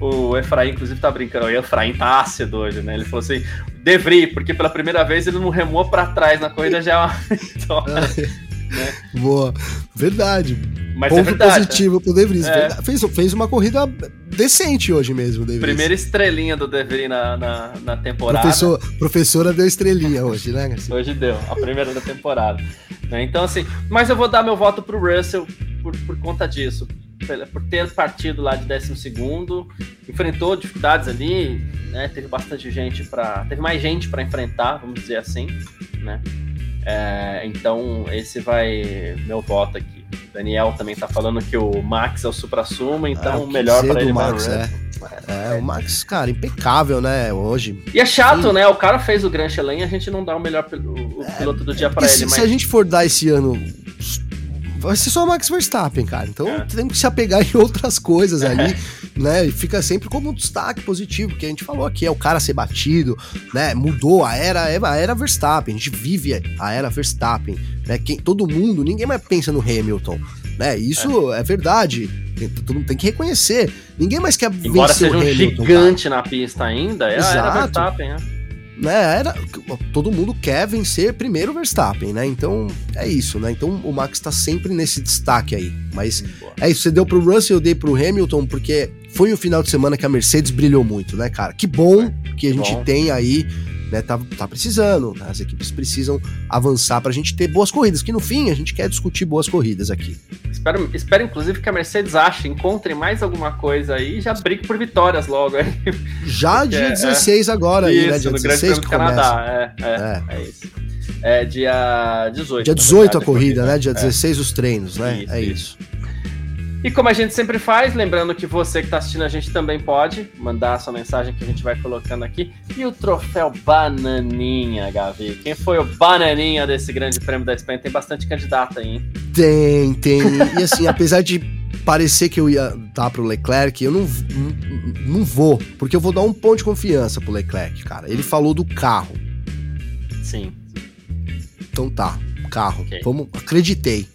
o Efraim, inclusive, tá brincando. O Efraim tá ácido hoje, né? Ele falou assim: Devri, porque pela primeira vez ele não remou para trás na corrida já é uma vitória. né? Boa, verdade. Mas Ponto é verdade, positivo pro De Vries. É. Fez, fez uma corrida decente hoje mesmo, De Vries. Primeira estrelinha do De Vries na, na, na temporada. Professor, professora deu estrelinha hoje, né, Garcia? Hoje deu, a primeira da temporada. Né? Então, assim, mas eu vou dar meu voto pro Russell por, por conta disso por ter partido lá de 12 enfrentou dificuldades ali, né? Teve bastante gente para, teve mais gente para enfrentar, vamos dizer assim, né? É, então esse vai meu voto aqui. O Daniel também tá falando que o Max é o supra-sumo, então é, o melhor para ele Max, é. É, o Max, cara, impecável, né, hoje. E é chato, Sim. né? O cara fez o Grand Chelem e a gente não dá o melhor o, o é, piloto do dia para ele. Se, mas... se a gente for dar esse ano vai ser só o Max Verstappen, cara. Então é. tem que se apegar em outras coisas ali, né? E fica sempre como um destaque positivo, que a gente falou aqui, é o cara ser batido, né? Mudou a era, é a era Verstappen, a gente vive a era Verstappen, né? Quem, todo mundo, ninguém mais pensa no Hamilton, né? Isso é, é verdade. Tem, todo mundo tem que reconhecer. Ninguém mais quer Embora vencer seja um Hamilton, gigante cara. na pista ainda, é Exato. a era Verstappen, né? Né, era, todo mundo quer vencer primeiro o Verstappen, né? Então é isso, né? Então o Max tá sempre nesse destaque aí. Mas Boa. é isso, você deu pro Russell, eu dei pro Hamilton, porque foi o final de semana que a Mercedes brilhou muito, né, cara? Que bom que a gente bom. tem aí né, tá, tá precisando, né, as equipes precisam avançar para a gente ter boas corridas, que no fim a gente quer discutir boas corridas aqui. Espero, espero inclusive que a Mercedes ache, encontre mais alguma coisa aí e já brigue por vitórias logo. Aí. Já Porque, dia 16 é, agora isso, aí, né? Dia no 16 que Canadá, é, é, é, é isso. É dia 18. Dia 18 a corrida, né? Dia 16 os treinos, né? Isso, é isso. isso. E como a gente sempre faz, lembrando que você que está assistindo a gente também pode mandar a sua mensagem que a gente vai colocando aqui. E o troféu Bananinha, Gavi? Quem foi o Bananinha desse grande prêmio da Espanha? Tem bastante candidato aí, hein? Tem, tem. e assim, apesar de parecer que eu ia dar pro Leclerc, eu não, não, não vou, porque eu vou dar um ponto de confiança pro Leclerc, cara. Ele falou do carro. Sim. Então tá, carro. Okay. Vamos, acreditei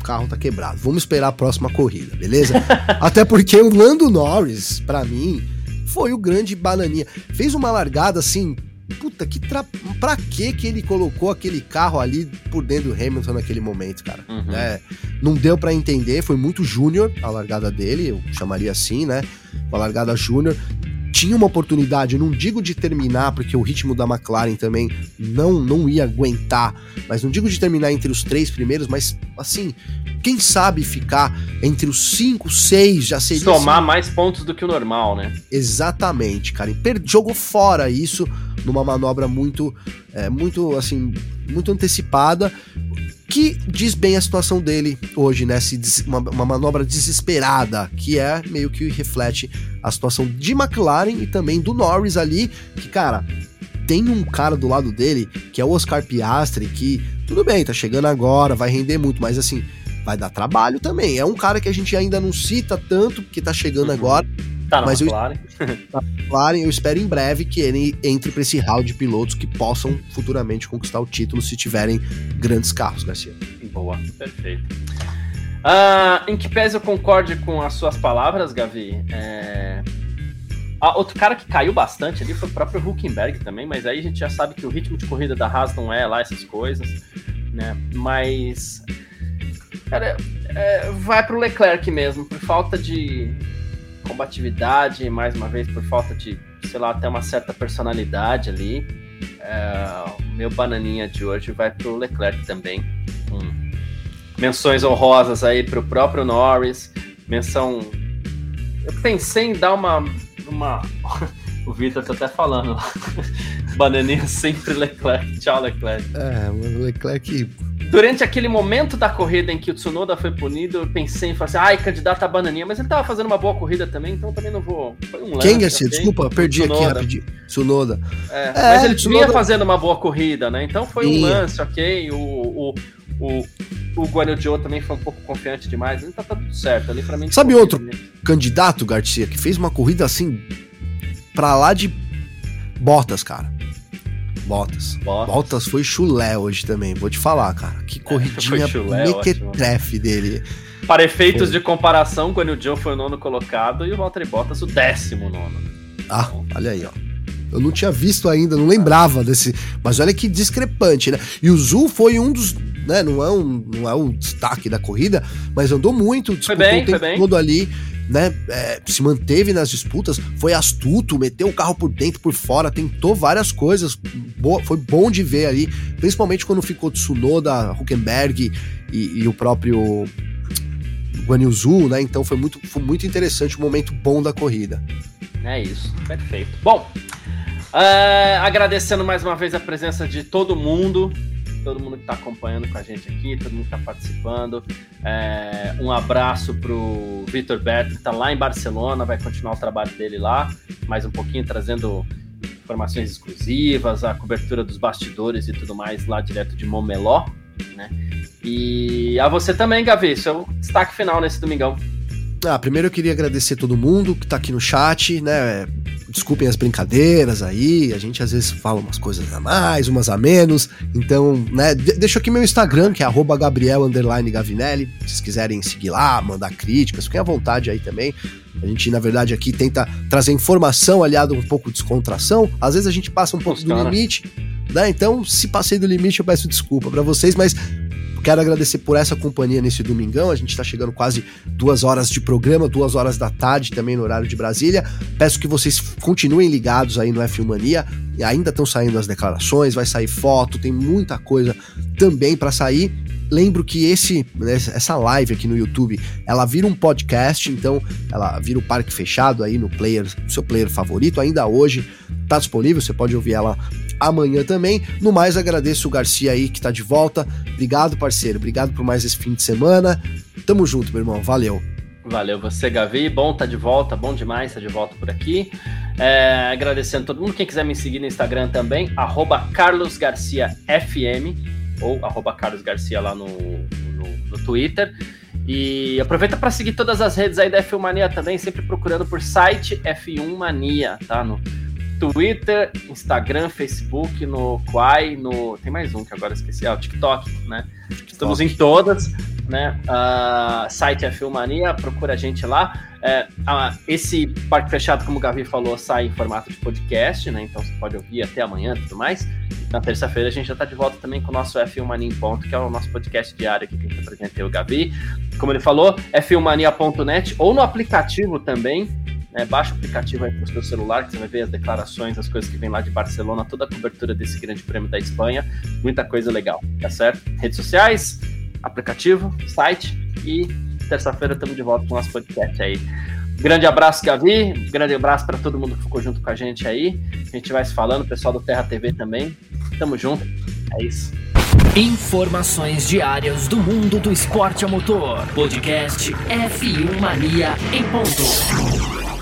carro tá quebrado. Vamos esperar a próxima corrida, beleza? Até porque o Lando Norris, para mim, foi o grande bananinha. Fez uma largada assim, puta, que tra... pra que que ele colocou aquele carro ali por dentro do Hamilton naquele momento, cara? Uhum. É, não deu para entender, foi muito júnior a largada dele, eu chamaria assim, né? Uma largada júnior tinha uma oportunidade, não digo de terminar, porque o ritmo da McLaren também não, não ia aguentar, mas não digo de terminar entre os três primeiros, mas assim, quem sabe ficar entre os cinco, seis já seria. Somar assim. mais pontos do que o normal, né? Exatamente, cara. E jogou fora isso numa manobra muito, é, muito assim, muito antecipada que diz bem a situação dele hoje, né? Uma, uma, manobra desesperada, que é meio que reflete a situação de McLaren e também do Norris ali, que, cara, tem um cara do lado dele, que é o Oscar Piastri, que tudo bem, tá chegando agora, vai render muito, mas assim, vai dar trabalho também. É um cara que a gente ainda não cita tanto, porque tá chegando uhum. agora. Tá na mas McLaren. Eu, McLaren, eu espero em breve que ele entre para esse round de pilotos que possam futuramente conquistar o título se tiverem grandes carros, Garcia. Boa, perfeito. Uh, em que pese eu concorde com as suas palavras, Gavi. É... Ah, outro cara que caiu bastante ali foi o próprio Huckenberg também, mas aí a gente já sabe que o ritmo de corrida da Haas não é lá essas coisas, né? Mas. Cara, é, vai pro Leclerc mesmo, por falta de combatividade, mais uma vez por falta de, sei lá, até uma certa personalidade ali. É, o meu bananinha de hoje vai pro Leclerc também. Hum. Menções honrosas aí pro próprio Norris. Menção. Eu pensei em dar uma. uma... o Vitor tá até falando. Bananinha sempre Leclerc. Tchau, Leclerc. É, o Leclerc Durante aquele momento da corrida em que o Tsunoda foi punido, eu pensei em falar assim, ai, candidato a bananinha, mas ele tava fazendo uma boa corrida também, então também não vou. Foi um lance, Quem? Okay? Desculpa, perdi aqui rapidinho. Tsunoda. É, é, mas ele Tsunoda... vinha fazendo uma boa corrida, né? Então foi um lance, ok. O, o, o, o Guanyu também foi um pouco confiante demais. Então tá tudo certo ali para mim. Sabe outro candidato, Garcia, que fez uma corrida assim, pra lá de Bottas, cara? Bottas. Bottas. Bottas foi chulé hoje também, vou te falar, cara. Que é, corridinha mequetrefe dele. Para efeitos foi. de comparação, quando o Joe foi o nono colocado e o Valtteri Bottas o décimo nono. Ah, olha aí, ó. Eu não tinha visto ainda, não lembrava desse. Mas olha que discrepante, né? E o Zul foi um dos. Né, não, é um, não é o destaque da corrida, mas andou muito, disputou foi bem, o tempo todo ali né, é, se manteve nas disputas, foi astuto, meteu o carro por dentro, por fora, tentou várias coisas, boa, foi bom de ver ali, principalmente quando ficou Tsunoda, Huckenberg e, e o próprio Guanyu né, então foi muito, foi muito interessante, um momento bom da corrida. É isso, perfeito. Bom, uh, agradecendo mais uma vez a presença de todo mundo, todo mundo que está acompanhando com a gente aqui, todo mundo que está participando. É, um abraço para o Vitor Berto, que está lá em Barcelona, vai continuar o trabalho dele lá, mais um pouquinho, trazendo informações exclusivas, a cobertura dos bastidores e tudo mais lá direto de Momeló, né? E a você também, Gavi, seu destaque final nesse domingão. Ah, primeiro eu queria agradecer todo mundo que tá aqui no chat, né? Desculpem as brincadeiras aí, a gente às vezes fala umas coisas a mais, umas a menos. Então, né, deixa aqui meu Instagram, que é Gabriel Gavinelli. Se vocês quiserem seguir lá, mandar críticas, fiquem à vontade aí também. A gente, na verdade, aqui tenta trazer informação aliado um pouco de descontração. Às vezes a gente passa um pouco do limite, né? Então, se passei do limite, eu peço desculpa para vocês, mas Quero agradecer por essa companhia nesse domingão. A gente está chegando quase duas horas de programa, duas horas da tarde também no horário de Brasília. Peço que vocês continuem ligados aí no F1 Mania. Ainda estão saindo as declarações, vai sair foto, tem muita coisa também para sair. Lembro que esse né, essa live aqui no YouTube, ela vira um podcast, então ela vira o parque fechado aí no player, seu player favorito. Ainda hoje tá disponível, você pode ouvir ela amanhã também. No mais, agradeço o Garcia aí que tá de volta. Obrigado, parceiro. Obrigado por mais esse fim de semana. Tamo junto, meu irmão. Valeu. Valeu você, Gavi. Bom tá de volta, bom demais tá de volta por aqui. É, agradecendo todo mundo. Quem quiser me seguir no Instagram também, carlosgarciafm ou carlosgarcia lá no, no, no Twitter. E aproveita para seguir todas as redes aí da F1 Mania também, sempre procurando por site F1 Mania, tá? No Twitter, Instagram, Facebook, no Quai, no. Tem mais um que agora esqueci, ah, o TikTok, né? TikTok. Estamos em todas, né? Uh, site é Filmania, procura a gente lá. Uh, esse Parque Fechado, como o Gavi falou, sai em formato de podcast, né? Então você pode ouvir até amanhã e tudo mais. Na terça-feira a gente já está de volta também com o nosso F1 Mania em Ponto, que é o nosso podcast diário aqui que a gente apresenta o Gavi. Como ele falou, f1mania.net ou no aplicativo também, né, baixa o aplicativo aí para o seu celular, que você vai ver as declarações, as coisas que vem lá de Barcelona, toda a cobertura desse grande prêmio da Espanha, muita coisa legal, tá certo? Redes sociais, aplicativo, site e terça-feira estamos de volta com o nosso podcast aí. Grande abraço, Gavi. Grande abraço para todo mundo que ficou junto com a gente aí. A gente vai se falando, pessoal do Terra TV também. Tamo junto. É isso. Informações diárias do mundo do esporte a motor. Podcast F1 Mania em ponto.